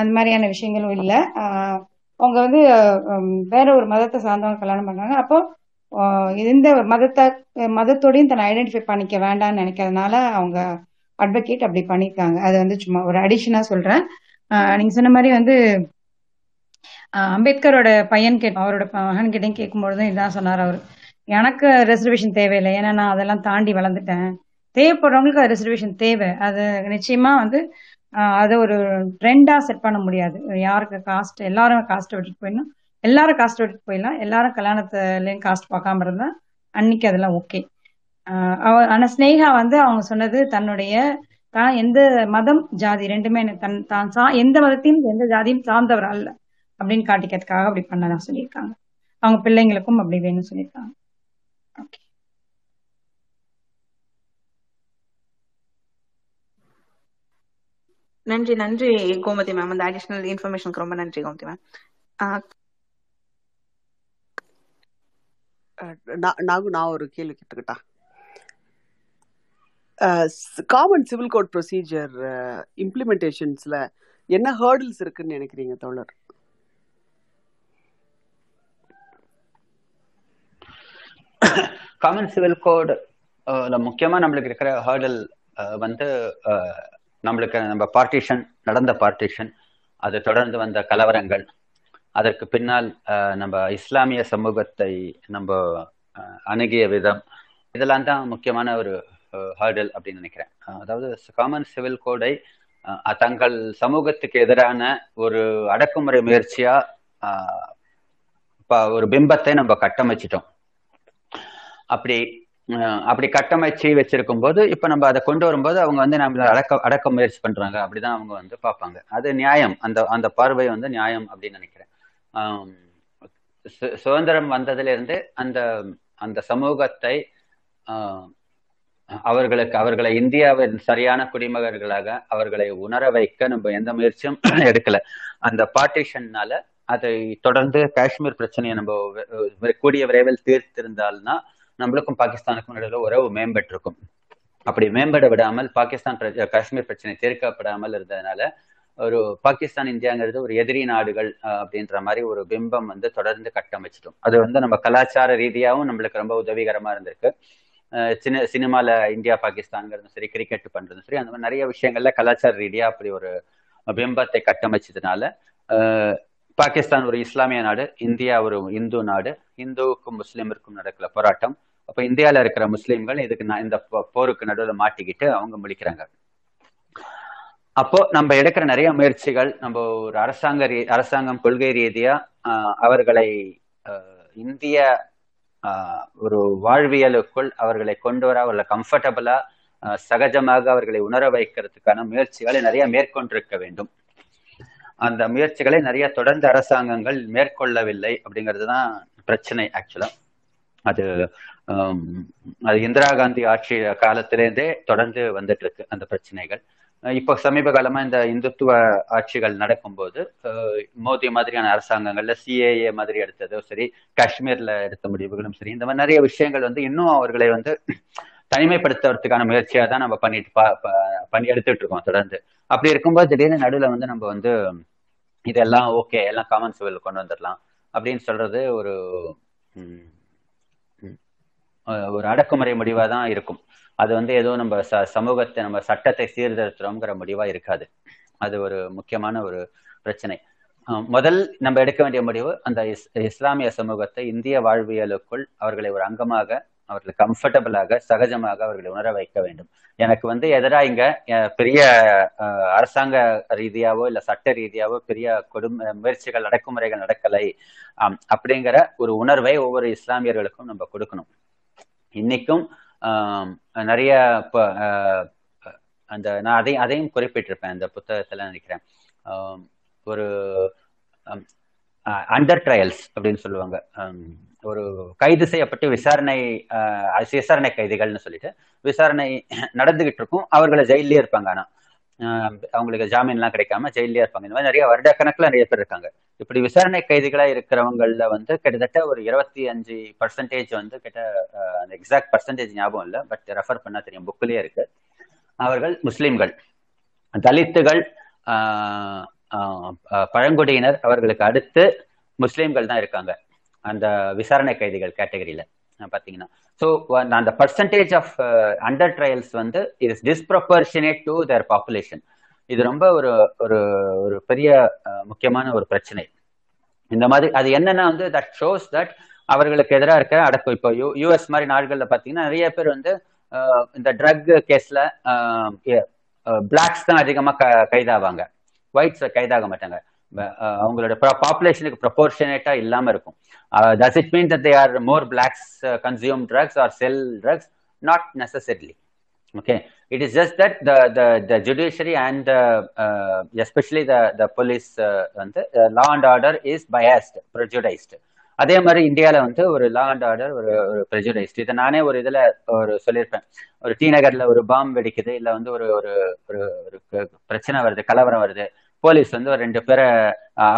அந்த மாதிரியான விஷயங்களும் இல்லை. அவங்க வந்து வேற ஒரு மதத்தை சார்ந்தவங்க கல்யாணம் பண்றாங்க அப்போ எந்த மதத்தை மதத்தோடையும் தன்னை ஐடென்டிஃபை பண்ணிக்க வேண்டாம்னு நினைக்கிறதுனால அவங்க அட்வொகேட் அப்படி பண்ணியிருக்காங்க அது வந்து சும்மா ஒரு அடிஷனா சொல்றேன். நீங்க சொன்ன மாதிரி வந்து அம்பேத்கரோட பையன் கேட் அவரோட மகன் கிட்டையும் கேட்கும்பொழுதும் இதான் சொன்னார் அவர். எனக்கு ரிசர்வேஷன் தேவையில்லை. ஏன்னா நான் அதெல்லாம் தாண்டி வளர்ந்துட்டேன். தேவைப்படுறவங்களுக்கு அது ரிசர்வேஷன் தேவை. அது நிச்சயமா வந்து அதை ஒரு ட்ரெண்டா செட் பண்ண முடியாது. யாருக்கு காஸ்ட் எல்லாரும் காஸ்ட் விட்டுட்டு போயிடணும். எல்லாரும் காஸ்ட் எடுத்துட்டு போயிடலாம். எல்லாரும் கல்யாணத்துலயும் காஸ்ட் பார்க்காம இருந்தா அன்னைக்கு அதெல்லாம் ஓகே ஆனா ஸ்னேகா வந்து அவங்க சொன்னது தன்னுடைய தான் எந்த மதம் ஜாதி ரெண்டுமே தன் தான் சா எந்த மதத்தையும் எந்த ஜாதியும் சார்ந்தவர் அல்ல அப்படின்னு காட்டிக்கிறதுக்காக அப்படி பண்ணதான் சொல்லியிருக்காங்க. அவங்க பிள்ளைங்களுக்கும் அப்படி வேணும்னு சொல்லியிருக்காங்க. ஓகே நன்றி நன்றி கோமதி மேம் அந்த அடிஷனல் இன்ஃபர்மேஷனுக்கு ரொம்ப நன்றி கோமதி மேம் நாகு நான் ஒரு கேள்வி கேட்டுக்கிட்டா. காமன் சிவில் கோட் ப்ரொசீஜர் இம்ப்ளிமெண்டேஷன்ஸில் என்ன ஹேர்டில்ஸ் இருக்குன்னு நினைக்கிறீங்க தோழர்? காமன் சிவில் கோட் முக்கியமா நம்மளுக்கு இருக்கிற ஹேர்டல் வந்து நம்மளுக்கு நம்ம பார்ட்டிஷன் நடந்த பார்ட்டிஷன் அது தொடர்ந்து வந்த கலவரங்கள் அதற்கு பின்னால் நம்ம இஸ்லாமிய சமூகத்தை நம்ம அணுகிய விதம் இதெல்லாம் தான் முக்கியமான ஒரு ஹேர்டல் அப்படின்னு நினைக்கிறேன். அதாவது காமன் சிவில் கோடை தங்கள் சமூகத்துக்கு எதிரான ஒரு அடக்குமுறை முயற்சியா ஒரு பிம்பத்தை நம்ம கட்டமைச்சிட்டோம். அப்படி அப்படி கட்டமைச்சு வச்சிருக்கும் போது இப்ப நம்ம அதை கொண்டு வரும்போது அவங்க வந்து நம்ம அடக்க அடக்க முயற்சி பண்றாங்க. அப்படிதான் அவங்க வந்து பார்ப்பாங்க. அது நியாயம். அந்த அந்த பார்வை வந்து நியாயம் அப்படின்னு நினைக்கிறேன். சுதந்திரம் வந்ததுல இருந்து அந்த அந்த சமூகத்தை அவர்களுக்கு அவர்களை இந்தியாவின் சரியான குடிமகர்களாக அவர்களை உணர வைக்க நம்ம எந்த முயற்சியும் எடுக்கல. அந்த பார்ட்டிஷன்னால அதை தொடர்ந்து காஷ்மீர் பிரச்சனையை நம்ம கூடிய விரைவில் தீர்த்திருந்தால்னா நம்மளுக்கும் பாகிஸ்தானுக்கும் நடுவில் உறவு மேம்பட்டிருக்கும். அப்படி மேம்பட விடாமல் பாகிஸ்தான் காஷ்மீர் பிரச்சனை தீர்க்கப்படாமல் இருந்ததுனால ஒரு பாகிஸ்தான் இந்தியாங்கிறது ஒரு எதிரி நாடுகள் அப்படின்ற மாதிரி ஒரு பிம்பம் வந்து தொடர்ந்து கட்டமைச்சிட்டோம். அது வந்து நம்ம கலாச்சார ரீதியாகவும் நம்மளுக்கு ரொம்ப உதவிகரமா இருந்திருக்கு. சின்ன சினிமால இந்தியா பாகிஸ்தான்ங்கிறதும் சரி கிரிக்கெட் பண்றதும் சரி அந்த மாதிரி நிறைய விஷயங்கள்ல கலாச்சார ரீதியா அப்படி ஒரு பிம்பத்தை கட்டமைச்சதுனால பாகிஸ்தான் ஒரு இஸ்லாமிய நாடு இந்தியா ஒரு இந்து நாடு இந்துவுக்கும் முஸ்லீமிற்கும் நடக்கிற போராட்டம். அப்ப இந்தியால இருக்கிற முஸ்லீம்கள் இதுக்கு இந்த போருக்கு நடுவில் மாட்டிக்கிட்டு அவங்க முடிக்கிறாங்க அப்போ நம்ம எடுக்கிற நிறைய முயற்சிகள் நம்ம ஒரு அரசாங்க அரசாங்கம் கொள்கை ரீதியா அவர்களை இந்திய ஒரு வாழ்வியலுக்குள் அவர்களை கொண்டு வர அவர்களை கம்ஃபர்டபுளா சகஜமாக அவர்களை உணர வைக்கிறதுக்கான முயற்சிகளை நிறைய மேற்கொண்டிருக்க வேண்டும். அந்த முயற்சிகளை நிறைய தொடர்ந்து அரசாங்கங்கள் மேற்கொள்ளவில்லை அப்படிங்கிறது தான் பிரச்சனை ஆக்சுவலா அது அது இந்திரா காந்தி ஆட்சி காலத்திலேருந்தே தொடர்ந்து வந்துட்டு இருக்கு அந்த பிரச்சனைகள். இப்போ சமீப காலமா இந்த இந்துத்துவ ஆட்சிகள் நடக்கும்போது மோதி மாதிரியான அரசாங்கங்கள்ல சிஏஏ மாதிரி எடுத்ததோ சரி காஷ்மீர்ல எடுத்த முடிவுகளும் சரி இந்த மாதிரி நிறைய விஷயங்கள் வந்து இன்னும் அவர்களை வந்து தனிமைப்படுத்துறதுக்கான முயற்சியா தான் நம்ம பண்ணிட்டு பண்ணி எடுத்துட்டு இருக்கோம் தொடர்ந்து. அப்படி இருக்கும்போது திடீர்னு நடுவில் வந்து நம்ம வந்து இதெல்லாம் ஓகே எல்லாம் காமன் சிவில் கொண்டு வந்துடலாம் அப்படின்னு சொல்றது ஒரு ஒரு அடக்குமுறை முடிவா தான் இருக்கும். அது வந்து ஏதோ நம்ம ச சமூகத்தை நம்ம சட்டத்தை சீர்திருத்துறோங்கிற முடிவா இருக்காது. அது ஒரு முக்கியமான ஒரு பிரச்சனை. முதல் நம்ம எடுக்க வேண்டிய முடிவு அந்த இஸ் இஸ்லாமிய சமூகத்தை இந்திய வாழ்வியலுக்குள் அவர்களை ஒரு அங்கமாக அவர்களை கம்ஃபர்டபுளாக சகஜமாக அவர்களை உணர வைக்க வேண்டும். எனக்கு வந்து எதிராக இங்க பெரிய அரசாங்க ரீதியாவோ இல்ல சட்ட ரீதியாவோ பெரிய கொடுமை முயற்சிகள் அடக்குமுறைகள் நடக்கலை. அப்படிங்கிற ஒரு உணர்வை ஒவ்வொரு இஸ்லாமியர்களுக்கும் நம்ம கொடுக்கணும். இன்னைக்கும் நிறைய அந்த நான் அதையும் அதையும் குறிப்பிட்டிருப்பேன் அந்த புத்தகத்தில் நினைக்கிறேன். ஒரு அண்டர் ட்ரையல்ஸ் அப்படின்னு சொல்லுவாங்க. ஒரு கைது செய்யப்பட்டு விசாரணை விசாரணை கைதிகள்னு சொல்லிட்டு விசாரணை நடந்துகிட்டு இருக்கும். அவர்களை ஜெயிலே இருப்பாங்க ஆனால் அவங்களுக்கு ஜாமீன்லாம் கிடைக்காம ஜெயிலே இருப்பாங்க. இந்த மாதிரி நிறைய வருடக்கணக்கில் நிறைய பேர் இருக்காங்க. இப்படி விசாரணை கைதிகளா இருக்கிறவங்கள வந்து கிட்டத்தட்ட ஒரு இருபத்தி அஞ்சு பர்சன்டேஜ் வந்து கிட்ட அந்த எக்ஸாக்ட் பர்சன்டேஜ் ஞாபகம் இல்லை பட் ரெஃபர் பண்ணா தெரியும். புக்லயே இருக்கு. அவர்கள் முஸ்லிம்கள். தலித்துகள் பழங்குடியினர் அவர்களுக்கு அடுத்து முஸ்லிம்கள் தான் இருக்காங்க. அந்த விசாரணை கைதிகள் கேட்டகரியில பாத்தீங்கன்னா. ஸோ அந்த பர்சன்டேஜ் ஆஃப் அண்டர் ட்ரையல்ஸ் வந்து is disproportionate to their population இது ரொம்ப ஒரு ஒரு ஒரு பெரிய முக்கியமான ஒரு பிரச்சனை. இந்த மாதிரி அது என்னன்னா வந்து தட் ஷோஸ் தட் அவர்களுக்கு எதிராக இருக்கிற அடக்கம். இப்போ யூ யூஎஸ் மாதிரி நாடுகள்ல பாத்தீங்கன்னா நிறைய பேர் வந்து இந்த ட்ரக் கேஸ்ல பிளாக்ஸ் தான் அதிகமா க கைதாவாங்க. ஒயிட்ஸ் கைதாக மாட்டாங்க. அவங்களோட பாப்புலேஷனுக்கு ப்ரொபோர்ஷனேட்டா இல்லாம இருக்கும். Thus it mean that they are more blacks consume drugs or sell drugs not necessarily okay. It is just that the the the judiciary and uh, uh, especially the the police uh, வந்து uh, law and order is biased prejudiced. அதே மாதிரி இந்தியாவில் வந்து ஒரு லா and order ஒரு ஒரு ப்ரெஜுடைஸ்ட் இதை நானே ஒரு இதில் ஒரு சொல்லியிருப்பேன். ஒரு டி நகரில் ஒரு பாம் வெடிக்குது இல்லை வந்து ஒரு ஒரு ஒரு பிரச்சனை வருது கலவரம் வருது. போலீஸ் வந்து ஒரு ரெண்டு பேரை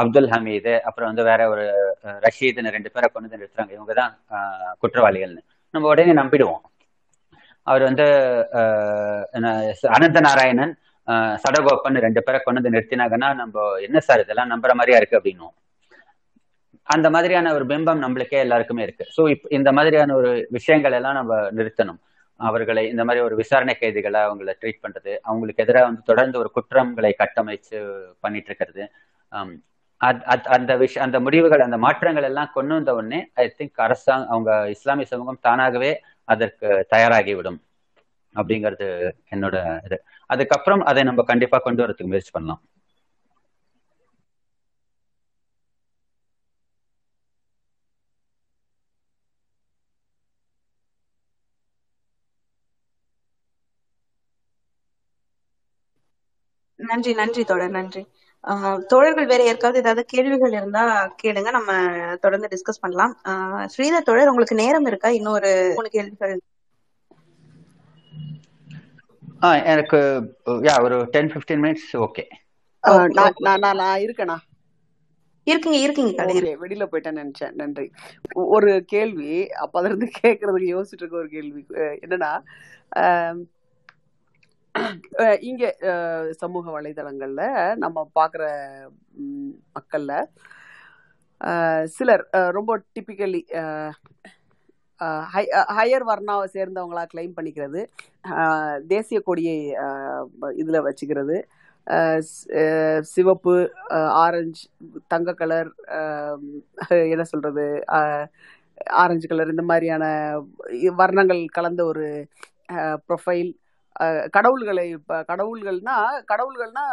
அப்துல் ஹமீது அப்புறம் வந்து வேற ஒரு ரஷீதுன்னு ரெண்டு பேரை கொண்டு வந்து நிறுத்துறாங்க. இவங்க தான் குற்றவாளிகள்னு. நம்ம உடனே நம்பிடுவோம். அவர் வந்து என்ன, அனந்த நாராயணன் சடகோப்பன் ரெண்டு பேரை கொண்டு வந்து நிறுத்தினாங்கன்னா நம்ம என்ன சார் இதெல்லாம் நம்புற மாதிரியா இருக்கு அப்படின்னும். அந்த மாதிரியான ஒரு பிம்பம் நம்மளுக்கே எல்லாருக்குமே இருக்கு. ஸோ இப் இந்த மாதிரியான ஒரு விஷயங்கள் எல்லாம் நம்ம நிறுத்தணும். அவர்களை இந்த மாதிரி ஒரு விசாரணை கைதிகளை அவங்கள ட்ரீட் பண்றது அவங்களுக்கு எதிராக வந்து தொடர்ந்து ஒரு குற்றங்களை கட்டமைச்சு பண்ணிட்டு இருக்கிறது. அத்- அத்- அந்த விஷ அந்த முடிவுகள் அந்த மாற்றங்கள் எல்லாம் கொண்டு வந்த உடனே ஐ திங்க் அரசாங்கம் அவங்க இஸ்லாமிய சமூகம் தானாகவே அதற்கு தயாராகிவிடும் அப்படிங்கிறது என்னோட இது. அதுக்கப்புறம் அதை நம்ம கண்டிப்பா கொண்டு வரதுக்கு முயற்சி பண்ணலாம். நன்றி நன்றி தோழர் நன்றி. ஆஹ் தோழர்கள் வேற யாருக்காவது ஏதாவது கேள்விகள் இருந்தா கேளுங்க. நம்ம தொடர்ந்து டிஸ்கஸ் பண்ணலாம். ஆஹ் ஸ்ரீதர் தோழர் உங்களுக்கு நேரம் இருக்கா? இன்னொரு மூணு கேள்விகள். ஆ எனக்கு யா ஒரு டென் ஃபிஃப்டீன் மினிட்ஸ் ஓகே நான் இருக்கேனா? இருக்கீங்க இருக்கீங்க வெளியில போயிட்டேன்னு நினைச்சேன். நன்றி. ஒரு கேள்வி அப்ப அதுல இருந்து கேட்கறதுக்கு யோசிச்சுட்டு இருக்க ஒரு கேள்வி என்னன்னா இங்க சமூக வலைதளங்கள்ல நம்ம பாக்குற மக்களில் மக்கள்ல சிலர் ரொம்ப டிப்பிக்கலி ஹையர் வர்ணாவை சேர்ந்தவங்களா கிளைம் பண்ணிக்கிறது தேசிய கொடியை இதில் இதுல வச்சுக்கிறது சிவப்பு ஆரஞ்சு தங்க கலர் என்ன சொல்றது ஆரஞ்சு கலர் இந்த மாதிரியான வர்ணங்கள் கலந்த ஒரு ப்ரொஃபைல் கடவுள்களை கடவுள்கள்னா கடவுள்கள்னா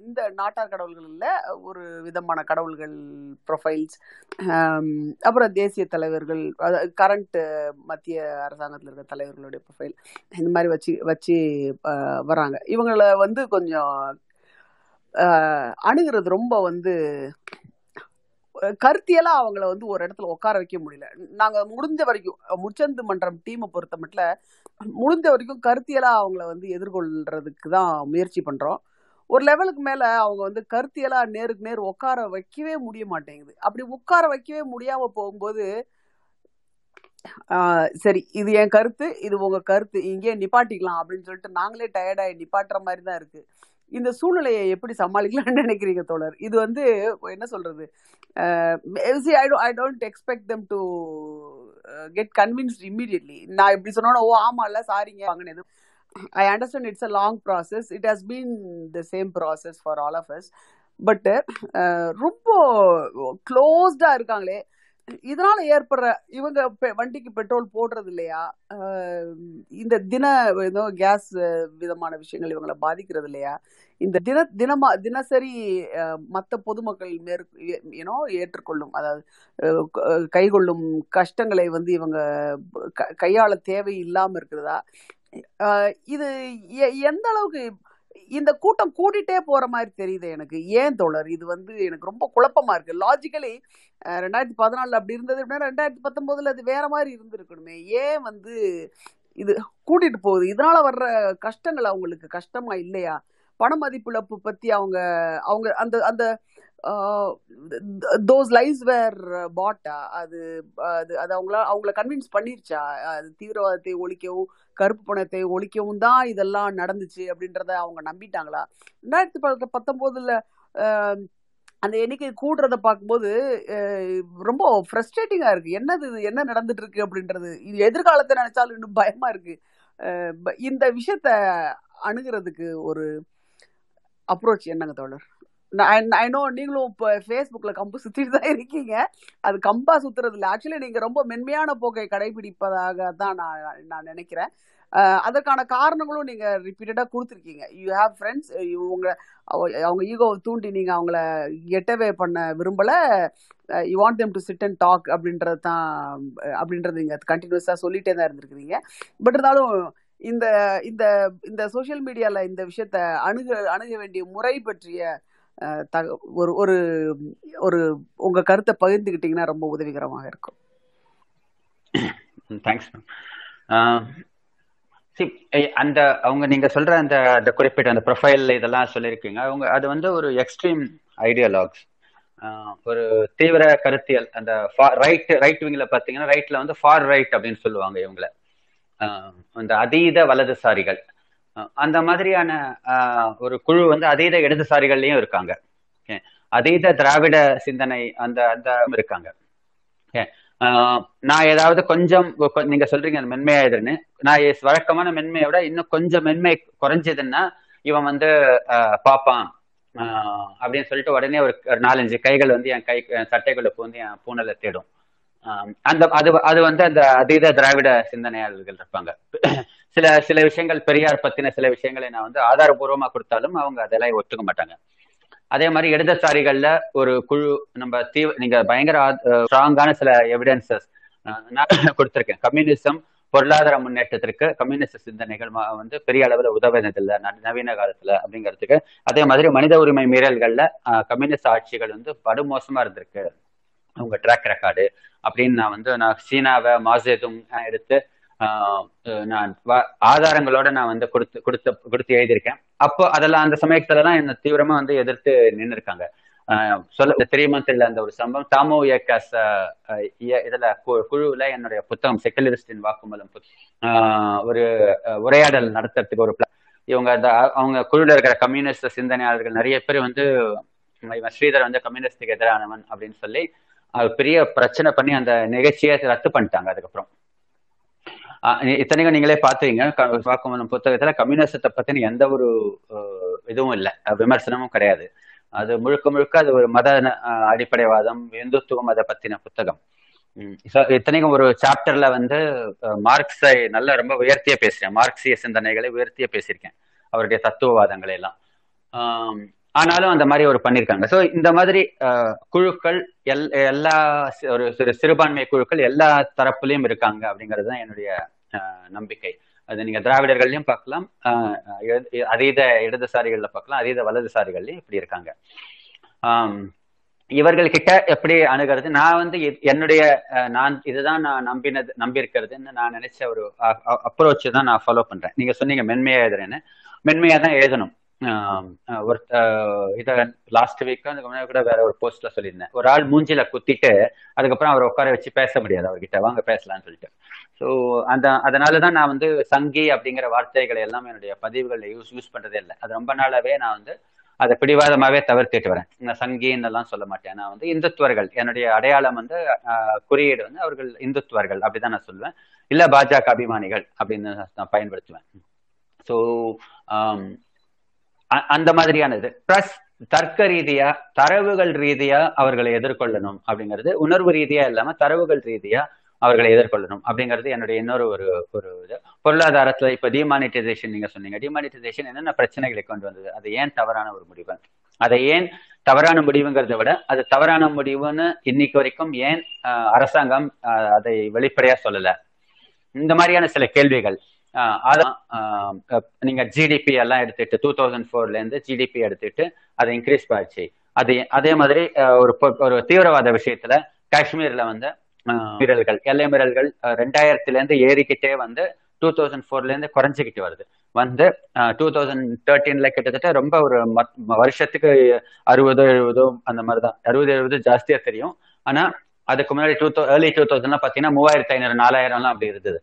இந்த நாட்டார் கடவுள்கள் ஒரு விதமான கடவுள்கள் ப்ரொஃபைல்ஸ் அப்புறம் தேசிய தலைவர்கள் கரண்ட் மத்திய அரசாங்கத்தில் இருக்கிற தலைவர்களுடைய ப்ரொஃபைல் இந்த மாதிரி வச்சு வச்சு வராங்க இவங்கள வந்து கொஞ்சம் அணுகிறது ரொம்ப வந்து கருத்தியெல்லாம் அவங்கள வந்து ஒரு இடத்துல உட்கார வைக்க முடியல. நாங்கள் முடிஞ்ச வரைக்கும் முச்சந்து மன்றம் டீமை பொறுத்த மட்டும் முடிஞ்ச வரைக்கும் கருத்தியலாக அவங்கள வந்து எதிர்கொள்றதுக்கு தான் முயற்சி பண்ணுறோம் ஒரு லெவலுக்கு மேலே அவங்க வந்து கருத்தியலாக நேருக்கு நேர் உட்கார வைக்கவே முடிய மாட்டேங்குது. அப்படி உட்கார வைக்கவே முடியாமல் போகும்போது சரி இது என் கருத்து இது உங்கள் கருத்து இங்கே நிப்பாட்டிக்கலாம் அப்படின்னு சொல்லிட்டு நாங்களே டயர்டாகி நிப்பாட்டுற மாதிரி தான் இருக்குது இந்த சூழ்நிலையை எப்படி சமாளிக்கலாம்னு நினைக்கிறீங்க தோழர்? இது வந்து என்ன சொல்றது? I I don't expect them to get convinced immediately நான் இப்படி சொன்னோட ஓ ஆமா இல்ல சாரிங்க வாங்கினது I understand it's a long process it has been the same process for all of us but ரொம்ப க்ளோஸ்டாக இருக்காங்களே. இதனால ஏற்படுற இவங்க பெ- வண்டிக்கு பெட்ரோல் போடுறது இல்லையா இந்த தின ஏதோ கேஸ் விதமான விஷயங்கள் இவங்களை பாதிக்கிறது இல்லையா இந்த தின தினமா தினசரி மற்ற பொதுமக்கள் மேற் ஏனோ ஏற்றுக்கொள்ளும் அதாவது கைகொள்ளும் கஷ்டங்களை வந்து இவங்க க- கையாள தேவை இல்லாமல் இருக்கிறதா இது எ- எந்த அளவுக்கு இந்த கூட்டம் கூடிட்டே போற மாதிரி தெரியுது எனக்கு. ஏன் தோழர்? இது வந்து எனக்கு ரொம்ப குழப்பமா இருக்கு. லாஜிக்கலி ரெண்டாயிரத்தி பதினாலுல அப்படி இருந்தது அப்படின்னா ரெண்டாயிரத்தி பத்தொன்பதுல அது வேற மாதிரி இருந்திருக்கணுமே. ஏன் வந்து இது கூட்டிட்டு போகுது? இதனால வர்ற கஷ்டங்கள் அவங்களுக்கு கஷ்டமா இல்லையா? பண மதிப்பிழப்பு பத்தி அவங்க அவங்க அந்த அந்த தோஸ் லைஸ் வேர் பாட்டா அது அது அது அவங்கள அவங்கள கன்வின்ஸ் பண்ணிருச்சா? அது தீவிரவாதத்தை ஒழிக்கவும் கருப்பு பணத்தை ஒழிக்கவும் தான் இதெல்லாம் நடந்துச்சு அப்படின்றத அவங்க நம்பிட்டாங்களா? ரெண்டாயிரத்தி பத்தொம்போதுல அந்த எண்ணிக்கை கூடுறத பார்க்கும்போது ரொம்ப ஃப்ரஸ்ட்ரேட்டிங்காக இருக்கு. என்னது இது? என்ன நடந்துட்டு இருக்கு அப்படின்றது? இது எதிர்காலத்தை நினைச்சாலும் இன்னும் பயமா இருக்கு. ப- இந்த விஷயத்த அணுகிறதுக்கு ஒரு அப்ரோச் என்னங்க தோழர்? ஐ நோ நீங்களும் இப்போ ஃபேஸ்புக்கில் கம்பு சுற்றிட்டு தான் இருக்கீங்க. அது கம்பா சுற்றுறது இல்லை ஆக்சுவலி நீங்கள் ரொம்ப மென்மையான போக்கை கடைபிடிப்பதாக தான் நான் நான் நினைக்கிறேன். அதற்கான காரணங்களும் நீங்கள் ரிப்பீட்டடாக கொடுத்துருக்கீங்க. யூ ஹாவ் ஃப்ரெண்ட்ஸ் உங்க அவங்க ஈகோவை தூண்டி நீங்கள் அவங்கள கெட்டவே பண்ண விரும்பலை. You want them to sit and talk அப்படின்றது தான் அப்படின்றது நீங்கள் கண்டினியூஸாக சொல்லிட்டே தான் இருந்திருக்கிறீங்க. பட் இருந்தாலும் இந்த இந்த இந்த சோஷியல் மீடியால இந்த விஷயத்த அணுக அணுக வேண்டிய முறை பற்றிய தக- ஒரு ஒரு ஒரு உங்கள் கருத்தை பகிர்ந்துக்கிட்டிங்கன்னா ரொம்ப உதவிகரமாக இருக்கும். தேங்க்ஸ் அந்த அவங்க நீங்க சொல்ற அந்த அந்த குறிப்பிட்ட அந்த ப்ரொஃபைல் இதெல்லாம் சொல்லியிருக்கீங்க. அவங்க அது வந்து ஒரு எக்ஸ்ட்ரீம் ஐடியாலாக்ஸ் ஒரு தீவிர கருத்தியல் அந்த ரைட் ரைட் விங்ல பாத்தீங்கன்னா ரைட்ல வந்து ஃபார் ரைட் அப்படின்னு சொல்லுவாங்க இவங்கள. அந்த அதீத வலதுசாரிகள். அந்த மாதிரியான ஆஹ் ஒரு குழு வந்து அதீத இடதுசாரிகள்லயும் இருக்காங்க. அதீத திராவிட சிந்தனை அந்த அந்த இருக்காங்க. ஆஹ் நான் ஏதாவது கொஞ்சம் நீங்க சொல்றீங்க அந்த மென்மையா எதிர்ன்னு நான் வழக்கமான மென்மையை விட இன்னும் கொஞ்சம் மென்மை குறைஞ்சதுன்னா இவன் வந்து ஆஹ் பார்ப்பான் ஆஹ் அப்படின்னு சொல்லிட்டு உடனே ஒரு நாலஞ்சு கைகள் வந்து என் கை என் சட்டைக்குள்ள பூந்து என் பூனலை தேடும். அந்த அது அது வந்து அந்த அதீத திராவிட சிந்தனையாளர்கள் இருப்பாங்க. சில சில விஷயங்கள் பெரியார் பத்தின சில விஷயங்களை நான் வந்து ஆதாரபூர்வமா கொடுத்தாலும் அவங்க அதெல்லாம் ஒத்துக்க மாட்டாங்க. அதே மாதிரி இடதுசாரிகள்ல ஒரு குழு நம்ம தீவிர நீங்க பயங்கர ஸ்ட்ராங்கான சில எவிடன்சஸ் நான் கொடுத்திருக்கேன். கம்யூனிசம் பொருளாதார முன்னேற்றத்திற்கு கம்யூனிஸ்ட் சிந்தனைகள் வந்து பெரிய அளவில் உதவினதில்லை நவீன காலத்துல அப்படிங்கிறதுக்கு. அதே மாதிரி மனித உரிமை மீறல்கள்ல ஆஹ், கம்யூனிஸ்ட் ஆட்சிகள் வந்து படுமோசமா இருந்திருக்கு. அவங்க ட்ராக் ரெக்கார்டு அப்படின்னு நான் வந்து நான் சீனாவை மாசேதும் எடுத்து நான் ஆதாரங்களோட நான் வந்து கொடுத்து கொடுத்து கொடுத்து எழுதியிருக்கேன். அப்போ அதெல்லாம் அந்த சமயத்துலலாம் என்னை தீவிரமா வந்து எதிர்த்து நின்று இருக்காங்க சொல்ல த்ரீ தெரியல அந்த ஒரு சம்பவம் தாமோ இயக்காஸ் இதுல கு- குழுவுல என்னுடைய புத்தகம் செக்குலரிஸ்டின் வாக்குமூலம் ஆஹ் ஒரு உரையாடல் நடத்துறதுக்கு ஒரு இவங்க அந்த அவங்க குழுல இருக்கிற கம்யூனிஸ்ட் சிந்தனையாளர்கள் நிறைய பேர் வந்து இவன் ஸ்ரீதர் வந்து கம்யூனிஸ்டுக்கு எதிரானவன் அப்படின்னு சொல்லி அது பெரிய பிரச்சனை பண்ணி அந்த நிகழ்ச்சியை ரத்து பண்ணிட்டாங்க அதுக்கப்புறம். இத்தனைக்கும் நீங்களே பாத்துவீங்க வாக்குமூலம் புத்தகத்துல கம்யூனிசத்தை பத்தின எந்த ஒரு இதுவும் இல்லை. விமர்சனமும் கிடையாது. அது முழுக்க முழுக்க அது ஒரு மத அடிப்படைவாதம் இந்துத்துவம் அதை பத்தின புத்தகம். இத்தனைக்கும் ஒரு சாப்டர்ல வந்து மார்க்ஸை நல்ல ரொம்ப உயர்த்திய பேசுறேன். மார்க்சிய சிந்தனைகளை உயர்த்திய பேசியிருக்கேன். அவருடைய தத்துவவாதங்களை எல்லாம். ஆனாலும் அந்த மாதிரி ஒரு பண்ணியிருக்காங்க ஸோ இந்த மாதிரி குழுக்கள் எல் எல்லா ஒரு சிறு சிறுபான்மை குழுக்கள் எல்லா தரப்புலையும் இருக்காங்க அப்படிங்கிறது தான் என்னுடைய அஹ், நம்பிக்கை. அது நீங்க திராவிடர்கள்லயும் பார்க்கலாம். அதீத இடதுசாரிகள்ல பார்க்கலாம். அதீத வலதுசாரிகள்லயும் இப்படி இருக்காங்க. இவர்கள் கிட்ட எப்படி அணுகிறது? நான் வந்து என்னுடைய அஹ், நான் இதுதான் நான் நம்பினது நம்பி இருக்கிறதுன்னு நான் நினைச்ச ஒரு அப்ரோச் தான் நான் ஃபாலோ பண்றேன். நீங்க சொன்னீங்க மென்மையா எழுதுறேன்னு. மென்மையா தான் எழுதணும். ஒரு இதை இத லாஸ்ட் வீக் அதுக்கு முன்னாடி கூட வேற ஒரு போஸ்ட்ல சொல்லியிருந்தேன். ஒரு ஆள் மூஞ்சில குத்திட்டு அதுக்கப்புறம் அவரை உட்கார வச்சு பேச முடியாது அவர்கிட்ட. வாங்க பேசலாம்னு சொல்லிட்டு. ஸோ அந்த அதனால தான் நான் வந்து சங்கி அப்படிங்கிற வார்த்தைகளை எல்லாம் என்னுடைய பதிவுகளில் யூஸ் யூஸ் பண்றதே இல்லை. அது ரொம்ப நாளாவே நான் வந்து அதை பிடிவாதமாவே தவிர்த்துட்டு வரேன். நான் சங்கின்னு எல்லாம் சொல்ல மாட்டேன். நான் வந்து இந்துத்துவர்கள். என்னுடைய அடையாளம் வந்து குறியீடு வந்து அவர்கள் இந்துத்துவர்கள் அப்படிதான் நான் சொல்லுவேன். இல்ல பாஜக அபிமானிகள் அப்படின்னு நான் பயன்படுத்துவேன். ஸோ அந்த மாதிரியானது. ப்ளஸ் தர்க்க ரீதியா தரவுகள் ரீதியா அவர்களை எதிர்கொள்ளணும் அப்படிங்கிறது உணர்வு ரீதியா இல்லாம தரவுகள் ரீதியா அவர்களை எதிர்கொள்ளணும் அப்படிங்கிறது என்னுடைய இன்னொரு ஒரு ஒரு இது. பொருளாதாரத்துல இப்ப டிமானிட்டைசேஷன் நீங்க சொன்னீங்க. டிமானிட்டைசேஷன் என்னென்ன பிரச்சனைகளை கொண்டு வந்தது? அது ஏன் தவறான ஒரு முடிவு? அதை ஏன் தவறான முடிவுங்கிறத விட அது தவறான முடிவுன்னு இன்னைக்கு வரைக்கும் ஏன் அரசாங்கம் அதை வெளிப்படையா சொல்லல? இந்த மாதிரியான சில கேள்விகள். ஆஹ் நீங்க ஜிடிபி எல்லாம் எடுத்துட்டு டூ தௌசண்ட் ஃபோர்ல இருந்து ஜிடிபி எடுத்துட்டு அதை இன்க்ரீஸ் ஆச்சு அது அதே மாதிரி ஒரு ஒரு தீவிரவாத விஷயத்துல காஷ்மீர்ல வந்து ஆஹ் மீறல்கள் எல்லை மீறல்கள் ரெண்டாயிரத்துல இருந்து ஏறிக்கிட்டே வந்து டூ தௌசண்ட் ஃபோர்ல இருந்து குறைஞ்சிக்கிட்டு வருது. வந்து டூ தௌசண்ட் தேர்ட்டீன்ல கிட்டத்தட்ட ரொம்ப ஒரு மத்- வருஷத்துக்கு அறுபதோ எழுபதோ அந்த மாதிரி தான் அறுபது எழுபது ஜாஸ்தியா தெரியும். ஆனா அதுக்கு முன்னாடி டூ தௌ ஏர்லி டூ தௌசண்ட்லாம் பாத்தீங்கன்னா மூவாயிரத்தி ஐநூறு நாலாயிரம்லாம் அப்படி இருந்தது.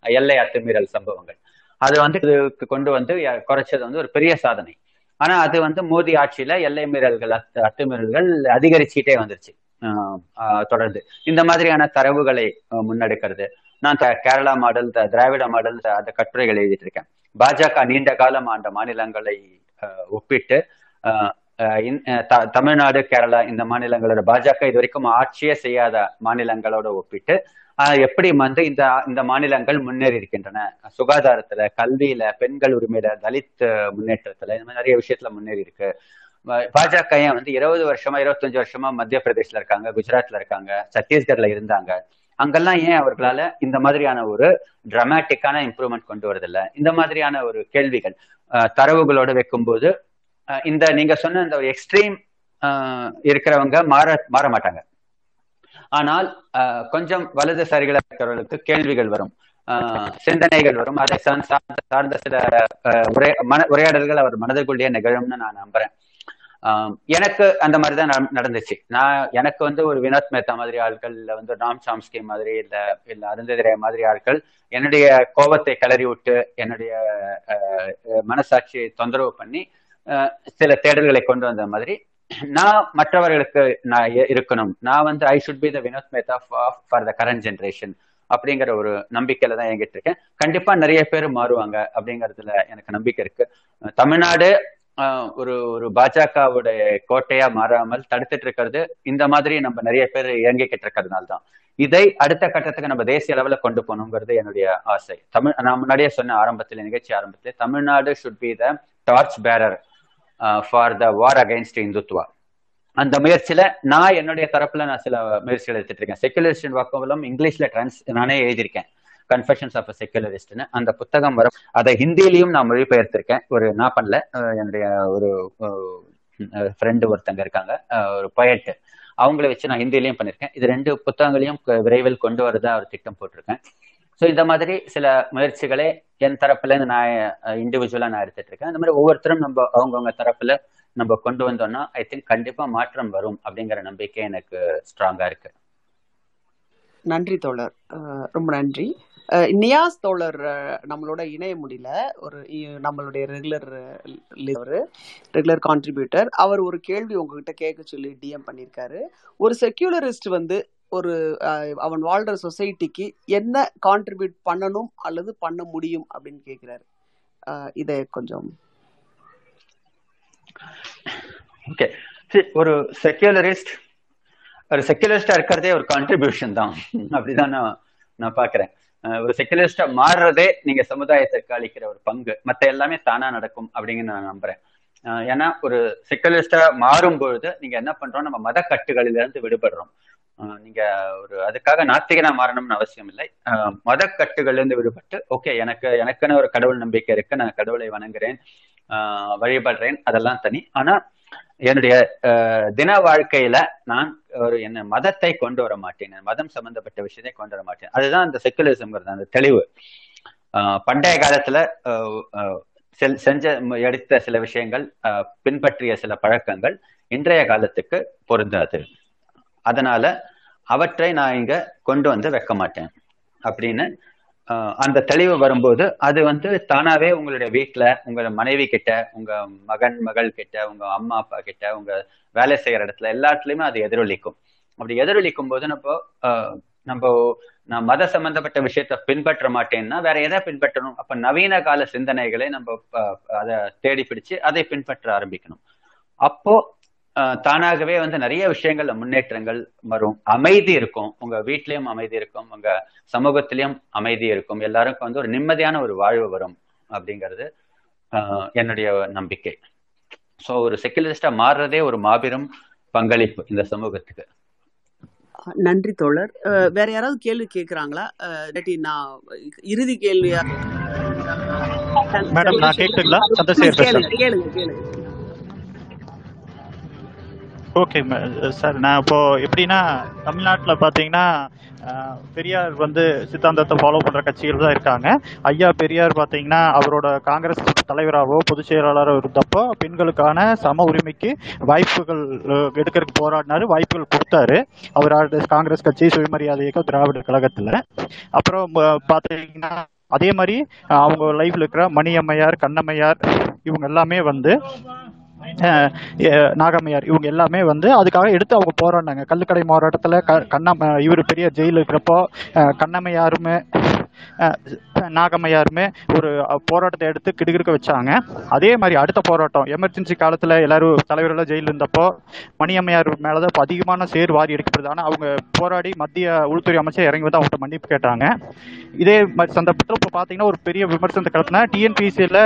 எல்லை அத்துமீறல் சம்பவங்கள். அது வந்து இதுக்கு கொண்டு வந்து குறைச்சது வந்து ஒரு பெரிய சாதனை. ஆனா அது வந்து மோடி ஆட்சியில எல்லை மீறல்கள் அத்து அத்துமீறல்கள் அதிகரிச்சுட்டே வந்துருச்சு. தொடர்ந்து. இந்த மாதிரியான தரவுகளை முன்னெடுக்கிறது. நான் த- கேரளா மாடல் த- திராவிட மாடல் அந்த கட்டுரைகள் எழுதிட்டு இருக்கேன் பாஜக நீண்ட காலம் ஆண்ட மாநிலங்களை ஆஹ் ஒப்பிட்டு த- தமிழ்நாடு கேரளா இந்த மாநிலங்களோட பாஜக இது வரைக்கும் ஆட்சியே செய்யாத மாநிலங்களோட ஒப்பிட்டு எப்படி வந்து இந்த இந்த மாநிலங்கள் முன்னேறி இருக்கின்றன சுகாதாரத்துல கல்வியில பெண்கள் உரிமையில தலித் முன்னேற்றத்துல இந்த மாதிரி நிறைய விஷயத்துல முன்னேறி இருக்கு பாஜக ஏன் வந்து இருபது வருஷமா இருபத்தஞ்சு வருஷமா மத்திய பிரதேஷ்ல இருக்காங்க குஜராத்ல இருக்காங்க சத்தீஸ்கர்ல இருந்தாங்க. அங்கெல்லாம் ஏன் அவர்களால இந்த மாதிரியான ஒரு டிராமேட்டிக்கான இம்ப்ரூவ்மெண்ட் கொண்டு வரதில்ல? இந்த மாதிரியான ஒரு கேள்விகள் தரவுகளோட வைக்கும்போது இந்த நீங்க சொன்ன இந்த எக்ஸ்ட்ரீம் இருக்கிறவங்க மாற மாற மாட்டாங்க. ஆனால் கொஞ்சம் வலதுசாரிகளா இருக்கிறவர்களுக்கு கேள்விகள் வரும். சிந்தனைகள் வரும். அதை சார்ந்த சார்ந்த- சில உரை மன உரையாடல்கள் அவர் மனதுக்குள்ளேயே நிகழும்னு நான் நம்புறேன். எனக்கு அந்த மாதிரி தான் நடந்துச்சு. நான் எனக்கு வந்து ஒரு வினோத் மேத்தா மாதிரி ஆட்கள் இல்லை வந்து ராம் சாம்ஸ்கி மாதிரி இல்ல இல்ல அருந்ததிரை மாதிரி ஆட்கள் என்னுடைய கோபத்தை கிளறி விட்டு என்னுடைய மனசாட்சியை தொந்தரவு பண்ணி சில தேடல்களை கொண்டு வந்த மாதிரி நான் மற்றவர்களுக்கு நான் இருக்கணும். நான் வந்து I should be the Vinod Mehta for the current generation அப்படிங்கிற ஒரு நம்பிக்கையில தான் இயங்கிட்டு இருக்கேன். கண்டிப்பா நிறைய பேர் மாறுவாங்க அப்படிங்கறதுல எனக்கு நம்பிக்கை இருக்கு. தமிழ்நாடு ஆஹ் ஒரு ஒரு பாஜகவுடைய கோட்டையா மாறாமல் தடுத்துட்டு இருக்கிறது. இந்த மாதிரி நம்ம நிறைய பேர் இயங்கிக்கிட்டு இருக்கிறதுனால தான். இதை அடுத்த கட்டத்துக்கு நம்ம தேசிய அளவுல கொண்டு போகணுங்கிறது என்னுடைய ஆசை. தமிழ் நான் முன்னாடியே சொன்ன ஆரம்பத்தில் நிகழ்ச்சி ஆரம்பத்தில் Tamil Nadu should be the torch bearer for the war against Hindutva அந்த முயற்சியில நான் என்னுடைய தரப்புல நான் சில முயற்சிகள் எடுத்துட்டு இருக்கேன். செக்குலரிஸ்ட் வாக்கவலம் இங்கிலீஷ்ல டிரான்ஸ் நானே எழுதியிருக்கேன். கன்ஃபெஷன்ஸ் ஆஃப் செக்குலரிஸ்ட்னு அந்த புத்தகம் வரும். அதை ஹிந்திலையும் நான் மொழிபெயர்த்திருக்கேன். ஒரு நான் பண்ணல. என்னுடைய ஒரு ஃப்ரெண்டு ஒருத்தங்க இருக்காங்க. ஒரு பொயட்டு அவங்கள வச்சு நான் ஹிந்திலையும் பண்ணியிருக்கேன். இது ரெண்டு புத்தகங்களையும் விரைவில் கொண்டு வரதா ஒரு திட்டம் போட்டிருக்கேன். ஸோ இந்த மாதிரி சில முயற்சிகளை என் தரப்புல இருந்து நான் இண்டிவிஜுவலா நான் எடுத்துட்டு இருக்கேன் அந்த மாதிரி ஒவ்வொருத்தரும் நம்ம அவங்கவுங்க தரப்புல நம்ம கொண்டு வந்தோம்னா ஐ திங்க் கண்டிப்பா மாற்றம் வரும் அப்படிங்கிற நம்பிக்கை எனக்கு ஸ்ட்ராங்கா இருக்கு. நன்றி தோழர். ரொம்ப நன்றி. நியாஸ் தோழர் நம்மளோட இணைய முடியல. ஒரு நம்மளுடைய ரெகுலர் ஒரு ரெகுலர் கான்ட்ரிபியூட்டர் அவர் ஒரு கேள்வி உங்ககிட்ட கேட்க சொல்லி டிஎம் பண்ணியிருக்காரு. ஒரு செக்யூலரிஸ்ட் வந்து ஒரு அவன் வாழ்ற சொசைட்டிக்கு என்ன கான்ட்ரிபியூட் பண்ணணும் அல்லது பண்ண முடியும் அப்படின்னு கேட்கிறாரு இதை கொஞ்சம். ஓகே ஒரு செக்யூலரிஸ்ட் ஒரு செக்யூலரிஸ்டா இருக்கிறதே ஒரு கான்ட்ரிபியூஷன் தான். அப்படிதான் நான் நான் பாக்குறேன் ஒரு செக்யூலரிஸ்டா மாறுறதே நீங்க சமுதாயத்திற்கு அளிக்கிற ஒரு பங்கு. மத்த எல்லாமே தானா நடக்கும் அப்படிங்கிற நான் நம்புறேன். ஏன்னா ஒரு செக்யூலரிஸ்டா மாறும் பொழுது நீங்க என்ன பண்றோம்? நம்ம மத கட்டுகளில இருந்து விடுபடுறோம். நீங்க ஒரு அதுக்காக நாத்திகனா மாறணும்னு அவசியம் இல்லை மத கட்டுகள்ல இருந்து விடுபட்டு ஓகே எனக்கு எனக்குன்னு ஒரு கடவுள் நம்பிக்கை இருக்கு நான் கடவுளை வணங்குறேன் வழிபடுறேன் அதெல்லாம் தனி. ஆனா என்னுடைய தின வாழ்க்கையில நான் ஒரு என்ன மதத்தை கொண்டு வர மாட்டேன். மதம் சம்பந்தப்பட்ட விஷயத்தை கொண்டு வர மாட்டேன். அதுதான் அந்த செக்குலரிசம்ங்கிறது அந்த தெளிவு. பண்டைய காலத்துல செஞ்ச எடுத்த சில விஷயங்கள் பின்பற்றிய சில பழக்கங்கள் இன்றைய காலத்துக்கு பொருந்தாது. அதனால அவற்றை நான் இங்க கொண்டு வந்து வைக்க மாட்டேன். அப்படின்னு ஆஹ் அந்த தெளிவு வரும்போது அது வந்து தானாவே உங்களுடைய வீட்டுல உங்க மனைவி கிட்ட உங்க மகன் மகள் கிட்ட உங்க அம்மா அப்பா கிட்ட உங்க வேலை செய்யற இடத்துல எல்லாத்துலயுமே அது எதிரொலிக்கும். அப்படி எதிரொலிக்கும் போது நம்ம நம்ம நான் மத சம்பந்தப்பட்ட விஷயத்த பின்பற்ற மாட்டேன்னா வேற எதை பின்பற்றணும்? அப்ப நவீன கால சிந்தனைகளை நம்ம அதை தேடி பிடிச்சு அதை பின்பற்ற ஆரம்பிக்கணும். அப்போ தானாகவே வந்து நிறைய விஷயங்கள்ல முன்னேற்றங்கள் வரும். அமைதி இருக்கும். உங்க வீட்லயும் அமைதி இருக்கும். உங்க சமூகத்திலயும் அமைதி இருக்கும். எல்லாருக்கும் வந்து ஒரு நிம்மதியான ஒரு வாழ்வு வரும் அப்படிங்கிறது ஆஹ் என்னுடைய நம்பிக்கை. ஸோ ஒரு செக்குலரிஸ்டா மாறுறதே ஒரு மாபெரும் பங்களிப்பு இந்த சமூகத்துக்கு. நன்றி தோழர். அஹ் வேற யாராவது கேள்வி இல்லாட்டி நான் இறுதி கேள்வியா? மேடம் நான் சந்திரசேகர் கேளுங்க கேளுங்க. ஓகே சார் uh, நான் இப்போ எப்படின்னா தமிழ்நாட்டில் பார்த்தீங்கன்னா பெரியார் வந்து சித்தாந்தத்தை ஃபாலோ பண்ணுற கட்சிகள் தான் இருக்காங்க. ஐயா பெரியார் பார்த்தீங்கன்னா அவரோட காங்கிரஸ் தலைவராகவோ பொதுச் செயலாளரோ இருந்தப்போ பெண்களுக்கான சம உரிமைக்கு வாய்ப்புகள் எடுக்கிறதுக்கு எடுக்கறதுக்கு போராடினாரு வாய்ப்புகள் கொடுத்தாரு. அவர் காங்கிரஸ் கட்சி சுயமரியாதை இயக்கம் திராவிடர் கழகத்தில். அப்புறம் பார்த்தீங்கன்னா அதே மாதிரி அவங்க லைஃப்ல இருக்கிற மணியம்மையார் கண்ணம்மையார் இவங்க எல்லாமே வந்து நாகம்மையார் இவங்க எல்லாமே வந்து அதுக்காக எடுத்து அவங்க போராடினாங்க. கல்லுக்கடை மாவட்டத்தில் க கண்ணம் இவர் பெரிய ஜெயில் இருக்கிறப்போ கண்ணம்மையாருமே நாகம்மையாருமே ஒரு போராட்டத்தை எடுத்து கிடுகிடுக்க வச்சாங்க. அதே மாதிரி அடுத்த போராட்டம் எமர்ஜென்சி காலத்தில் எல்லாரும் தலைவர்கள் ஜெயிலில் இருந்தப்போ மணியம்மையார் மேலே தான் இப்போ அதிகமான சேர் வாரி எடுக்கப்படுது. ஆனால் அவங்க போராடி மத்திய உள்துறை அமைச்சர் இறங்கி வந்து அவங்கள்ட்ட மன்னிப்பு கேட்டாங்க. இதே மாதிரி சந்தர்ப்பத்தில் இப்போ பார்த்தீங்கன்னா ஒரு பெரிய விமர்சனத்தை கலப்புனா டிஎன்பிசியில்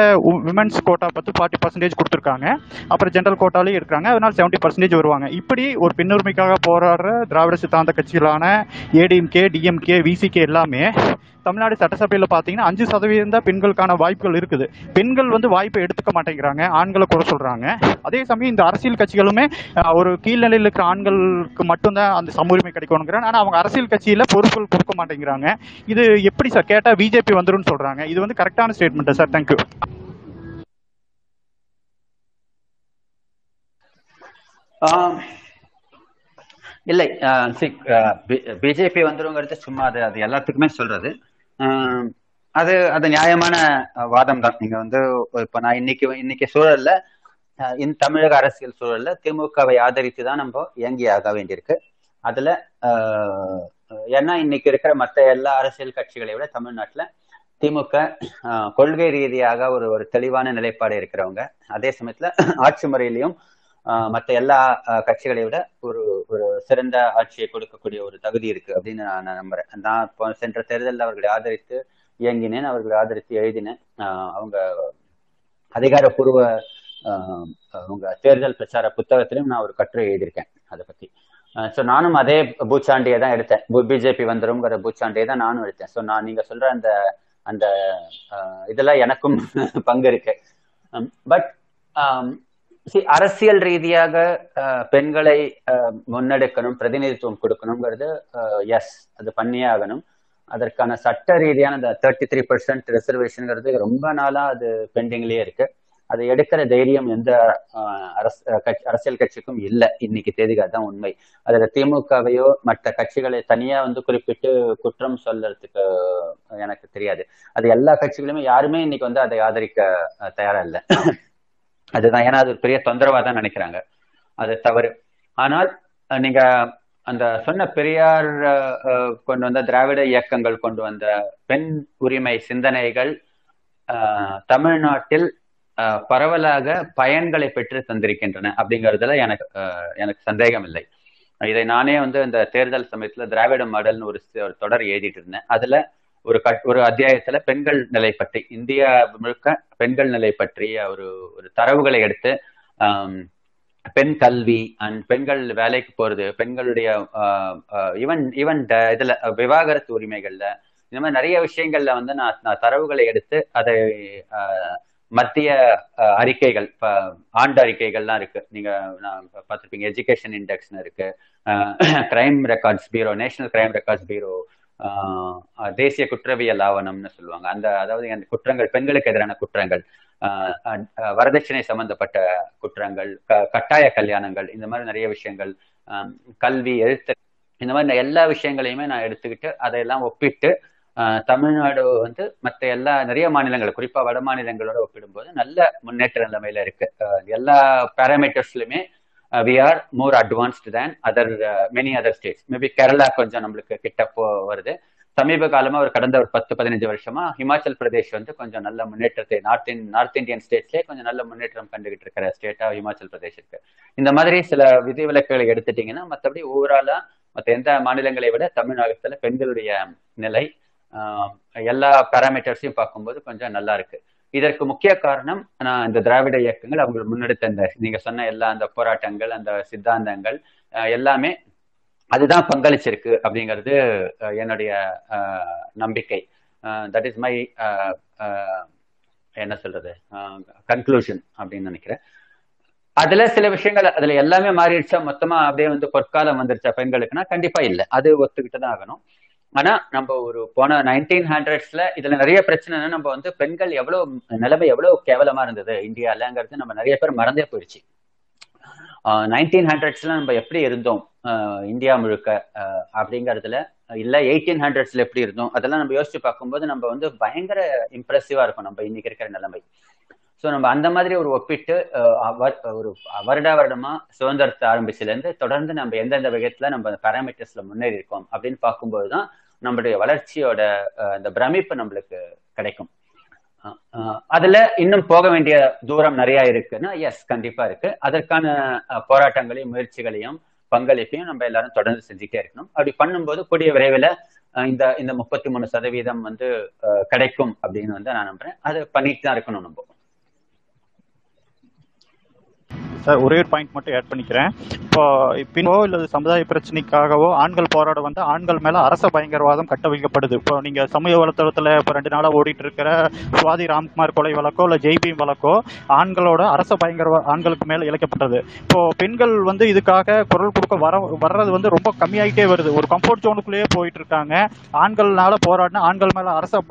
விமன்ஸ் கோட்டா பற்றி ஃபார்ட்டி பர்சன்டேஜ் கொடுத்துருக்காங்க. அப்புறம் ஜென்ரல் கோட்டாலையும் இருக்கிறாங்க அதனால செவன்ட்டி பர்சன்டேஜ் வருவாங்க. இப்படி ஒரு பெண்ணுரிமைக்காக போராடுற திராவிட சித்தாந்த கட்சிகளான ஏடிஎம்கே டிஎம்கே விசிகே எல்லாமே தமிழ்நாடு சட்டசபையில் பார்த்தீங்கன்னா அஞ்சு சதவீதம் தான் பெண்களுக்கான வாய்ப்புகள் இருக்குது. பெண்கள் வந்து வாய்ப்பை எடுத்துக்க மாட்டேங்கிறாங்க. ஆண்களை குறை சொல்கிறாங்க அதே சமயம் இந்த அரசியல் கட்சிகளுமே ஒரு கீழ்நிலையில் இருக்கிற ஆண்களுக்கு மட்டும்தான் அந்த சமூரிமை கிடைக்கணுங்கிறாங்க. ஆனால் அவங்க அரசியல் கட்சியில் பொறுப்புகள் கொடுக்க மாட்டேங்கிறாங்க. இது எப்படி சார்? கேட்டால் பிஜேபி வந்துடும் சொல்கிறாங்க இது வந்து கரெக்டான ஸ்டேட்மெண்ட்டு சார். தேங்க்யூ இல்லை பிஜேபி வந்துருங்கிறது சும்மா அது அது எல்லாத்துக்குமே சொல்றது. அது அது நியாயமான வாதம் தான் நீங்க வந்து இப்ப நான் இன்னைக்கு இன்னைக்கு சூழல்ல அஹ், இந்த தமிழக அரசியல் சூழல்ல திமுகவை ஆதரித்து தான் நம்ம இயங்கி ஆக வேண்டியிருக்கு. அதுல ஆஹ், ஏன்னா இன்னைக்கு இருக்கிற மத்த எல்லா அரசியல் கட்சிகளை விட தமிழ்நாட்டுல திமுக ஆஹ், கொள்கை ரீதியாக ஒரு ஒரு தெளிவான நிலைப்பாடு இருக்கிறவங்க. அதே சமயத்துல ஆட்சி முறையிலையும் ஆஹ், மத்த எல்லா கட்சிகளை விட ஒரு ஒரு சிறந்த ஆட்சியை கொடுக்கக்கூடிய ஒரு தகுதி இருக்கு அப்படின்னு நான் நம்புறேன். நான் இப்போ சென்ற தேர்தலில் அவர்களை ஆதரித்து இயங்கினேன் அவர்களை ஆதரித்து எழுதினேன். அவங்க அதிகாரப்பூர்வ ஆஹ், அவங்க தேர்தல் பிரச்சார புத்தகத்திலும் நான் ஒரு கட்டுரை எழுதியிருக்கேன் அதை பத்தி. ஸோ நானும் அதே பூச்சாண்டியை தான் எடுத்தேன். பிஜேபி வந்துருங்கிற பூச்சாண்டியை தான் நானும் எடுத்தேன். ஸோ நான் நீங்க சொல்ற அந்த அந்த ஆஹ், இதெல்லாம் எனக்கும் பங்கு இருக்கு. பட் அரசியல் ரீதியாக ஆஹ், பெண்களை ஆஹ், முன்னெடுக்கணும் பிரதிநிதித்துவம் கொடுக்கணுங்கிறது எஸ் அது பண்ணியே ஆகணும் அதற்கான சட்ட ரீதியான அந்த தேர்ட்டி த்ரீ பர்சன்ட் ரிசர்வேஷனுங்கிறது ரொம்ப நாளா அது பெண்டிங்லயே இருக்கு. அதை எடுக்கிற தைரியம் எந்த அரசியல் கட்சிக்கும் இல்லை. இன்னைக்கு தேதிக்கு அதுதான் உண்மை. அதுல திமுகவையோ மற்ற கட்சிகளை தனியா வந்து குறிப்பிட்டு குற்றம் சொல்றதுக்கு எனக்கு தெரியாது. அது எல்லா கட்சிகளுமே யாருமே இன்னைக்கு வந்து அதை ஆதரிக்க தயாரா இல்லை. அதுதான். ஏன்னா அது ஒரு பெரிய தொந்தரவா தான் நினைக்கிறாங்க. அது தவறு. ஆனால் நீங்க அந்த சொன்ன பெரியார் கொண்டு வந்த திராவிட இயக்கங்கள் கொண்டு வந்த பெண் உரிமை சிந்தனைகள் தமிழ்நாட்டில் அஹ், பரவலாக பயன்களை பெற்று தந்திருக்கின்றன அப்படிங்கிறதுல எனக்கு எனக்கு சந்தேகம் இல்லை இதை நானே வந்து இந்த தேர்தல் சமயத்துல திராவிட மாடல்னு ஒரு தொடர் எழுதிட்டு இருந்தேன். அதுல ஒரு கட் ஒரு அத்தியாயத்துல பெண்கள் நிலை பற்றி இந்தியா முழுக்க பெண்கள் நிலை பற்றிய ஒரு ஒரு தரவுகளை எடுத்து பெண் கல்வி அண்ட் பெண்கள் வேலைக்கு போறது பெண்களுடைய ஈவன் ஈவன் இதுல விவாகரத்து உரிமைகள்ல இந்த மாதிரி நிறைய விஷயங்கள்ல வந்து நான் நான் தரவுகளை எடுத்து அதை ஆஹ், மத்திய அறிக்கைகள் ஆண்டு அறிக்கைகள்லாம் இருக்கு. நீங்க நான் பார்த்துருப்பீங்க எஜுகேஷன் இண்டெக்ஸ்னு இருக்கு. Crime records bureau national crime records bureau தேசிய குற்றவியல் ஆவணம்னு சொல்லுவாங்க. அந்த அதாவது அந்த குற்றங்கள் பெண்களுக்கு எதிரான குற்றங்கள் ஆஹ் வரதட்சணை சம்பந்தப்பட்ட குற்றங்கள் க- கட்டாய கல்யாணங்கள் இந்த மாதிரி நிறைய விஷயங்கள் ஆஹ் கல்வி எழுத்து இந்த மாதிரி எல்லா விஷயங்களையுமே நான் எடுத்துக்கிட்டு அதையெல்லாம் ஒப்பிட்டு தமிழ்நாடு வந்து மற்ற எல்லா நிறைய மாநிலங்கள் குறிப்பா வட மாநிலங்களோட ஒப்பிடும்போது நல்ல முன்னேற்ற நிலைமையில இருக்கு. எல்லா பேராமீட்டர்ஸ்லயுமே we are more advanced than other many other states maybe Kerala கொஞ்சம் நம்மளுக்கு கிட்ட போ வருது. சமீப காலமா ஒரு கடந்த ஒரு பத்து பதினஞ்சு வருஷமா ஹிமாச்சல் பிரதேஷ் வந்து கொஞ்சம் நல்ல முன்னேற்றத்தை நார்த் இன் நார்த் இந்தியன் ஸ்டேட்ஸ்லேயே கொஞ்சம் நல்ல முன்னேற்றம் கண்டுகிட்டு இருக்கிற ஸ்டேட்டா ஹிமாச்சல் பிரதேஷ் இருக்கு. இந்த மாதிரி சில விதிவிலக்குகளை எடுத்துட்டீங்கன்னா மற்றபடி ஓவராலா மற்ற எந்த மாநிலங்களை விட தமிழ்நாட்டில் பெண்களுடைய நிலை எல்லா பேராமீட்டர்ஸையும் பார்க்கும்போது கொஞ்சம் நல்லா இருக்கு. இதற்கு முக்கிய காரணம் நான் இந்த திராவிட இயக்கங்கள் அவங்க முன்னெடுத்த இந்த நீங்க சொன்ன எல்லா அந்த போராட்டங்கள் அந்த சித்தாந்தங்கள் எல்லாமே அதுதான் பங்களிச்சிருக்கு அப்படிங்கிறது என்னுடைய ஆஹ் நம்பிக்கை. தட் இஸ் மை என்ன சொல்றது கன்க்ளூஷன் அப்படின்னு நினைக்கிறேன். அதுல சில விஷயங்கள் அதுல எல்லாமே மாறிடுச்சா மொத்தமா அப்படியே வந்து பொற்காலம் வந்துருச்சா பெண்களுக்குன்னா கண்டிப்பா இல்லை. அது ஒத்துக்கிட்டு தான் ஆகணும். ஆனா நம்ம ஒரு போன நைன்டீன் ஹண்ட்ரட்ஸ்ல இதுல நிறைய பிரச்சனைனா நம்ம வந்து பெண்கள் எவ்வளவு நிலைமை எவ்வளவு கேவலமா இருந்தது? இந்தியாலங்கிறது நம்ம நிறைய பேர் மறந்தே போயிடுச்சு நைன்டீன் ஹண்ட்ரட்ஸ்ல நம்ம எப்படி இருந்தோம்? இந்தியா முழுக்க அப்படிங்கறதுல இல்ல எயிட்டீன் ஹண்ட்ரட்ஸ்ல எப்படி இருந்தோம்? அதெல்லாம் நம்ம யோசிச்சு பார்க்கும்போது நம்ம வந்து பயங்கர இம்ப்ரெசிவா இருக்கும் நம்ம இன்னைக்கு இருக்கிற நிலைமை. ஸோ நம்ம அந்த மாதிரி ஒரு ஒப்பிட்டு ஒரு வருட வருடமா சுதந்திரத்தை ஆரம்பிச்சுல இருந்து தொடர்ந்து நம்ம எந்தெந்த விதத்துல நம்ம பேராமீட்டர்ஸ்ல முன்னேறி இருக்கோம் அப்படின்னு பார்க்கும்போது தான் நம்மளுடைய வளர்ச்சியோட அந்த பிரமிப்பு நம்மளுக்கு கிடைக்கும். அதுல இன்னும் போக வேண்டிய தூரம் நிறைய இருக்குன்னா எஸ் கண்டிப்பா இருக்கு. அதற்கான போராட்டங்களையும் முயற்சிகளையும் பங்களிப்பையும் நம்ம எல்லாரும் தொடர்ந்து செஞ்சுட்டே இருக்கணும். அப்படி பண்ணும்போது கூடிய விரைவில் இந்த இந்த முப்பத்தி மூணு சதவீதம் வந்து கிடைக்கும் அப்படின்னு வந்து நான் நம்புறேன். அதை பண்ணிட்டு தான் இருக்கணும் நம்ம. சார் ஒரே ஒரு பாயிண்ட் மட்டும் ஆட் பண்ணிக்கிறேன். இப்போ பின்னோ இல்லது சமுதாய பிரச்சனைக்காகவோ ஆண்கள் போராட வந்து ஆண்கள் மேல அரச பயங்கரவாதம் கட்ட வைக்கப்படுது இப்போ நீங்க சமூக வலைத்தளத்துல இப்போ ரெண்டு நாளா ஓடிட்டு இருக்கிற சுவாதி ராம்குமார் கொலை வழக்கோ இல்ல ஜெய்பீம் வழக்கோ ஆண்களோட அரச பயங்கரவா ஆண்களுக்கு மேல இழைக்கப்பட்டது. இப்போ பெண்கள் வந்து இதுக்காக குரல் கொடுக்க வர வர்றது வந்து ரொம்ப கம்மியாயிட்டே வருது. ஒரு கம்ஃபர்ட் ஜோனுக்குள்ளேயே போயிட்டு இருக்காங்க ஆண்கள்னால போராடினா ஆண்கள் மேல அரச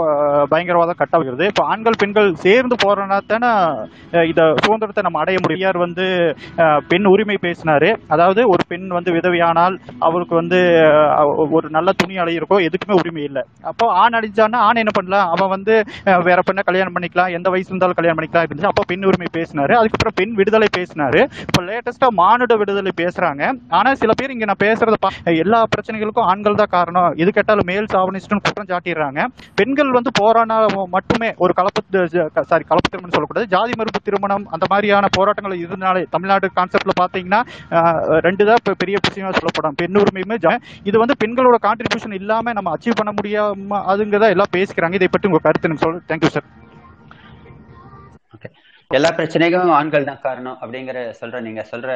பயங்கரவாதம் கட்ட வைக்கிறது இப்போ ஆண்கள் பெண்கள் சேர்ந்து போராடினா தானே இதை சுதந்திரத்தை நம்ம அடைய முடியும். வந்து பெண் உரிமை பேசினாரு. அதாவது ஒரு பெண் வந்து விதவியானால் அவருக்கு வந்து ஒரு நல்ல துணி அலையிருக்கோ எதுக்குமே உரிமை இல்லை. அப்போ ஆண் அடிச்சான்னா ஆண் என்ன பண்ணலாம்? அவன் வந்து வேற பெண்ணை கல்யாணம் பண்ணிக்கலாம். எந்த வயசு இருந்தாலும் கல்யாணம் பண்ணிக்கலாம் இருந்துச்சு அப்போ பெண் உரிமை பேசினாரு. அதுக்கப்புறம் பெண் விடுதலை பேசினாரு. இப்போ லேட்டஸ்டா மானுட விடுதலை பேசுறாங்க. ஆனா சில பேர் இங்க நான் பேசுறத எல்லா பிரச்சனைகளுக்கும் ஆண்கள் தான் காரணம். எது கேட்டாலும் மேல் சாவனிஸ்ட்னு குற்றம் சாட்டிடுறாங்க. பெண்கள் வந்து போராடினா மட்டுமே ஒரு கலப்பு சாரி கலப்பு திருமணம் சொல்லக்கூடாது. ஜாதி மறுப்பு திருமணம் அந்த மாதிரியான போராட்டங்கள் இருந்தாலே தமிழ்நாடு கான்செப்ட்ல பாத்தீங்கன்னா ரெண்டு தான் இப்போ பெரிய விஷயமா சொல்லப்படும். பெண் உரிமையுமே இது வந்து பெண்களோட கான்ட்ரிபியூஷன் இல்லாம நம்ம அச்சீவ் பண்ண முடியாம அதுங்கிறத எல்லாம் பேசிக்கிறாங்க. இதை பற்றி உங்க கருத்து எனக்கு சொல்ல தேங்க்யூ சார் எல்லா பிரச்சனைக்கும் ஆண்கள் தான் காரணம் அப்படிங்கிற சொல்ற நீங்க சொல்ற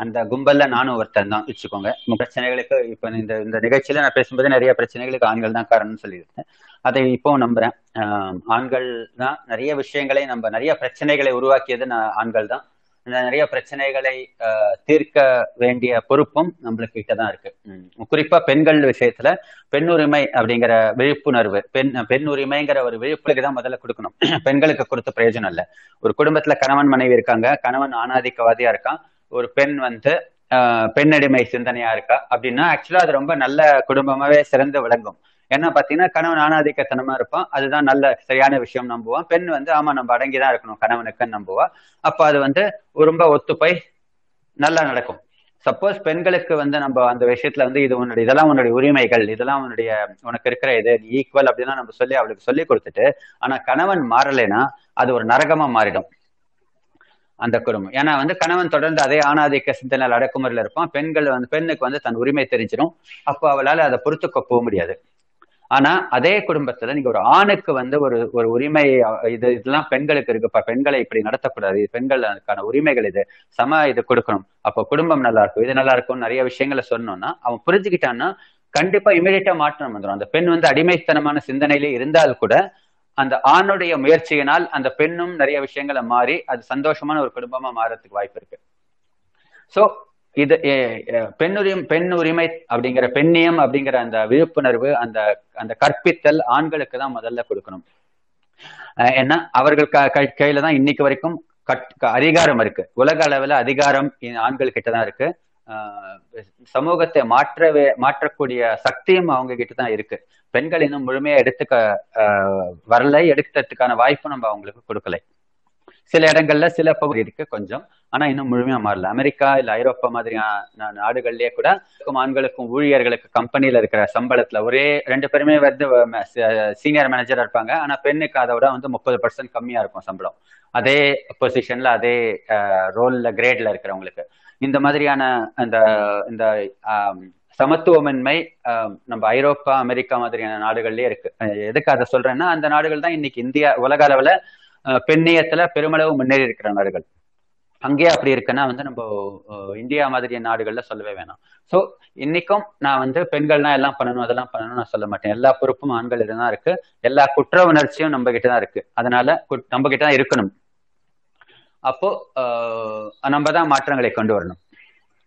அந்த கும்பல்ல நானும் ஒருத்தன் தான். வச்சுக்கோங்க. பிரச்சனைகளுக்கு இப்ப இந்த இந்த நிகழ்ச்சியில நான் பேசும்போது நிறைய பிரச்சனைகளுக்கு ஆண்கள் தான் காரணம்னு சொல்லியிருக்கேன் அதை இப்போ நம்புறேன். ஆண்கள் தான் நிறைய விஷயங்களை நம்ம நிறைய பிரச்சனைகளை உருவாக்கியது நான் ஆண்கள் தான். நிறைய பிரச்சனைகளை தீர்க்க வேண்டிய பொறுப்பும் நம்மளுக்கு கிட்ட தான் இருக்கு. குறிப்பா பெண்கள் விஷயத்துல பெண்ணுரிமை அப்படிங்கிற விழிப்புணர்வு பெண் பெண் உரிமைங்கிற ஒரு விழிப்புணர்வு தான் முதல்ல கொடுக்கணும். பெண்களுக்கு கொடுத்த பிரயோஜனம் இல்ல. ஒரு குடும்பத்துல கணவன் மனைவி இருக்காங்க கணவன் ஆணாதிக்கவாதியா இருக்கான் ஒரு பெண் வந்து பெண்ணடிமை சிந்தனையா இருக்கா அப்படின்னா ஆக்சுவலா அது ரொம்ப நல்ல குடும்பமாவே சிறந்து விளங்கும். என்ன பாத்தீங்கன்னா கணவன் ஆணாதிக்கத்தனமா இருப்பான். அதுதான் நல்ல சரியான விஷயம் நம்புவான். பெண் வந்து ஆமா நம்ம அடங்கிதான் இருக்கணும். கணவனுக்குன்னு நம்புவா. அப்ப அது வந்து ரொம்ப ஒத்து போய் நல்லா நடக்கும். சப்போஸ் பெண்களுக்கு வந்து நம்ம அந்த விஷயத்துல வந்து இது உன்னுடைய இதெல்லாம் உன்னுடைய உரிமைகள் இதெல்லாம் உன்னுடைய உனக்கு இருக்கிற இது ஈக்குவல் அப்படின்னா நம்ம சொல்லி அவளுக்கு சொல்லி கொடுத்துட்டு ஆனா கணவன் மாறலைன்னா அது ஒரு நரகமா மாறிடும். அந்த குடும்பம். ஏன்னா வந்து கணவன் தொடர்ந்து அதே ஆணாதிக்க சிந்தனையில் அடக்குமுறையில் இருப்பான். பெண்கள் வந்து பெண்ணுக்கு வந்து தன் உரிமை தெரிஞ்சிடும் அப்போ அவளால் அதை பொறுத்துக்க போக முடியாது. ஆனா அதே குடும்பத்துல நீங்க ஒரு ஆணுக்கு வந்து ஒரு ஒரு உரிமை இது இதெல்லாம் பெண்களுக்கு இருக்குப்பா பெண்களை இப்படி நடத்தக்கூடாது. பெண்கள் அதுக்கான உரிமைகள் இது. சம இது கொடுக்கணும். அப்போ குடும்பம் நல்லா இருக்கும். இது நல்லா இருக்கும் நிறைய விஷயங்களை சொன்னோம்னா அவன் புரிஞ்சுக்கிட்டான்னா கண்டிப்பா இமீடியட்டா மாற்றம் வந்துடும் அந்த பெண் வந்து அடிமைத்தனமான சிந்தனையிலே இருந்தால் கூட அந்த ஆணுடைய முயற்சியினால் அந்த பெண்ணும் நிறைய விஷயங்களை மாறி அது சந்தோஷமான ஒரு குடும்பமா மாறதுக்கு வாய்ப்பு இருக்கு. ஸோ இது பெண் உரிமை பெண் உரிமை அப்படிங்கிற பெண்ணியம் அப்படிங்கிற அந்த விழிப்புணர்வு அந்த அந்த கற்பித்தல் ஆண்களுக்கு தான் முதல்ல கொடுக்கணும். ஏன்னா அவர்கள் கையில தான் இன்னைக்கு வரைக்கும் கட் அதிகாரம் இருக்கு. உலக அளவுல அதிகாரம் ஆண்கள் கிட்ட தான் இருக்கு. ஆஹ் சமூகத்தை மாற்றவே மாற்றக்கூடிய சக்தியும் அவங்க கிட்ட தான் இருக்கு. பெண்கள் இன்னும் முழுமையா எடுத்துக்க ஆஹ் வரல எடுக்கிறதுக்கான வாய்ப்பு நம்ம அவங்களுக்கு கொடுக்கலை. சில இடங்கள்ல சில பகுதி இருக்கு கொஞ்சம். ஆனா இன்னும் முழுமையா மாறல. அமெரிக்கா இல்ல ஐரோப்பா மாதிரியான நாடுகள்லயே கூட ஆண்களுக்கும் ஊழியர்களுக்கு கம்பெனியில இருக்கிற சம்பளத்துல ஒரே ரெண்டு பேருமே வந்து சீனியர் மேனேஜரா இருப்பாங்க. ஆனா பெண்ணுக்கு அதை விட வந்து முப்பது பர்சன்ட் கம்மியா இருக்கும் சம்பளம். அதே பொசிஷன்ல அதே ரோல்ல கிரேட்ல இருக்கிறவங்களுக்கு. இந்த மாதிரியான அந்த இந்த சமத்துவமின்மை நம்ம ஐரோப்பா அமெரிக்கா மாதிரியான நாடுகள்லயே இருக்கு. எதுக்கு அதை சொல்றேன்னா அந்த நாடுகள் தான் இன்னைக்கு இந்தியா உலக அளவுல பெண்ணியத்துல பெருமளவு முன்னேறி இருக்கிற நாடுகள். அங்கேயே அப்படி இருக்குன்னா வந்து நம்ம இந்தியா மாதிரியான நாடுகள்ல சொல்லவே வேணாம். ஸோ இன்னைக்கும் நான் வந்து பெண்கள்னா எல்லாம் பண்ணணும் அதெல்லாம் பண்ணணும் நான் சொல்ல மாட்டேன். எல்லா பொறுப்பும் ஆண்கள் தான் இருக்கு. எல்லா குற்ற உணர்ச்சியும் நம்ம கிட்ட தான் இருக்கு. அதனால நம்ம கிட்ட தான் இருக்கணும். அப்போ நம்ம தான் மாற்றங்களை கொண்டு வரணும்.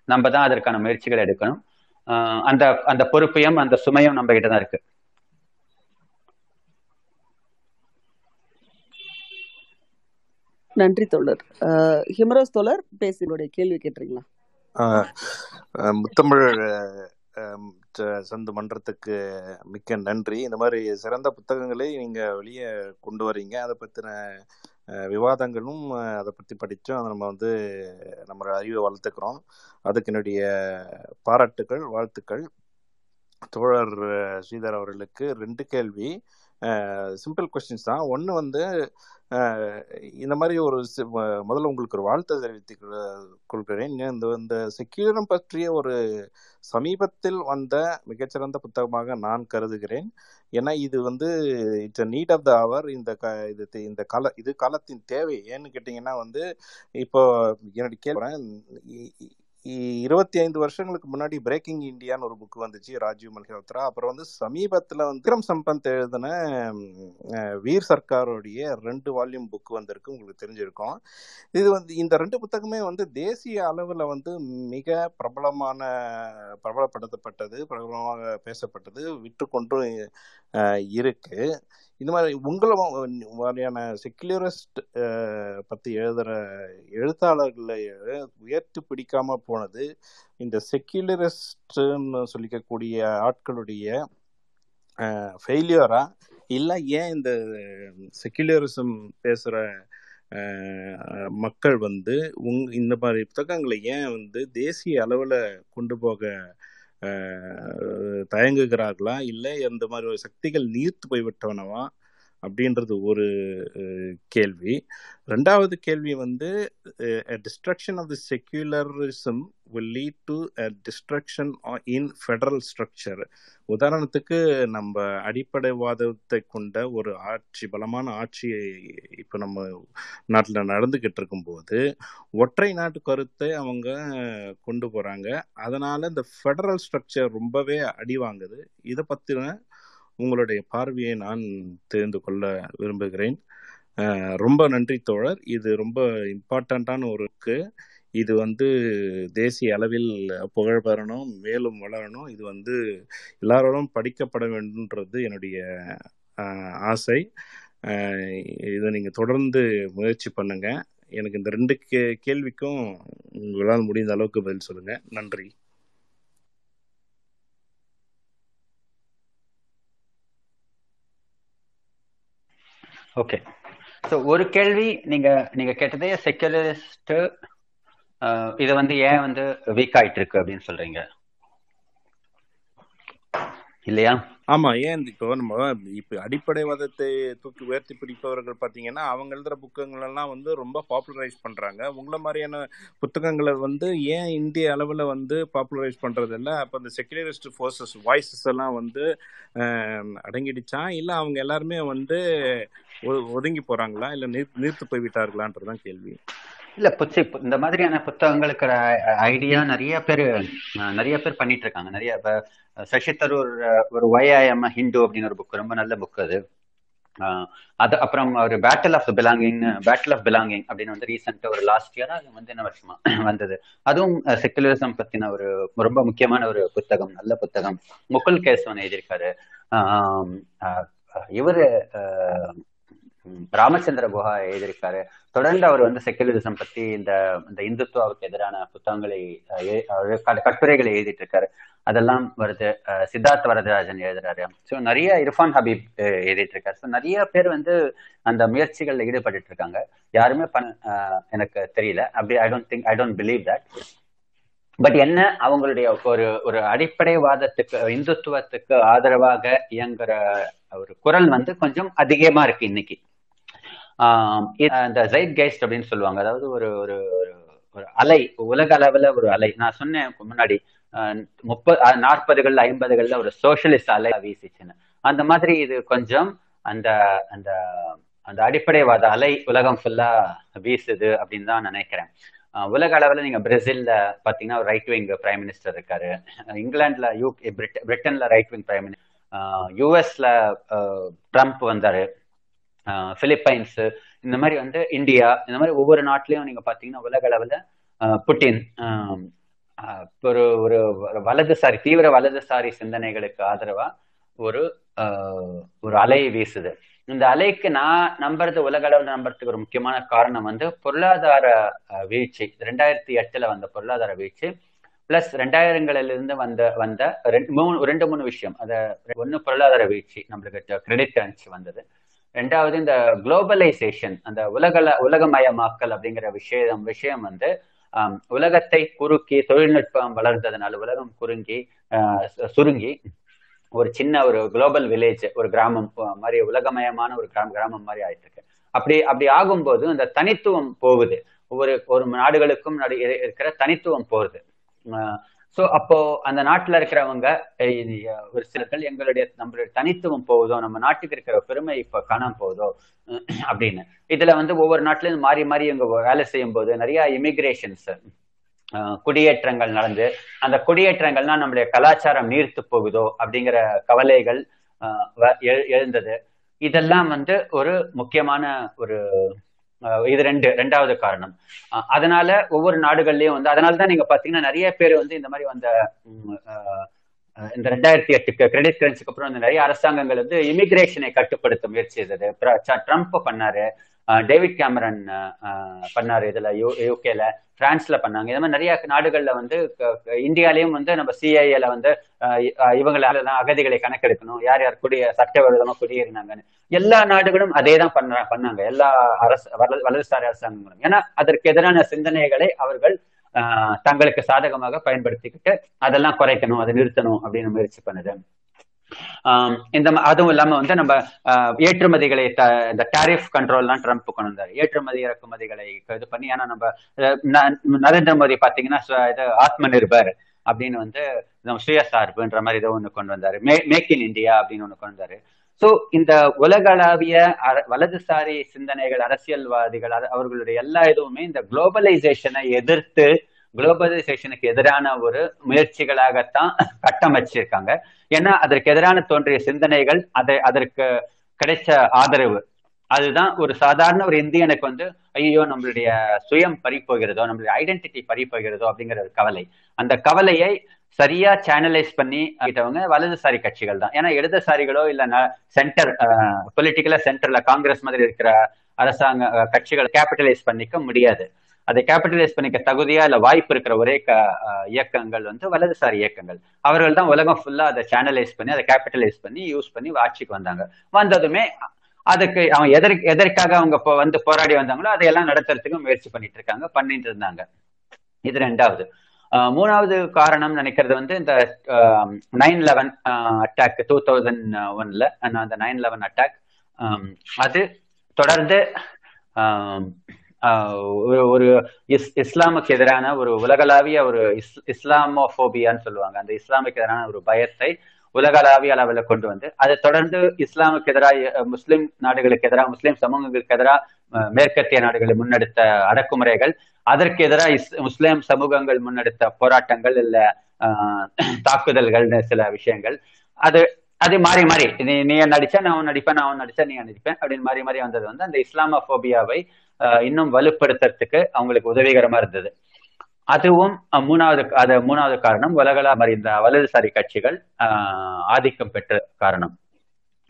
நம்ம தான் அதற்கான முயற்சிகளை எடுக்கணும். அந்த அந்த பொறுப்பையும் அந்த சுமையும் நம்ம கிட்ட தான் இருக்கு. நன்றி தோழர். ஹிமரோஸ் தோழர் பேசினுடைய கேள்வி கேட்டுறீங்களா முத்தமிழ் சந்து மன்றத்துக்கு மிக்க நன்றி. இந்த மாதிரி சிறந்த புத்தகங்களை நீங்க வெளியே கொண்டு வரீங்க. அதை பத்தின விவாதங்களும் அதை பற்றி படித்தோம் அதை நம்ம வந்து நம்ம அறிவை வளர்த்துக்கிறோம். அதுக்கு என்னுடைய பாராட்டுகள் வாழ்த்துக்கள். தோழர் ஸ்ரீதர் அவர்களுக்கு ரெண்டு கேள்வி. சிம்பிள் கொஸ்டின்ஸ் தான். ஒன்று வந்து இந்த மாதிரி ஒரு முதல்ல உங்களுக்கு ஒரு வாழ்த்தை தெரிவித்துக் கொள்கிறேன். இந்த இந்த செக்யூரம் பற்றிய ஒரு சமீபத்தில் வந்த மிகச்சிறந்த புத்தகமாக நான் கருதுகிறேன். ஏன்னா இது வந்து it's need of the hour இந்த க இது இந்த கால இது காலத்தின் தேவை. ஏன்னு கேட்டிங்கன்னா வந்து இப்போ என்னுடைய கேள்வி இருபத்தி ஐந்து வருஷங்களுக்கு முன்னாடி பிரேக்கிங் இந்தியான்னு ஒரு புக் வந்துச்சு ராஜீவ் மல்ஹோத்ரா. அப்புறம் வந்து சமீபத்தில் வந்து விக்ரம் சம்பந்த் எழுதின வீர் சர்க்காரோடைய ரெண்டு வால்யூம் புக் வந்திருக்கு உங்களுக்கு தெரிஞ்சிருக்கும். இது வந்து இந்த ரெண்டு புத்தகமே வந்து தேசிய அளவில் வந்து மிக பிரபலமான பிரபலப்படுத்தப்பட்டது பிரபலமாக பேசப்பட்டது விட்டுக்கொண்டும் இருக்கு. இந்த மாதிரி உங்களை மாதிரியான செக்குலரிஸ்ட் பற்றி எழுதுகிற எழுத்தாளர்களை உயர்த்தி பிடிக்காம போனது இந்த செக்குலரிஸ்ட்னு சொல்லிக்கக்கூடிய ஆட்களுடைய ஃபெயிலியரா இல்லை ஏன் இந்த செக்குலரிசம் பேசுகிற மக்கள் வந்து உங் இந்த மாதிரி புத்தகங்களை ஏன் வந்து தேசிய அளவில் கொண்டு போக தயங்குகிறார்களா? இல்லை அந்த மாதிரி ஒரு சக்திகள் நீர்த்து போய்விட்டவனவா அப்படின்றது ஒரு கேள்வி. ரெண்டாவது கேள்வி வந்து destruction of the secularism will lead to destruction in federal structure உதாரணத்துக்கு நம்ம அடிப்படைவாதத்தை கொண்ட ஒரு ஆட்சி பலமான ஆட்சியை இப்போ நம்ம நாட்டில் நடந்துக்கிட்டு இருக்கும்போது ஒற்றை நாட்டு கருத்தை அவங்க கொண்டு போகிறாங்க அதனால் இந்த ஃபெடரல் ஸ்ட்ரக்சர் ரொம்பவே அடி வாங்குது. இதை பற்றின உங்களுடைய பார்வையை நான் தெரிந்து கொள்ள விரும்புகிறேன். ரொம்ப நன்றி தோழர். இது ரொம்ப இம்பார்ட்டண்ட்டான ஒருக்கு இது வந்து தேசிய அளவில் புகழ் பெறணும் மேலும் வளரணும். இது வந்து எல்லாரோடும் படிக்கப்பட வேண்டும்ன்றது என்னுடைய ஆசை. இதை நீங்கள் தொடர்ந்து முயற்சி பண்ணுங்கள் எனக்கு இந்த ரெண்டு கே கேள்விக்கும் உங்களால் முடிந்த அளவுக்கு பதில் சொல்லுங்கள் நன்றி. ஓகே ஸோ ஒரு கேள்வி நீங்க நீங்க கேட்டதே செக்குலரிஸ்ட் இது வந்து ஏன் வந்து வீக் ஆயிட்டு இருக்கு அப்படின்னு சொல்றீங்க? இல்லையா? ஆமா ஏன் இப்போ நம்ம இப்ப அடிப்படைவாதத்தை தூக்கி உயர்த்தி பிடிப்பவர்கள் பாத்தீங்கன்னா அவங்க எழுதுற புத்தகங்கள் எல்லாம் வந்து ரொம்ப பாப்புலரைஸ் பண்றாங்க. உங்களை மாதிரியான புத்தகங்களை வந்து ஏன் இந்திய அளவுல வந்து பாப்புலரைஸ் பண்றது இல்லை அப்ப இந்த செக்குலரிஸ்ட் ஃபோர்ஸஸ் வாய்ஸஸ் எல்லாம் வந்து அடங்கிடுச்சா? இல்ல அவங்க எல்லாருமே வந்து ஒதுங்கி போறாங்களா? இல்ல நீர்த்து போய்விட்டார்களான்றதுதான் கேள்வி. இல்ல புச்சி இந்த மாதிரியான புத்தகங்களுக்கு ஐடியா நிறைய பேர் நிறைய பேர் பண்ணிட்டு இருக்காங்க. நிறைய சசி தரூர் ஒரு ஒய்ஐஎம் ஹிந்து அப்படின்னு ஒரு புக் ரொம்ப நல்ல புக் அது. அது அப்புறம் ஒரு battle of belonging battle of belonging அப்படின்னு வந்து ரீசெண்டாக ஒரு லாஸ்ட் இயரா அது வந்து என்ன வருஷமா வந்தது. அதுவும் செக்குலரிசம் பத்தின ஒரு ரொம்ப முக்கியமான ஒரு புத்தகம் நல்ல புத்தகம். முகுல் கேஸ்வன் எழுதியிருக்காரு. இவரு ராமச்சந்திர குஹா எழுதியிருக்காரு. தொடர்ந்து அவர் வந்து செக்குலரிசம் பத்தி இந்த இந்த இந்துத்துவாவுக்கு எதிரான புத்தகங்களை அஹ், கட்டுரைகளை எழுதிட்டு இருக்காரு அதெல்லாம் வருது. அஹ், சித்தார்த் வரதராஜன் எழுதுறாரு. ஸோ நிறைய இர்ஃபான் ஹபீப் எழுதிட்டு இருக்காரு ஸோ நிறைய பேர் வந்து அந்த முயற்சிகள்ல ஈடுபட்டு இருக்காங்க யாருமே பண்ண அஹ், எனக்கு தெரியல. அப்படி I don't think I don't believe that but என்ன அவங்களுடைய ஒரு ஒரு அடிப்படைவாதத்துக்கு இந்துத்துவத்துக்கு ஆதரவாக இயங்குற ஒரு குரல் வந்து கொஞ்சம் அதிகமா இருக்கு இன்னைக்கு. ஆஹ் அந்த ஜைட் கைஸ்ட் அப்படின்னு சொல்லுவாங்க. அதாவது ஒரு ஒரு ஒரு அலை உலக அளவுல ஒரு அலை. நான் சொன்னேன் முன்னாடி. முப்பது நாற்பதுகள்ல ஐம்பதுகள்ல ஒரு சோசியலிஸ்ட் அலை வீசிச்சுன்னு. அந்த மாதிரி இது கொஞ்சம் அந்த அந்த அந்த அடிப்படைவாத அலை உலகம் ஃபுல்லா வீசுது அப்படின்னு தான் நினைக்கிறேன். உலக அளவுல நீங்க பிரேசில்ல பாத்தீங்கன்னா ரைட் விங் பிரைம் மினிஸ்டர் இருக்காரு. இங்கிலாந்துல யூ பிரிட்டன்ல ரைட் விங் பிரைம் மினிஸ்டர் யூஎஸ்ல ட்ரம்ப் வந்தாரு. பிலிப்பைன்ஸ் இந்த மாதிரி வந்து இந்தியா இந்த மாதிரி ஒவ்வொரு நாட்டிலையும் நீங்க பாத்தீங்கன்னா உலக அளவுல ஆஹ் புட்டின் ஆஹ் ஒரு ஒரு வலதுசாரி தீவிர வலதுசாரி சிந்தனைகளுக்கு ஆதரவா ஒரு ஆஹ் ஒரு அலை வீசுது. இந்த அலைக்கு நான் நம்புறது உலக அளவில் நம்புறதுக்கு ஒரு முக்கியமான காரணம் வந்து பொருளாதார ஆஹ் வீழ்ச்சி. ரெண்டாயிரத்தி எட்டுல வந்த பொருளாதார வீழ்ச்சி பிளஸ் ரெண்டாயிரங்களிலிருந்து வந்த வந்த ரெண்டு மூணு ரெண்டு மூணு விஷயம். அத ஒன்னு பொருளாதார வீழ்ச்சி நம்மளுக்கு கிரெடிட் கரன்சி வந்தது. ரெண்டாவது இந்த குளோபலைசேஷன் அந்த உலகல உலகமயமாக்கல் அப்படிங்கிற விஷயம் விஷயம் வந்து உலகத்தை குறுக்கி தொழில்நுட்பம் வளர்ந்ததுனால உலகம் குறுங்கி சுருங்கி ஒரு சின்ன ஒரு குளோபல் வில்லேஜ் ஒரு கிராமம் மாதிரி உலகமயமான ஒரு கிராம கிராமம் மாதிரி ஆயிட்டு இருக்கு அப்படி அப்படி ஆகும்போது அந்த தனித்துவம் போகுது. ஒவ்வொரு ஒரு நாடுகளுக்கும் இருக்கிற தனித்துவம் போகுது. ஸோ அப்போ அந்த நாட்டுல இருக்கிறவங்க ஒரு சிலர்கள் எங்களுடைய நம்மளுடைய தனித்துவம் போகுதோ நம்ம நாட்டுக்கு இருக்கிற பெருமை இப்ப காணாம போகுதோ அப்படின்னு. இதுல வந்து ஒவ்வொரு நாட்டிலும் மாறி மாறி இவங்க வேலை செய்யும் போது நிறைய இமிகிரேஷன்ஸ் குடியேற்றங்கள் நடந்து அந்த குடியேற்றங்கள்னா நம்மளுடைய கலாச்சாரம் நீர்த்து போகுதோ அப்படிங்கிற கவலைகள் வ- எழுந்தது. இதெல்லாம் வந்து ஒரு முக்கியமான ஒரு இது ரெண்டு ரெண்டாவது காரணம். அதனால ஒவ்வொரு நாடுகள்லயும் வந்து அதனால தான் நீங்க பாத்தீங்கன்னா நிறைய பேர் வந்து இந்த மாதிரி வந்த இந்த ரெண்டாயிரத்தி எட்டுக்கு கிரெடிட் கரன்சிக்கு அப்புறம் வந்து நிறைய அரசாங்கங்கள் வந்து இமிகிரேஷனை கட்டுப்படுத்த முயற்சி செய்தது. ட்ரம்ப் பண்ணாரு. டேவிட் கேமரன் பண்ணாரு இதுல யூ யூகேல. பிரான்ஸ்ல பண்ணாங்க. இந்த மாதிரி நிறைய நாடுகள்ல வந்து இந்தியாலையும் இந்தியாலயும் வந்து நம்ம சிஐஏல வந்து அஹ், இவங்களை அகதிகளை கணக்கெடுக்கணும் யார் யார் குடிய சட்டவிரோதமா குடியேறினாங்கன்னு. எல்லா நாடுகளும் அதே தான் பண்ண பண்ணாங்க. எல்லா அரசு வலதுசாரி அரசாங்கங்களும் ஏன்னா அதற்கு எதிரான சிந்தனைகளை அவர்கள் ஆஹ், தங்களுக்கு சாதகமாக பயன்படுத்திக்கிட்டு அதெல்லாம் குறைக்கணும் அதை நிறுத்தணும் அப்படின்னு முயற்சி பண்ணுது. இந்த அதுவும் இல்லாம வந்து நம்ம ஏற்றுமதிகளை இந்த டாரிஃப் கண்ட்ரோல்லாம் ட்ரம்ப் கொண்டு வந்தார். ஏற்றுமதி இறக்குமதிகளை இது பண்ணி ஏன்னா நம்ம நரேந்திர மோடி பாத்தீங்கன்னா இது ஆத்ம நிர்பர் அப்படின்னு வந்து நம்ம சுயசார்புன்ற மாதிரி இதை ஒண்ணு கொண்டு வந்தாரு. மே மேக் இன் இந்தியா அப்படின்னு ஒண்ணு கொண்டு வந்தாரு. சோ இந்த உலகளாவிய அர- வலதுசாரி சிந்தனைகள் அரசியல்வாதிகள் அவர்களுடைய எல்லா இதுவுமே இந்த குளோபலைசேஷனை எதிர்த்து குளோபலைசேஷனுக்கு எதிரான ஒரு முயற்சிகளாகத்தான் கட்டமைச்சிருக்காங்க. ஏன்னா அதற்கு எதிரான தோன்றிய சிந்தனைகள் அதை அதற்கு கிடைச்ச ஆதரவு அதுதான் ஒரு சாதாரண ஒரு இந்தியனுக்கு வந்து ஐயோ நம்மளுடைய சுயம் பறி போகிறதோ நம்மளுடைய ஐடென்டிட்டி பறி போகிறதோ அப்படிங்கிற ஒரு கவலை. அந்த கவலையை சரியா சேனலைஸ் பண்ணி கிட்டவங்க வலதுசாரி கட்சிகள் தான். ஏன்னா இடதுசாரிகளோ இல்ல சென்டர் பொலிட்டிக்கலா சென்டர்ல காங்கிரஸ் மாதிரி இருக்கிற அரசாங்க கட்சிகளை கட்சிகள் கேபிட்டலைஸ் பண்ணிக்க முடியாது. அதை கேபிட்டலைஸ் பண்ணிக்க தகுதியா இல்ல வாய்ப்பு இருக்கிற ஒரே க இயக்கங்கள் வந்து வலதுசாரி இயக்கங்கள். அவர்கள் தான் உலகம் ஃபுல்லா அதை சேனலைஸ் பண்ணி அதை கேபிட்டலைஸ் பண்ணி யூஸ் பண்ணி ஆட்சிக்கு வந்தாங்க. வந்ததுமே அதுக்கு அவன் எதற்கு எதற்காக அவங்க இப்போ வந்து போராடி வந்தாங்களோ அதையெல்லாம் நடத்துறதுக்கு முயற்சி பண்ணிட்டு இருக்காங்க பண்ணிட்டு இருந்தாங்க. இது ரெண்டாவது. மூணாவது காரணம் நினைக்கிறது வந்து இந்த nine eleven attack two thousand ஒன்ல அந்த நைன் லெவன் அட்டாக் அது தொடர்ந்து ஆஹ் ஒரு ஒரு இஸ் இஸ்லாமுக்கு எதிரான ஒரு உலகளாவிய ஒரு இஸ் இஸ்லாமோபோபியான்னு சொல்லுவாங்க. அந்த இஸ்லாமுக்கு எதிரான ஒரு பயத்தை உலகளாவிய அளவில் கொண்டு வந்து அதை தொடர்ந்து இஸ்லாமுக்கு எதிராக முஸ்லிம் நாடுகளுக்கு எதிராக முஸ்லிம் சமூகங்களுக்கு எதிராக மேற்கத்திய நாடுகளை முன்னெடுத்த அடக்குமுறைகள் அதற்கு எதிராக இஸ் முஸ்லிம் சமூகங்கள் முன்னெடுத்த போராட்டங்கள் இல்ல ஆஹ், தாக்குதல்கள்னு சில விஷயங்கள். அது அது மாறி மாறி நீ நீ நடிச்சா நான் நடிப்பேன் நான் நடிச்சா நீ நடிப்பேன் அப்படின்னு மாறி மாறி வந்தது வந்து அந்த இஸ்லாமோபியாவை இன்னும் வலுப்படுத்துறதுக்கு அவங்களுக்கு உதவிகரமா இருந்தது. அதுவும் மூணாவது அது மூணாவது காரணம் உலகளா மாதிரி இந்த வலதுசாரி கட்சிகள் ஆஹ், ஆதிக்கம் பெற்ற காரணம்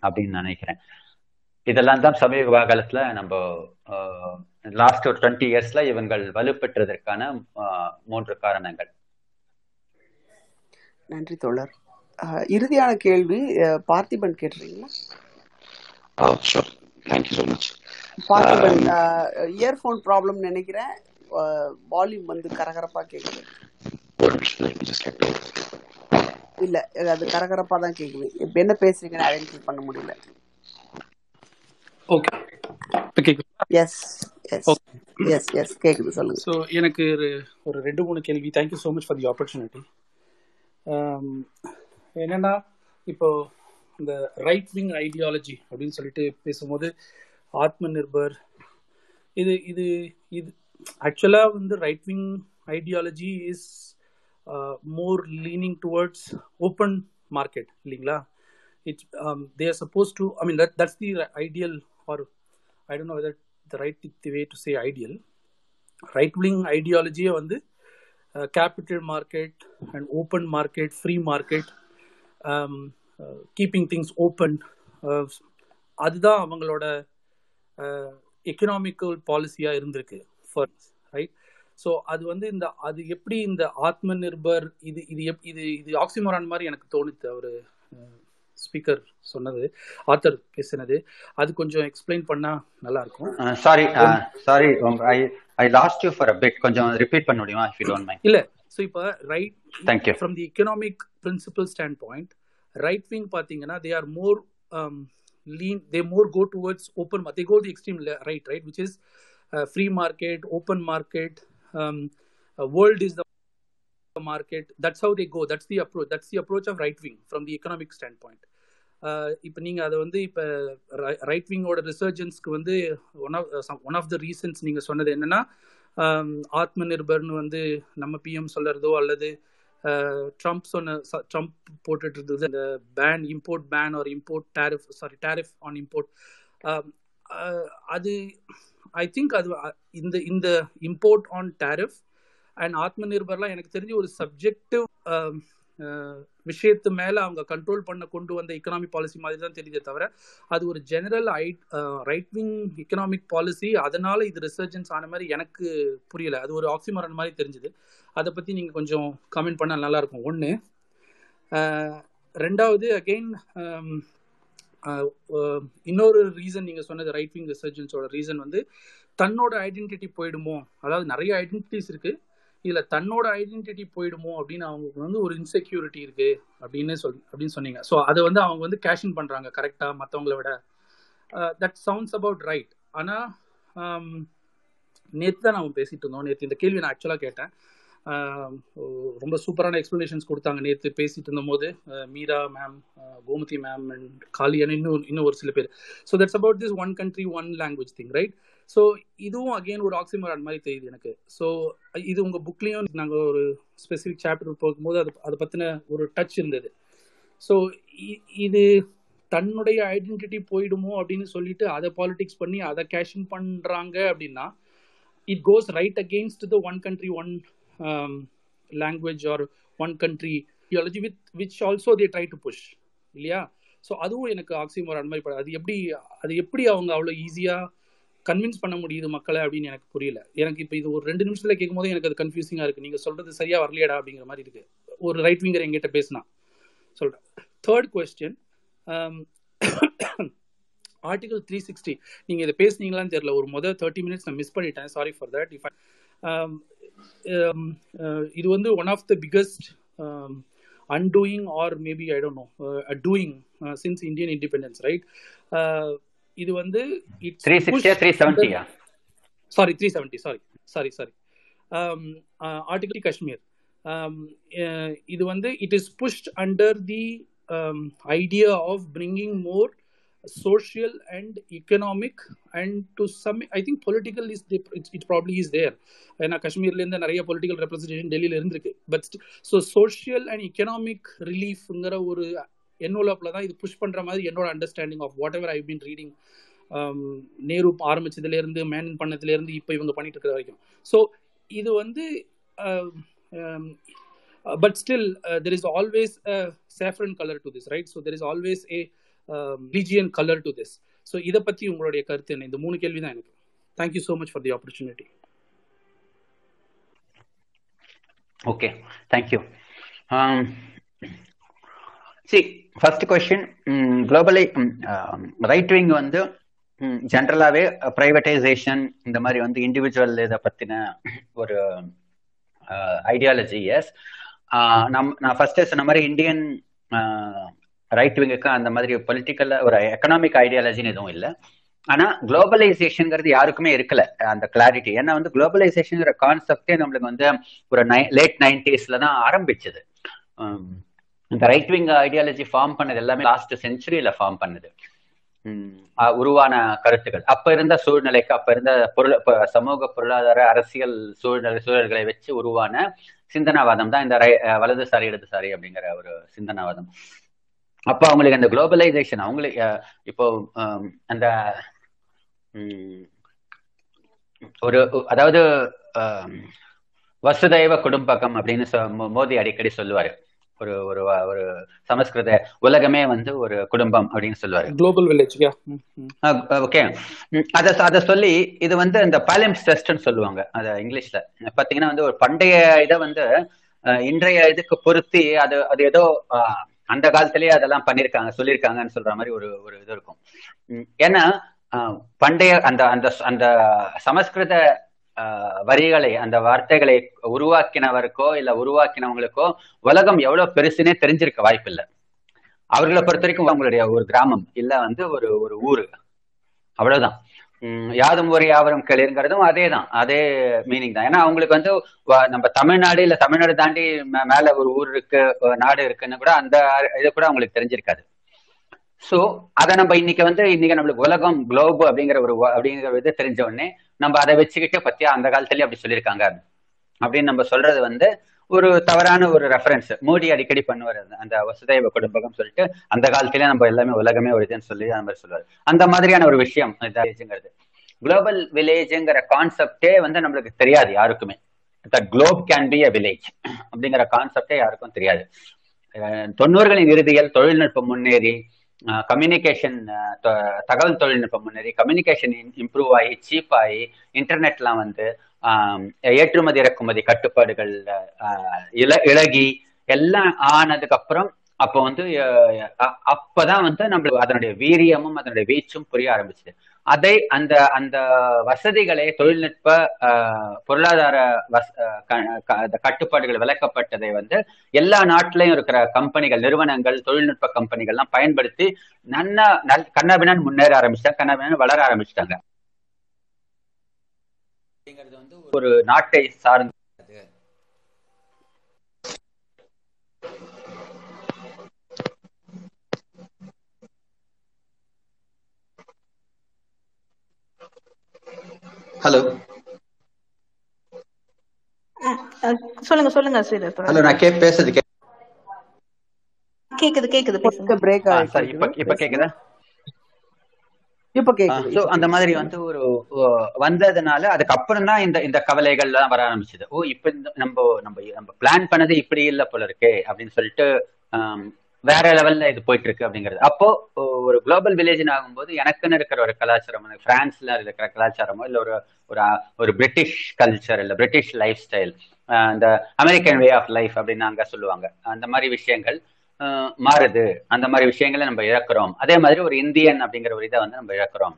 அப்படின்னு நினைக்கிறேன். இதெல்லாம் தான் சமீப காலத்துல நம்ம லாஸ்ட் ஒரு டுவெண்ட்டி இயர்ஸ்ல இவங்கள் வலுப்பெற்றதற்கான மூன்று காரணங்கள். நன்றி தோழர். இறுதியான கேள்வி அஹ், பார்த்திபன் கேட்டுறீங்களா Oh, sure. Thank you so much. Parthiban earphone problem நினைக்கிறேன் வால்யூம் வந்து கரகரப்பா கேக்குது. இல்ல அது கரகரப்பா தான் கேக்குது. இப்ப என்ன பேசுறீங்கன்னு ஐடென்டிஃபை பண்ண முடியல. Okay yes yes okay yes yes கேக்குது சொல்லுங்க. ஸோ எனக்கு ஒரு ஒரு ரெண்டு மூணு கேள்வி. Thank you so much for the opportunity என்னன்னா இப்போ இந்த ரைட் விங் ஐடியாலஜி அப்படின்னு சொல்லிட்டு பேசும்போது ஆத்ம நிர்பர் இது இது இது ஆக்சுவலாக வந்து right wing ideology is more leaning towards open market இல்லைங்களா? It's they are suppose to I mean that that's the ideal or I don't know whether the right the way to say ideal right wing ஐடியாலஜியை வந்து capital market and open market free market keeping things open அதுதான் அவங்களோட economical பாலிசியாக இருந்திருக்கு for right so அது வந்து இந்த அது எப்படி இந்த ஆத்ம நிர்பர் இது இது எப் இது இது ஆக்சிமோரான் மாதிரி எனக்கு தோணுது அவர் ஸ்பீக்கர் சொன்னது ஆத்தர் பேசினது. அது கொஞ்சம் எக்ஸ்பிளைன் பண்ணால் நல்லா இருக்கும் sorry sorry I I lost you for a bit கொஞ்சம் ரிப்பீட் பண்ண முடியுமா இஃப் யூ டோன்ட் மைண்ட் இல்ல. ஸோ இப்போ right Thank you. From the economic principle stand point right wing பார்த்தீங்கன்னா they are more lean they more lean they more they go the extreme right right which is uh, free market open market um, uh, world is the market. That's how they go. That's the approach that's the approach of right wing from the economic standpoint. Uh, இப்போ நீங்கள் அதை வந்து இப்போ right விங்கோட ரிசர்ஜன்ஸ்க்கு வந்து one of one of the reasons நீங்கள் சொன்னது என்னென்னா um, ஆத்ம நிர்பர்னு வந்து நம்ம பிஎம் சொல்கிறதோ அல்லது ட்ரம்ப் சொன்ன ட்ரம்ப் போட்டுட்டு இருந்தது அந்த ban import ban or import tariff sorry tariff on import அது ஐ திங்க் அது இந்த இந்த இம்போர்ட் ஆன் டேரிஃப் அண்ட் ஆத்ம நிர்பர்லாம் எனக்கு தெரிஞ்சு ஒரு சப்ஜெக்டிவ் விஷயத்து மேலே அவங்க கண்ட்ரோல் பண்ண கொண்டு வந்த எக்கனாமிக் பாலிசி மாதிரி தான் தெரியுதே தவிர அது ஒரு general I right wing economic policy அதனால இது ரிசர்ஜன்ஸ் ஆன மாதிரி எனக்கு புரியல. அது ஒரு ஆக்சிமரன் மாதிரி தெரிஞ்சுது. அதை பற்றி நீங்கள் கொஞ்சம் கமெண்ட் பண்ணால் நல்லாயிருக்கும். ஒன்று ரெண்டாவது அகெயின் இன்னொரு ரீசன் நீங்கள் சொன்னது ரைட் விங் ரிசர்ஜன்ஸோட ரீசன் வந்து தன்னோட ஐடென்டிட்டி போயிடுமோ? அதாவது நிறைய ஐடென்டிட்டிஸ் இருக்குது இதில் தன்னோட ஐடென்டிட்டி போயிடுமோ? அப்படின்னு அவங்களுக்கு வந்து ஒரு இன்செக்யூரிட்டி இருக்குது அப்படின்னு சொல் அப்படின்னு சொன்னீங்க. ஸோ அதை வந்து அவங்க வந்து கேஷின் பண்ணுறாங்க கரெக்டாக மற்றவங்கள விட. தட் சவுண்ட்ஸ் அபவுட் ரைட் ஆனால் நேற்று தான் நம்ம பேசிகிட்டு இருந்தோம். நேற்று இந்த கேள்வி நான் ஆக்சுவலாக கேட்டேன். ரொம்ப சூப்பரான எக்ஸ்ப்ளனேஷன்ஸ் கொடுத்தாங்க நேற்று பேசிட்டு இருந்தபோது. Meera ma'am Gomathi ma'am and காலியான இன்னும் இன்னும் ஒரு சில பேர். So that's about this one country one language thing right so இதுவும் அகெயின் ஒரு ஆக்சிமரான் மாதிரி தெரியுது எனக்கு. ஸோ இது உங்கள் புக்லேயும் நாங்கள் ஒரு ஸ்பெசிஃபிக் சாப்டர் போகும்போது அது அதை பற்றின ஒரு டச் இருந்தது. ஸோ இது தன்னுடைய ஐடென்டிட்டி போயிடுமோ அப்படின்னு சொல்லிட்டு அதை பாலிடிக்ஸ் பண்ணி அதை கேஷிங் பண்ணுறாங்க அப்படின்னா it goes right against the one country one language or one country theology with which also they try to push இல்லையா? ஸோ அதுவும் எனக்கு ஆக்சிமரான் மாதிரி அது எப்படி அது எப்படி அவங்க அவ்வளோ ஈஸியாக கன்வின்ஸ் பண்ண முடியுது மக்களை அப்படின்னு எனக்கு புரியல. எனக்கு இப்போ இது ஒரு ரெண்டு நிமிஷத்தில் கேட்கும் போது எனக்கு அது கன்ஃபியூசிங்காக இருக்குது நீங்கள் சொல்கிறது சரியாக வரலையடா அப்படிங்கிற மாதிரி இருக்குது ஒரு ரைட் விங்கர் எங்கிட்ட பேசினா. சொல்கிறேன் third question article three sixty நீங்கள் இதை பேசுனீங்களான்னு தெரியல. ஒரு மொதல் தேர்ட்டி மினிட்ஸ் நான் மிஸ் பண்ணிட்டேன். சாரி ஃபார் தட் இஃப் இது வந்து one of the biggest undoing or maybe I don't know doing since Indian independence right இது வந்து sorry three seventy sorry sorry sorry article Kashmir இது வந்து it is pushed under the idea of bringing more social and economic and to some i think political is the, it, it probably is there. ஏன்னா காஷ்மீர்ல இருந்து நிறைய political representation டெல்லியில இருந்திருக்கு. But so social and economic ரிலீஃப்ங்கிற ஒரு என்வலப்ல தான் இது புஷ் பண்ணுற மாதிரி என்னோட understanding of whatever I been reading Nehru ஆரம்பிச்சதுலேருந்து மேன் பண்ணதுலேருந்து இப்போ இவங்க பண்ணிட்டு இருக்கிற வரைக்கும். ஸோ இது வந்து but still there is always saffron colour to this right so there is always a religion colour to this so இதை பற்றி உங்களுடைய கருத்து என்ன? இந்த மூணு கேள்வி தான் எனக்கு thank you so much for the opportunity okay thank you C first question குளோபலை ரைட் விங் வந்து um, ஜென்ரலாகவே ப்ரைவேட்டைசேஷன் இந்த மாதிரி வந்து இண்டிவிஜுவல் இதை பற்றின ஒரு uh, ஐடியாலஜி எஸ் uh, நம் நான் ஃபர்ஸ்டே சொன்ன மாதிரி இந்தியன் ரைட் விங்குக்கு அந்த மாதிரி பொலிட்டிக்கல் ஒரு எக்கனாமிக் ஐடியாலஜின்னு எதுவும் இல்லை. ஆனா குளோபலைசேஷன்ங்கிறது யாருக்குமே இருக்கல அந்த கிளாரிட்டி ஏன்னா வந்து குளோபலைசேஷன் கான்செப்டே நம்மளுக்கு வந்து ஒரு நை லேட் நைன்டிஸ்ல தான் ஆரம்பிச்சது. இந்த ரைட் விங் ஐடியாலஜி ஃபார்ம் பண்ணது எல்லாமே லாஸ்ட் செஞ்சுரியில ஃபார்ம் பண்ணது. உருவான கருத்துக்கள். அப்ப இருந்த சூழ்நிலைக்கு அப்ப இருந்த பொருள் சமூக பொருளாதார அரசியல் சூழ்நிலை சூழல்களை வச்சு உருவான சிந்தனாவாதம் தான் இந்த வலதுசாரி இடதுசாரி அப்படிங்கிற ஒரு சிந்தனாவாதம். அப்போ அவங்களுக்கு அந்த குளோபலைசேஷன் அவங்களுக்கு இப்போ அந்த ஒரு அதாவது வசுதைவ குடும்பகம் அப்படின்னு மோடி அடிக்கடி சொல்லுவாரு. ஒரு ஒரு ஒரு சமஸ்கிருத உலகமே வந்து ஒரு குடும்பம் அப்படின்னு சொல்லுவாரு. Global village okay. அத அத சொல்லி இது வந்து இந்த பாலிம்ஸ் டெஸ்ட்னு சொல்லுவாங்க அத இங்கிலீஷ்ல. பாத்தீங்கன்னா வந்து ஒரு பண்டைய இதை வந்து இன்றைய இதுக்கு பொருத்தி அது அது ஏதோ அந்த காலத்திலேயே அதெல்லாம் பண்ணிருக்காங்க சொல்லியிருக்காங்கன்னு சொல்ற மாதிரி ஒரு ஒரு இது இருக்கும். ஏன்னா பண்டைய அந்த அந்த அந்த சமஸ்கிருத வரிகளை அந்த வார்த்தைகளை உருவாக்கினவருக்கோ இல்ல உருவாக்கினவங்களுக்கோ உலகம் எவ்வளவு பெருசுன்னே தெரிஞ்சிருக்க வாய்ப்பில்லை. அவர்களை பொறுத்த வரைக்கும் அவங்களுடைய ஒரு கிராமம் இல்ல வந்து ஒரு ஒரு ஊரு. அவ்வளவுதான். யாதும் ஒரு யாவரும் கிளியருங்கிறதும் அதே தான் அதே மீனிங் தான். ஏன்னா அவங்களுக்கு வந்து நம்ம தமிழ்நாடு இல்ல தமிழ்நாடு தாண்டி மேல ஒரு ஊர் இருக்கு நாடு இருக்குன்னு கூட அந்த இது கூட அவங்களுக்கு தெரிஞ்சிருக்காது. சோ அதை நம்ம இன்னைக்கு வந்து இன்னைக்கு நம்மளுக்கு உலகம் குளோப் அப்படிங்கிற ஒரு அப்படிங்கிற இது தெரிஞ்ச உடனே நம்ம அதை வச்சுக்கிட்டு பத்தியா அந்த காலத்துலயே அப்படி சொல்லியிருக்காங்க. அப்படின்னு நம்ம சொல்றது வந்து ஒரு தவறான ஒரு ரெஃபரன்ஸ் மோடி அடிக்கடி பண்ணுவார். அந்த வசுதேவ குடும்பகம் சொல்லிட்டு அந்த காலத்திலே நம்ம எல்லாமே உலகமே ஒரு இதுன்னு சொல்லி அந்த மாதிரி சொல்லுவார். அந்த மாதிரியான ஒரு விஷயம் வில்லேஜுங்கிறது குளோபல் வில்லேஜுங்கிற கான்செப்டே வந்து நம்மளுக்கு தெரியாது யாருக்குமே. That globe can be a village அப்படிங்கிற கான்செப்டே யாருக்கும் தெரியாது. தொண்ணூறுகளின் இறுதியில் தொழில்நுட்பம் முன்னேறி கம்யூனிகேஷன் தகவல் தொழில்நுட்பம் முன்னேறி கம்யூனிகேஷன் இம்ப்ரூவ் ஆகி சீப் ஆகி இன்டர்நெட்லாம் வந்து ஏற்றுமதி இறக்குமதி கட்டுப்பாடுகள் இல இழகி எல்லாம் ஆனதுக்கு அப்புறம் அப்போ வந்து அப்பதான் வந்து நம்மளுக்கு அதனுடைய வீரியமும் அதனுடைய வீச்சும் புரிய ஆரம்பிச்சது. அதை அந்த அந்த வசதிகளை தொழில்நுட்ப பொருளாதார கட்டுப்பாடுகள் விளக்கப்பட்டதை வந்து எல்லா நாட்டிலையும் இருக்கிற கம்பெனிகள் நிறுவனங்கள் தொழில்நுட்ப கம்பெனிகள்லாம் பயன்படுத்தி நன்னா நல் கண்ணாபினான் முன்னேற ஆரம்பிச்சிட்டாங்க கண்ணாபினான் வளர ஆரம்பிச்சிட்டாங்க. அப்படிங்கிறது வந்து ஒரு நாட்டை சார்ந்தது ஹலோ சொல்லுங்க சொல்லுங்க ஹலோ நான் கே பேசுறது கேக்குது கேக்குது பேசுங்க. பிரேக் சரி இப்ப இப்ப கேக்குதா? இப்ப கேக்குது அந்த மாதிரி வந்து ஒரு வந்ததுனால அதுக்கப்புறம் தான் இந்த இந்த கவலைகள் எல்லாம் வர ஆரம்பிச்சது. ஓ இப்ப இந்த நம்ம நம்ம நம்ம பிளான் பண்ணது இப்படி இல்ல போல இருக்கே அப்படின்னு சொல்லிட்டு வேற லெவல்ல இது போயிட்டு இருக்கு அப்படிங்கிறது. அப்போ ஒரு குளோபல் வில்லேஜ் ஆகும்போது எனக்குன்னு இருக்கிற ஒரு கலாச்சாரம் பிரான்ஸ்ல இருக்கிற கலாச்சாரமோ இல்ல ஒரு ஒரு ஒரு பிரிட்டிஷ் கல்ச்சர் இல்ல பிரிட்டிஷ் லைஃப் ஸ்டைல் இந்த அமெரிக்கன் வே ஆஃப் லைஃப் அப்படின்னு அங்க சொல்லுவாங்க. அந்த மாதிரி விஷயங்கள் மாறுது. அந்த மாதிரி விஷயங்களை நம்ம இழக்கிறோம். அதே மாதிரி ஒரு இந்தியன் அப்படிங்கிற ஒரு இதை வந்து நம்ம இழக்கிறோம்.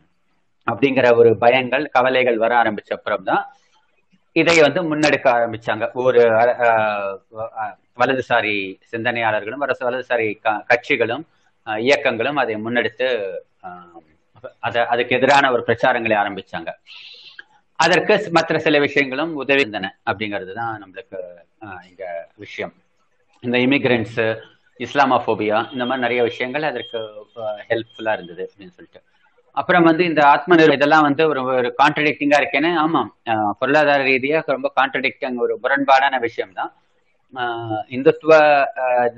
அப்படிங்கிற ஒரு பயங்கள் கவலைகள் வர ஆரம்பிச்ச அப்புறம் தான் இதை வந்து முன்னெடுக்க ஆரம்பிச்சாங்க. ஒரு வலதுசாரி சிந்தனையாளர்களும் வலதுசாரி கட்சிகளும் இயக்கங்களும் அதை முன்னெடுத்து அத அதுக்கு எதிரான ஒரு பிரச்சாரங்களை ஆரம்பிச்சாங்க. அதற்கு மற்ற சில விஷயங்களும் உதவி இருந்தன அப்படிங்கிறது தான் நம்மளுக்கு இங்க விஷயம். இந்த இமிகிரண்ட்ஸ் இஸ்லாமோபியா இந்த மாதிரி நிறைய விஷயங்கள் அதற்கு ஹெல்ப்ஃபுல்லா இருந்தது அப்படின்னு சொல்லிட்டு. அப்புறம் வந்து இந்த ஆத்ம நிறுவனம் இதெல்லாம் வந்து ஒரு ஒரு கான்ட்ரடிக்டிங்கா இருக்கேன்னு ஆமாம் பொருளாதார ரீதியாக ரொம்ப கான்ட்ரடிக்டிங் ஒரு முரண்பாடான விஷயம் தான் இந்துத்துவ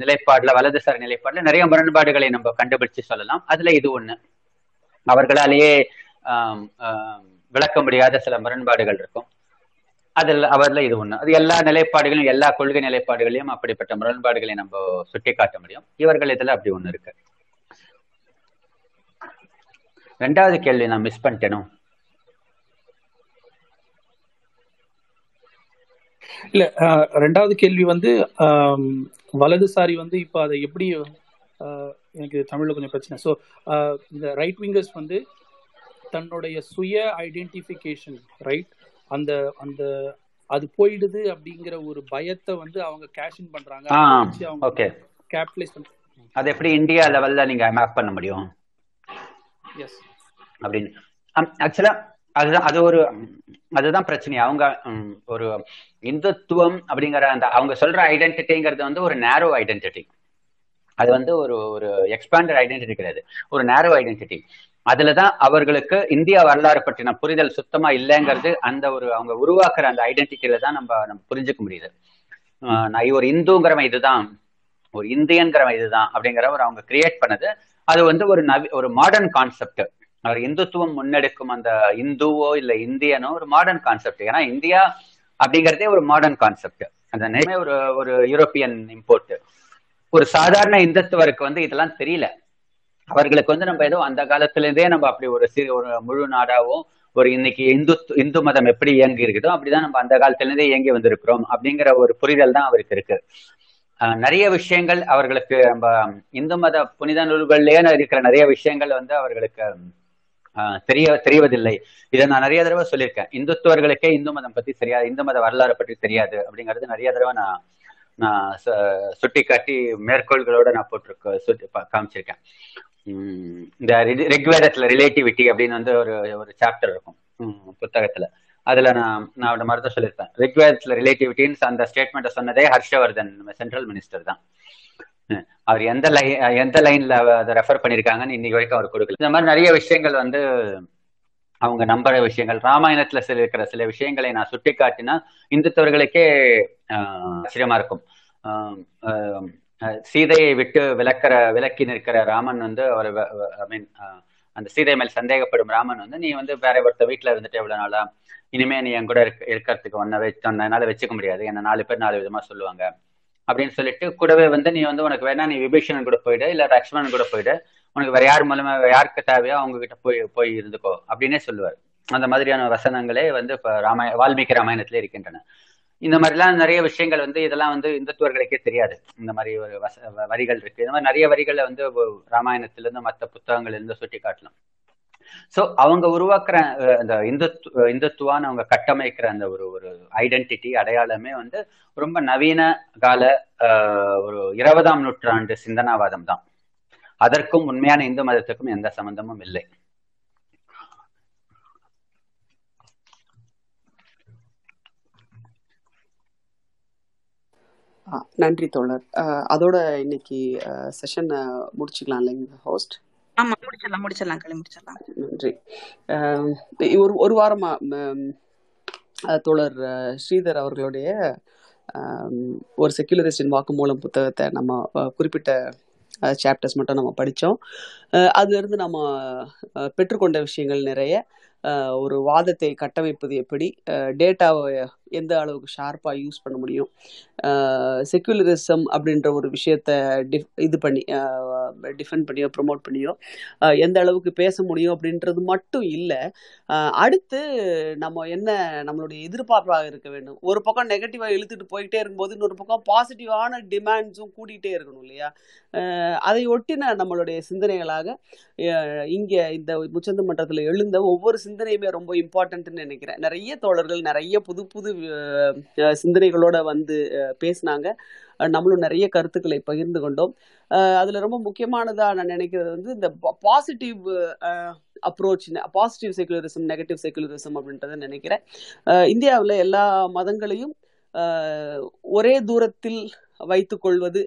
நிலைப்பாடுல வலதுசாரி நிலைப்பாடுல நிறைய முரண்பாடுகளை நம்ம கண்டுபிடிச்சு சொல்லலாம். அதுல இது ஒண்ணு. அவர்களாலேயே விளக்க முடியாத சில முரண்பாடுகள் இருக்கும். அதில் அவரில் இது ஒன்று அது எல்லா நிலைப்பாடுகளும் எல்லா கொள்கை நிலைப்பாடுகளையும் அப்படிப்பட்ட முரண்பாடுகளை நம்ம சுட்டி காட்ட முடியும். இவர்கள் இதில் அப்படி ஒன்று இருக்கு. ரெண்டாவது கேள்வி நான் மிஸ் பண்ணிட்டேனோ? இல்ல ரெண்டாவது கேள்வி வந்து வலதுசாரி வந்து இப்போ அதை எப்படி எனக்கு தமிழ்ல கொஞ்சம் பிரச்சனை. ஸோ இந்த ரைட் விங்கர்ஸ் வந்து தன்னுடைய சுய ஐடென்டிஃபிகேஷன் ரைட் அந்த அந்த அது போயிடுது அப்படிங்கிற ஒரு பயத்தை வந்து அவங்க கேஷ் இன் பண்றாங்க. அவங்க ஓகே கேபிட்டலைஸ் பண்றாங்க அது எப்படி இந்தியா லெவல்ல நீங்க மேப் பண்ண முடியும்? எஸ் அப்படின்னு. ஆக்சுவலா அதுதான் அது ஒரு அதுதான் பிரச்சனை அவங்க ஒரு இந்துத்துவம் அப்படிங்கிற அந்த அவங்க சொல்ற ஐடென்டிட்டிங்கிறது வந்து ஒரு நேரோ ஐடென்டிட்டி அது வந்து ஒரு ஒரு எக்ஸ்பாண்டட் ஐடென்டிட்டி கிடையாது. ஒரு நேரோ ஐடென்டிட்டி அதுலதான் அவர்களுக்கு இந்தியா வரலாறு பற்றின புரிதல் சுத்தமா இல்லைங்கிறது அந்த ஒரு அவங்க உருவாக்குற அந்த ஐடென்டிட்டியில தான் நம்ம நம்ம புரிஞ்சுக்க முடியுது. நான் ஒரு இந்துங்கிறவன் இதுதான் ஒரு இந்தியன்கிறவன் இதுதான் அப்படிங்கிற ஒரு அவங்க கிரியேட் பண்ணது. அது வந்து ஒரு நவி ஒரு மாடர்ன் கான்செப்ட் அவர் இந்துத்துவம் முன்னெடுக்கும் அந்த இந்துவோ இல்ல இந்தியனோ ஒரு மாடர்ன் கான்செப்ட் ஏன்னா இந்தியா அப்படிங்கிறதே ஒரு மாடர்ன் கான்செப்ட் அந்த நேமே ஒரு ஒரு யூரோப்பியன் இம்போர்ட் ஒரு சாதாரண இந்துத்துவருக்கு வந்து இதெல்லாம் தெரியல. அவர்களுக்கு வந்து நம்ம ஏதோ அந்த காலத்துல இருந்தே நம்ம அப்படி ஒரு சிறு ஒரு முழு நாடாவும் ஒரு இன்னைக்கு இந்து இந்து மதம் எப்படி இயங்கி இருக்குதோ அப்படிதான் நம்ம அந்த காலத்துல இருந்தே இயங்கி வந்திருக்கிறோம் அப்படிங்கிற ஒரு புரிதல் தான் அவருக்கு இருக்கு. ஆஹ் நிறைய விஷயங்கள் அவர்களுக்கு நம்ம இந்து மத புனித நூல்கள்லயே இருக்கிற நிறைய விஷயங்கள் வந்து அவர்களுக்கு ஆஹ் தெரிய தெரிவதில்லை. இதை நான் நிறைய தடவை சொல்லியிருக்கேன். இந்துத்துவர்களுக்கே இந்து மதம் பத்தி தெரியாது இந்து மத வரலாறு பற்றி தெரியாது அப்படிங்கிறது நிறைய தடவை நான் நான் சுட்டி காட்டி மேற்கோள்களோட நான் போட்டிருக்க சுட்டி காமிச்சிருக்கேன். இந்த ரிக்- ரிக்வேதத்துல ரிலேட்டிவிட்டி அப்படின்னு வந்து ஒரு ஒரு சாப்டர் இருக்கும். புத்தகத்துல. அதுல நான் நான் அவட மாதிரி தான் சொல்லியிருப்பேன் ரிக்வேதத்துல ரிலேட்டிவிட்டின்னு அந்த ஸ்டேட்மெண்ட்டை சொன்னதே ஹர்ஷவர்தன் சென்ட்ரல் மினிஸ்டர் தான். அவர் எந்த லைன் எந்த லைன்ல அதை ரெஃபர் பண்ணிருக்காங்கன்னு இன்னைக்கு வரைக்கும் அவர் கொடுக்கல. இந்த மாதிரி நிறைய விஷயங்கள் வந்து அவங்க நம்புற விஷயங்கள் ராமாயணத்துல சில இருக்கிற சில விஷயங்களை நான் சுட்டி காட்டினா இந்துத்தவர்களுக்கே ஆச்சரியமா இருக்கும். சீதையை விட்டு விளக்கிற விலக்கி நிற்கிற ராமன் வந்து அவர் ஐ மீன் அந்த சீதை மேல் சந்தேகப்படும் ராமன் வந்து நீ வந்து வேற ஒருத்த வீட்டுல இருந்துட்டு எவ்வளவு நாளா? இனிமே நீ என் கூட இருக்க இருக்கிறதுக்கு ஒன்ன வச்சு என்னால வச்சுக்க முடியாது. என்ன நாலு பேர் நாலு விதமா சொல்லுவாங்க. அப்படின்னு சொல்லிட்டு கூடவே வந்து நீ வந்து உனக்கு வேணா நீ விபீஷணன் கூட போயிடு இல்ல லக்ஷ்மணன் கூட போயிடு. உனக்கு வேற யார் மூலமா யாருக்கு தேவையோ அவங்க கிட்ட போய் போய் இருந்துக்கோ. அப்படின்னே சொல்லுவார். அந்த மாதிரியான வசனங்களே வந்து இப்ப ராமாய வால்மீகி ராமாயணத்திலே இருக்கின்றன. இந்த மாதிரிலாம் நிறைய விஷயங்கள் வந்து இதெல்லாம் வந்து இந்துத்துவர்களுக்கே தெரியாது. இந்த மாதிரி ஒரு வச வ- வரிகள் இருக்கு. இந்த மாதிரி நிறைய வரிகளை வந்து ராமாயணத்திலிருந்து மற்ற புத்தகங்கள்லேருந்து சுட்டி காட்டலாம் சோ அவங்க உருவாக்குற அந்த இந்துத்து இந்துத்துவான்னு அவங்க கட்டமைக்கிற அந்த ஒரு ஒரு ஐடென்டிட்டி அடையாளமே வந்து ரொம்ப நவீன கால ஒரு இருபதாம் நூற்றாண்டு சிந்தனாவாதம் தான். அதற்கும் உண்மையான இந்து மதத்துக்கும் எந்த சம்பந்தமும் இல்லை ஆ, நன்றி தோழர். அதோட இன்னைக்கு செஷன் முடிச்சுக்கலாம் இல்லைங்க ஹோஸ்ட் ஆமா முடிச்சிடலாம் முடிச்சிடலாம் களி முடிச்சிடலாம். நன்றி. ஒரு ஒரு வாரமா தோழர் ஸ்ரீதர் அவர்களுடைய ஒரு செக்யுலரிஸ்டின் வாக்குமூலம் புத்தகத்தை நம்ம குறிப்பிட்ட சாப்டர்ஸ் மட்டும் நம்ம படித்தோம் அதிலிருந்து நம்ம பெற்றுக்கொண்ட விஷயங்கள் நிறைய ஒரு வாதத்தை கட்டமைப்பது எப்படி? டேட்டாவை எந்த அளவுக்கு ஷார்ப்பாக யூஸ் பண்ண முடியும்? செக்யூலரிசம் அப்படின்ற ஒரு விஷயத்த டிஃப் இது பண்ணி டிஃபெண்ட் பண்ணியோ ப்ரொமோட் பண்ணியோ எந்த அளவுக்கு பேச முடியும் அப்படின்றது மட்டும் இல்லை அடுத்து நம்ம என்ன நம்மளுடைய எதிர்பார்ப்பாக இருக்க வேண்டும். ஒரு பக்கம் நெகட்டிவாக இழுத்துட்டு போயிட்டே இருக்கும்போது இன்னொரு பக்கம் பாசிட்டிவான டிமாண்ட்ஸும் கூட்டிகிட்டே இருக்கணும் இல்லையா? அதை ஒட்டின நம்மளுடைய சிந்தனைகளாக இங்கே இந்த முச்சந்த மன்றத்தில் எழுந்த ஒவ்வொரு சிந்தனையுமே ரொம்ப இம்பார்ட்டன்ட்னு நினைக்கிறேன். நிறைய தோழர்கள் நிறைய புது புது சிந்தனைகளோட வந்து பேசினாங்க. நம்மளும் நிறைய கருத்துக்களை பகிர்ந்து கொண்டோம். அதில் ரொம்ப முக்கியமானதாக நான் நினைக்கிறது வந்து இந்த positive approach positive secularism negative secularism அப்படின்றத நினைக்கிறேன். இந்தியாவில் எல்லா மதங்களையும் ஒரே தூரத்தில் வைத்துக்கொள்வது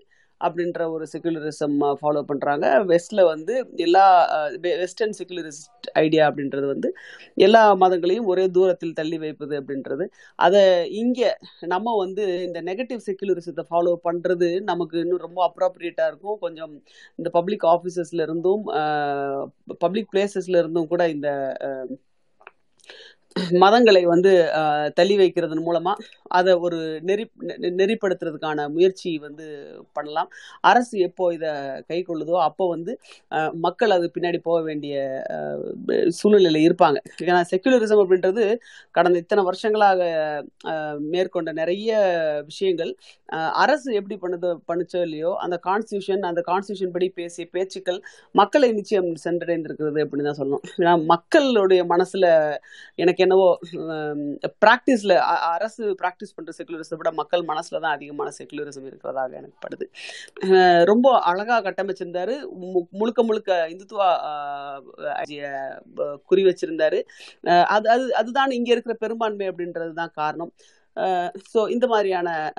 அப்படின்ற ஒரு செகுலரிசம் ஃபாலோ பண்ணுறாங்க வெஸ்டில் வந்து எல்லா வெஸ்டர்ன் செகுலரிஸ்ட் ஐடியா அப்படின்றது வந்து எல்லா மதங்களையும் ஒரே தூரத்தில் தள்ளி வைப்பது அப்படின்றது. அதை இங்கே நம்ம வந்து இந்த நெகட்டிவ் செகுலரிசத்தை ஃபாலோ பண்ணுறது நமக்கு இன்னும் ரொம்ப அப்ராப்ரியேட்டாக இருக்கும். கொஞ்சம் இந்த பப்ளிக் ஆஃபீஸஸ்ல இருந்தும் பப்ளிக் பிளேசஸ்ல இருந்தும் கூட இந்த மதங்களை வந்து தள்ளி வைக்கிறதன் மூலமா அதை ஒரு நெறி நெ- நெறிப்படுத்துறதுக்கான முயற்சி வந்து பண்ணலாம். அரசு எப்போ இதை கை கொள்ளுதோ அப்போ வந்து மக்கள் அது பின்னாடி போக வேண்டிய சூழ்நிலையில் இருப்பாங்க. ஏன்னா செக்குலரிசம் அப்படின்றது கடந்த இத்தனை வருஷங்களாக மேற்கொண்ட நிறைய விஷயங்கள் அரசு எப்படி பண்ணுதோ பண்ணுச்சோ இல்லையோ அந்த கான்ஸ்டியூஷன் அந்த கான்ஸ்டியூஷன் படி பேசிய பேச்சுக்கள் மக்களை நிச்சயம் சென்றடைந்திருக்கிறது அப்படின்னு தான் சொல்லணும். ஏன்னா மக்களுடைய மனசுல எனக்கு என்னவோ ப்ராக்டிஸ்ல அரசு ப்ராக்டிஸ் பண்ற செக்குலரிசத்தை விட மக்கள் மனசுல தான் அதிகமான செக்குலரிசம் இருக்கிறதாக எனக்கு படுது. ரொம்ப அழகா கட்டமைச்சிருந்தாரு. மு- முழுக்க முழுக்க இந்துத்துவா குறி வச்சிருந்தாரு. அது அது அதுதான் இங்க இருக்கிற பெரும்பான்மை அப்படின்றது தான் காரணம். ஸோ இந்த மாதிரியான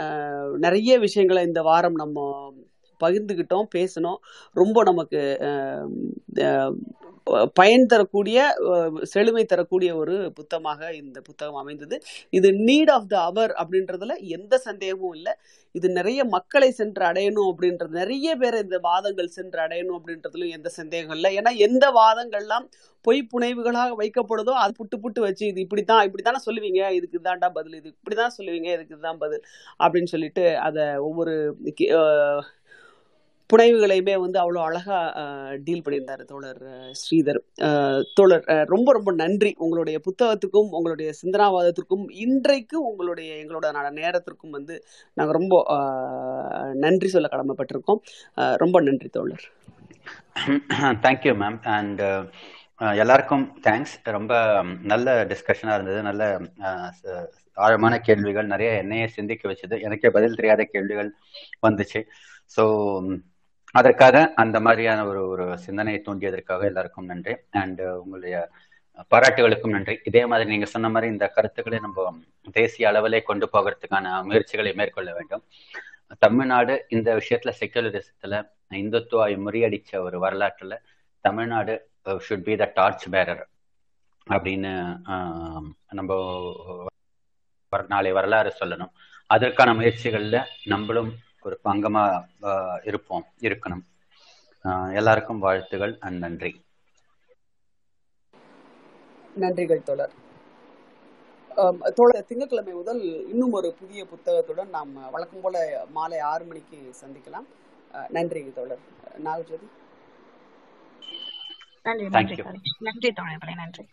நிறைய விஷயங்களை இந்த வாரம் நம்ம பகிர்ந்துக்கிட்டோம் பேசணும் ரொம்ப நமக்கு பயன் தரக்கூடிய செழுமை தரக்கூடிய ஒரு புத்தகமாக இந்த புத்தகம் அமைந்தது. இது நீட் ஆஃப் த அவர் அப்படின்றதுல எந்த சந்தேகமும் இல்லை. இது நிறைய மக்களை சென்று அடையணும் அப்படின்றது நிறைய பேர் இந்த வாதங்கள் சென்று அடையணும் அப்படின்றதுலயும் எந்த சந்தேகம் இல்லை. ஏன்னா எந்த வாதங்கள்லாம் பொய் புனைவுகளாக வைக்கப்படுதோ அது புட்டு புட்டு வச்சு இது இப்படித்தான் இப்படித்தானே சொல்லுவீங்க இதுக்கு இதான்டா பதில் இது இப்படிதான் சொல்லுவீங்க இதுக்கு இதுதான் பதில் அப்படின்னு சொல்லிட்டு அதை ஒவ்வொரு கி- புனைவுகளையுமே வந்து அவ்வளோ அழகாக டீல் பண்ணியிருந்தார் தோழர் ஸ்ரீதர். தோழர் ரொம்ப ரொம்ப நன்றி. உங்களுடைய புத்தகத்துக்கும் உங்களுடைய சிந்தனாவாதத்திற்கும் இன்றைக்கு உங்களுடைய எங்களோட நேரத்திற்கும் வந்து நாங்கள் ரொம்ப நன்றி சொல்ல கடமைப்பட்டிருக்கோம். ரொம்ப நன்றி தோழர். தேங்க்யூ மேம் அண்ட் எல்லாருக்கும் தேங்க்ஸ் ரொம்ப நல்ல டிஸ்கஷனாக இருந்தது. நல்ல ஆழமான கேள்விகள். நிறைய என்னையே சிந்திக்க வச்சது. எனக்கே பதில் தெரியாத கேள்விகள் வந்துச்சு. ஸோ அதற்காக அந்த மாதிரியான ஒரு ஒரு சிந்தனையை தூண்டியதற்காக எல்லாருக்கும் நன்றி. அண்ட் uh, உங்களுடைய பாராட்டுகளுக்கும் நன்றி. இதே மாதிரி நீங்க சொன்ன மாதிரி இந்த கருத்துக்களை நம்ம தேசிய அளவிலே கொண்டு போகிறதுக்கான முயற்சிகளை மேற்கொள்ள வேண்டும். தமிழ்நாடு இந்த விஷயத்துல செக்குலரிசத்துல இந்துத்துவாவை முறியடிச்ச ஒரு வரலாற்றுல Tamil Nadu should be the torch bearer அப்படின்னு um, நம்ம வர- நாளை வரலாறு சொல்லணும். அதற்கான முயற்சிகள்ல நம்மளும் ஒரு பங்கமா இருப்போம் இருக்கணும். எல்லாருக்கும் வாழ்த்துகள் அண்ட் நன்றி. நன்றிகள் தோழர். ஆம், தோழர் திங்கட்கிழமை முதல் இன்னும் ஒரு புதிய புத்தகத்துடன் நாம் வழக்கம் போல மாலை ஆறு மணிக்கு சந்திக்கலாம். அஹ், நன்றி தோழர். நாகஜோதி. நன்றி நன்றி தோழர்களே நன்றி.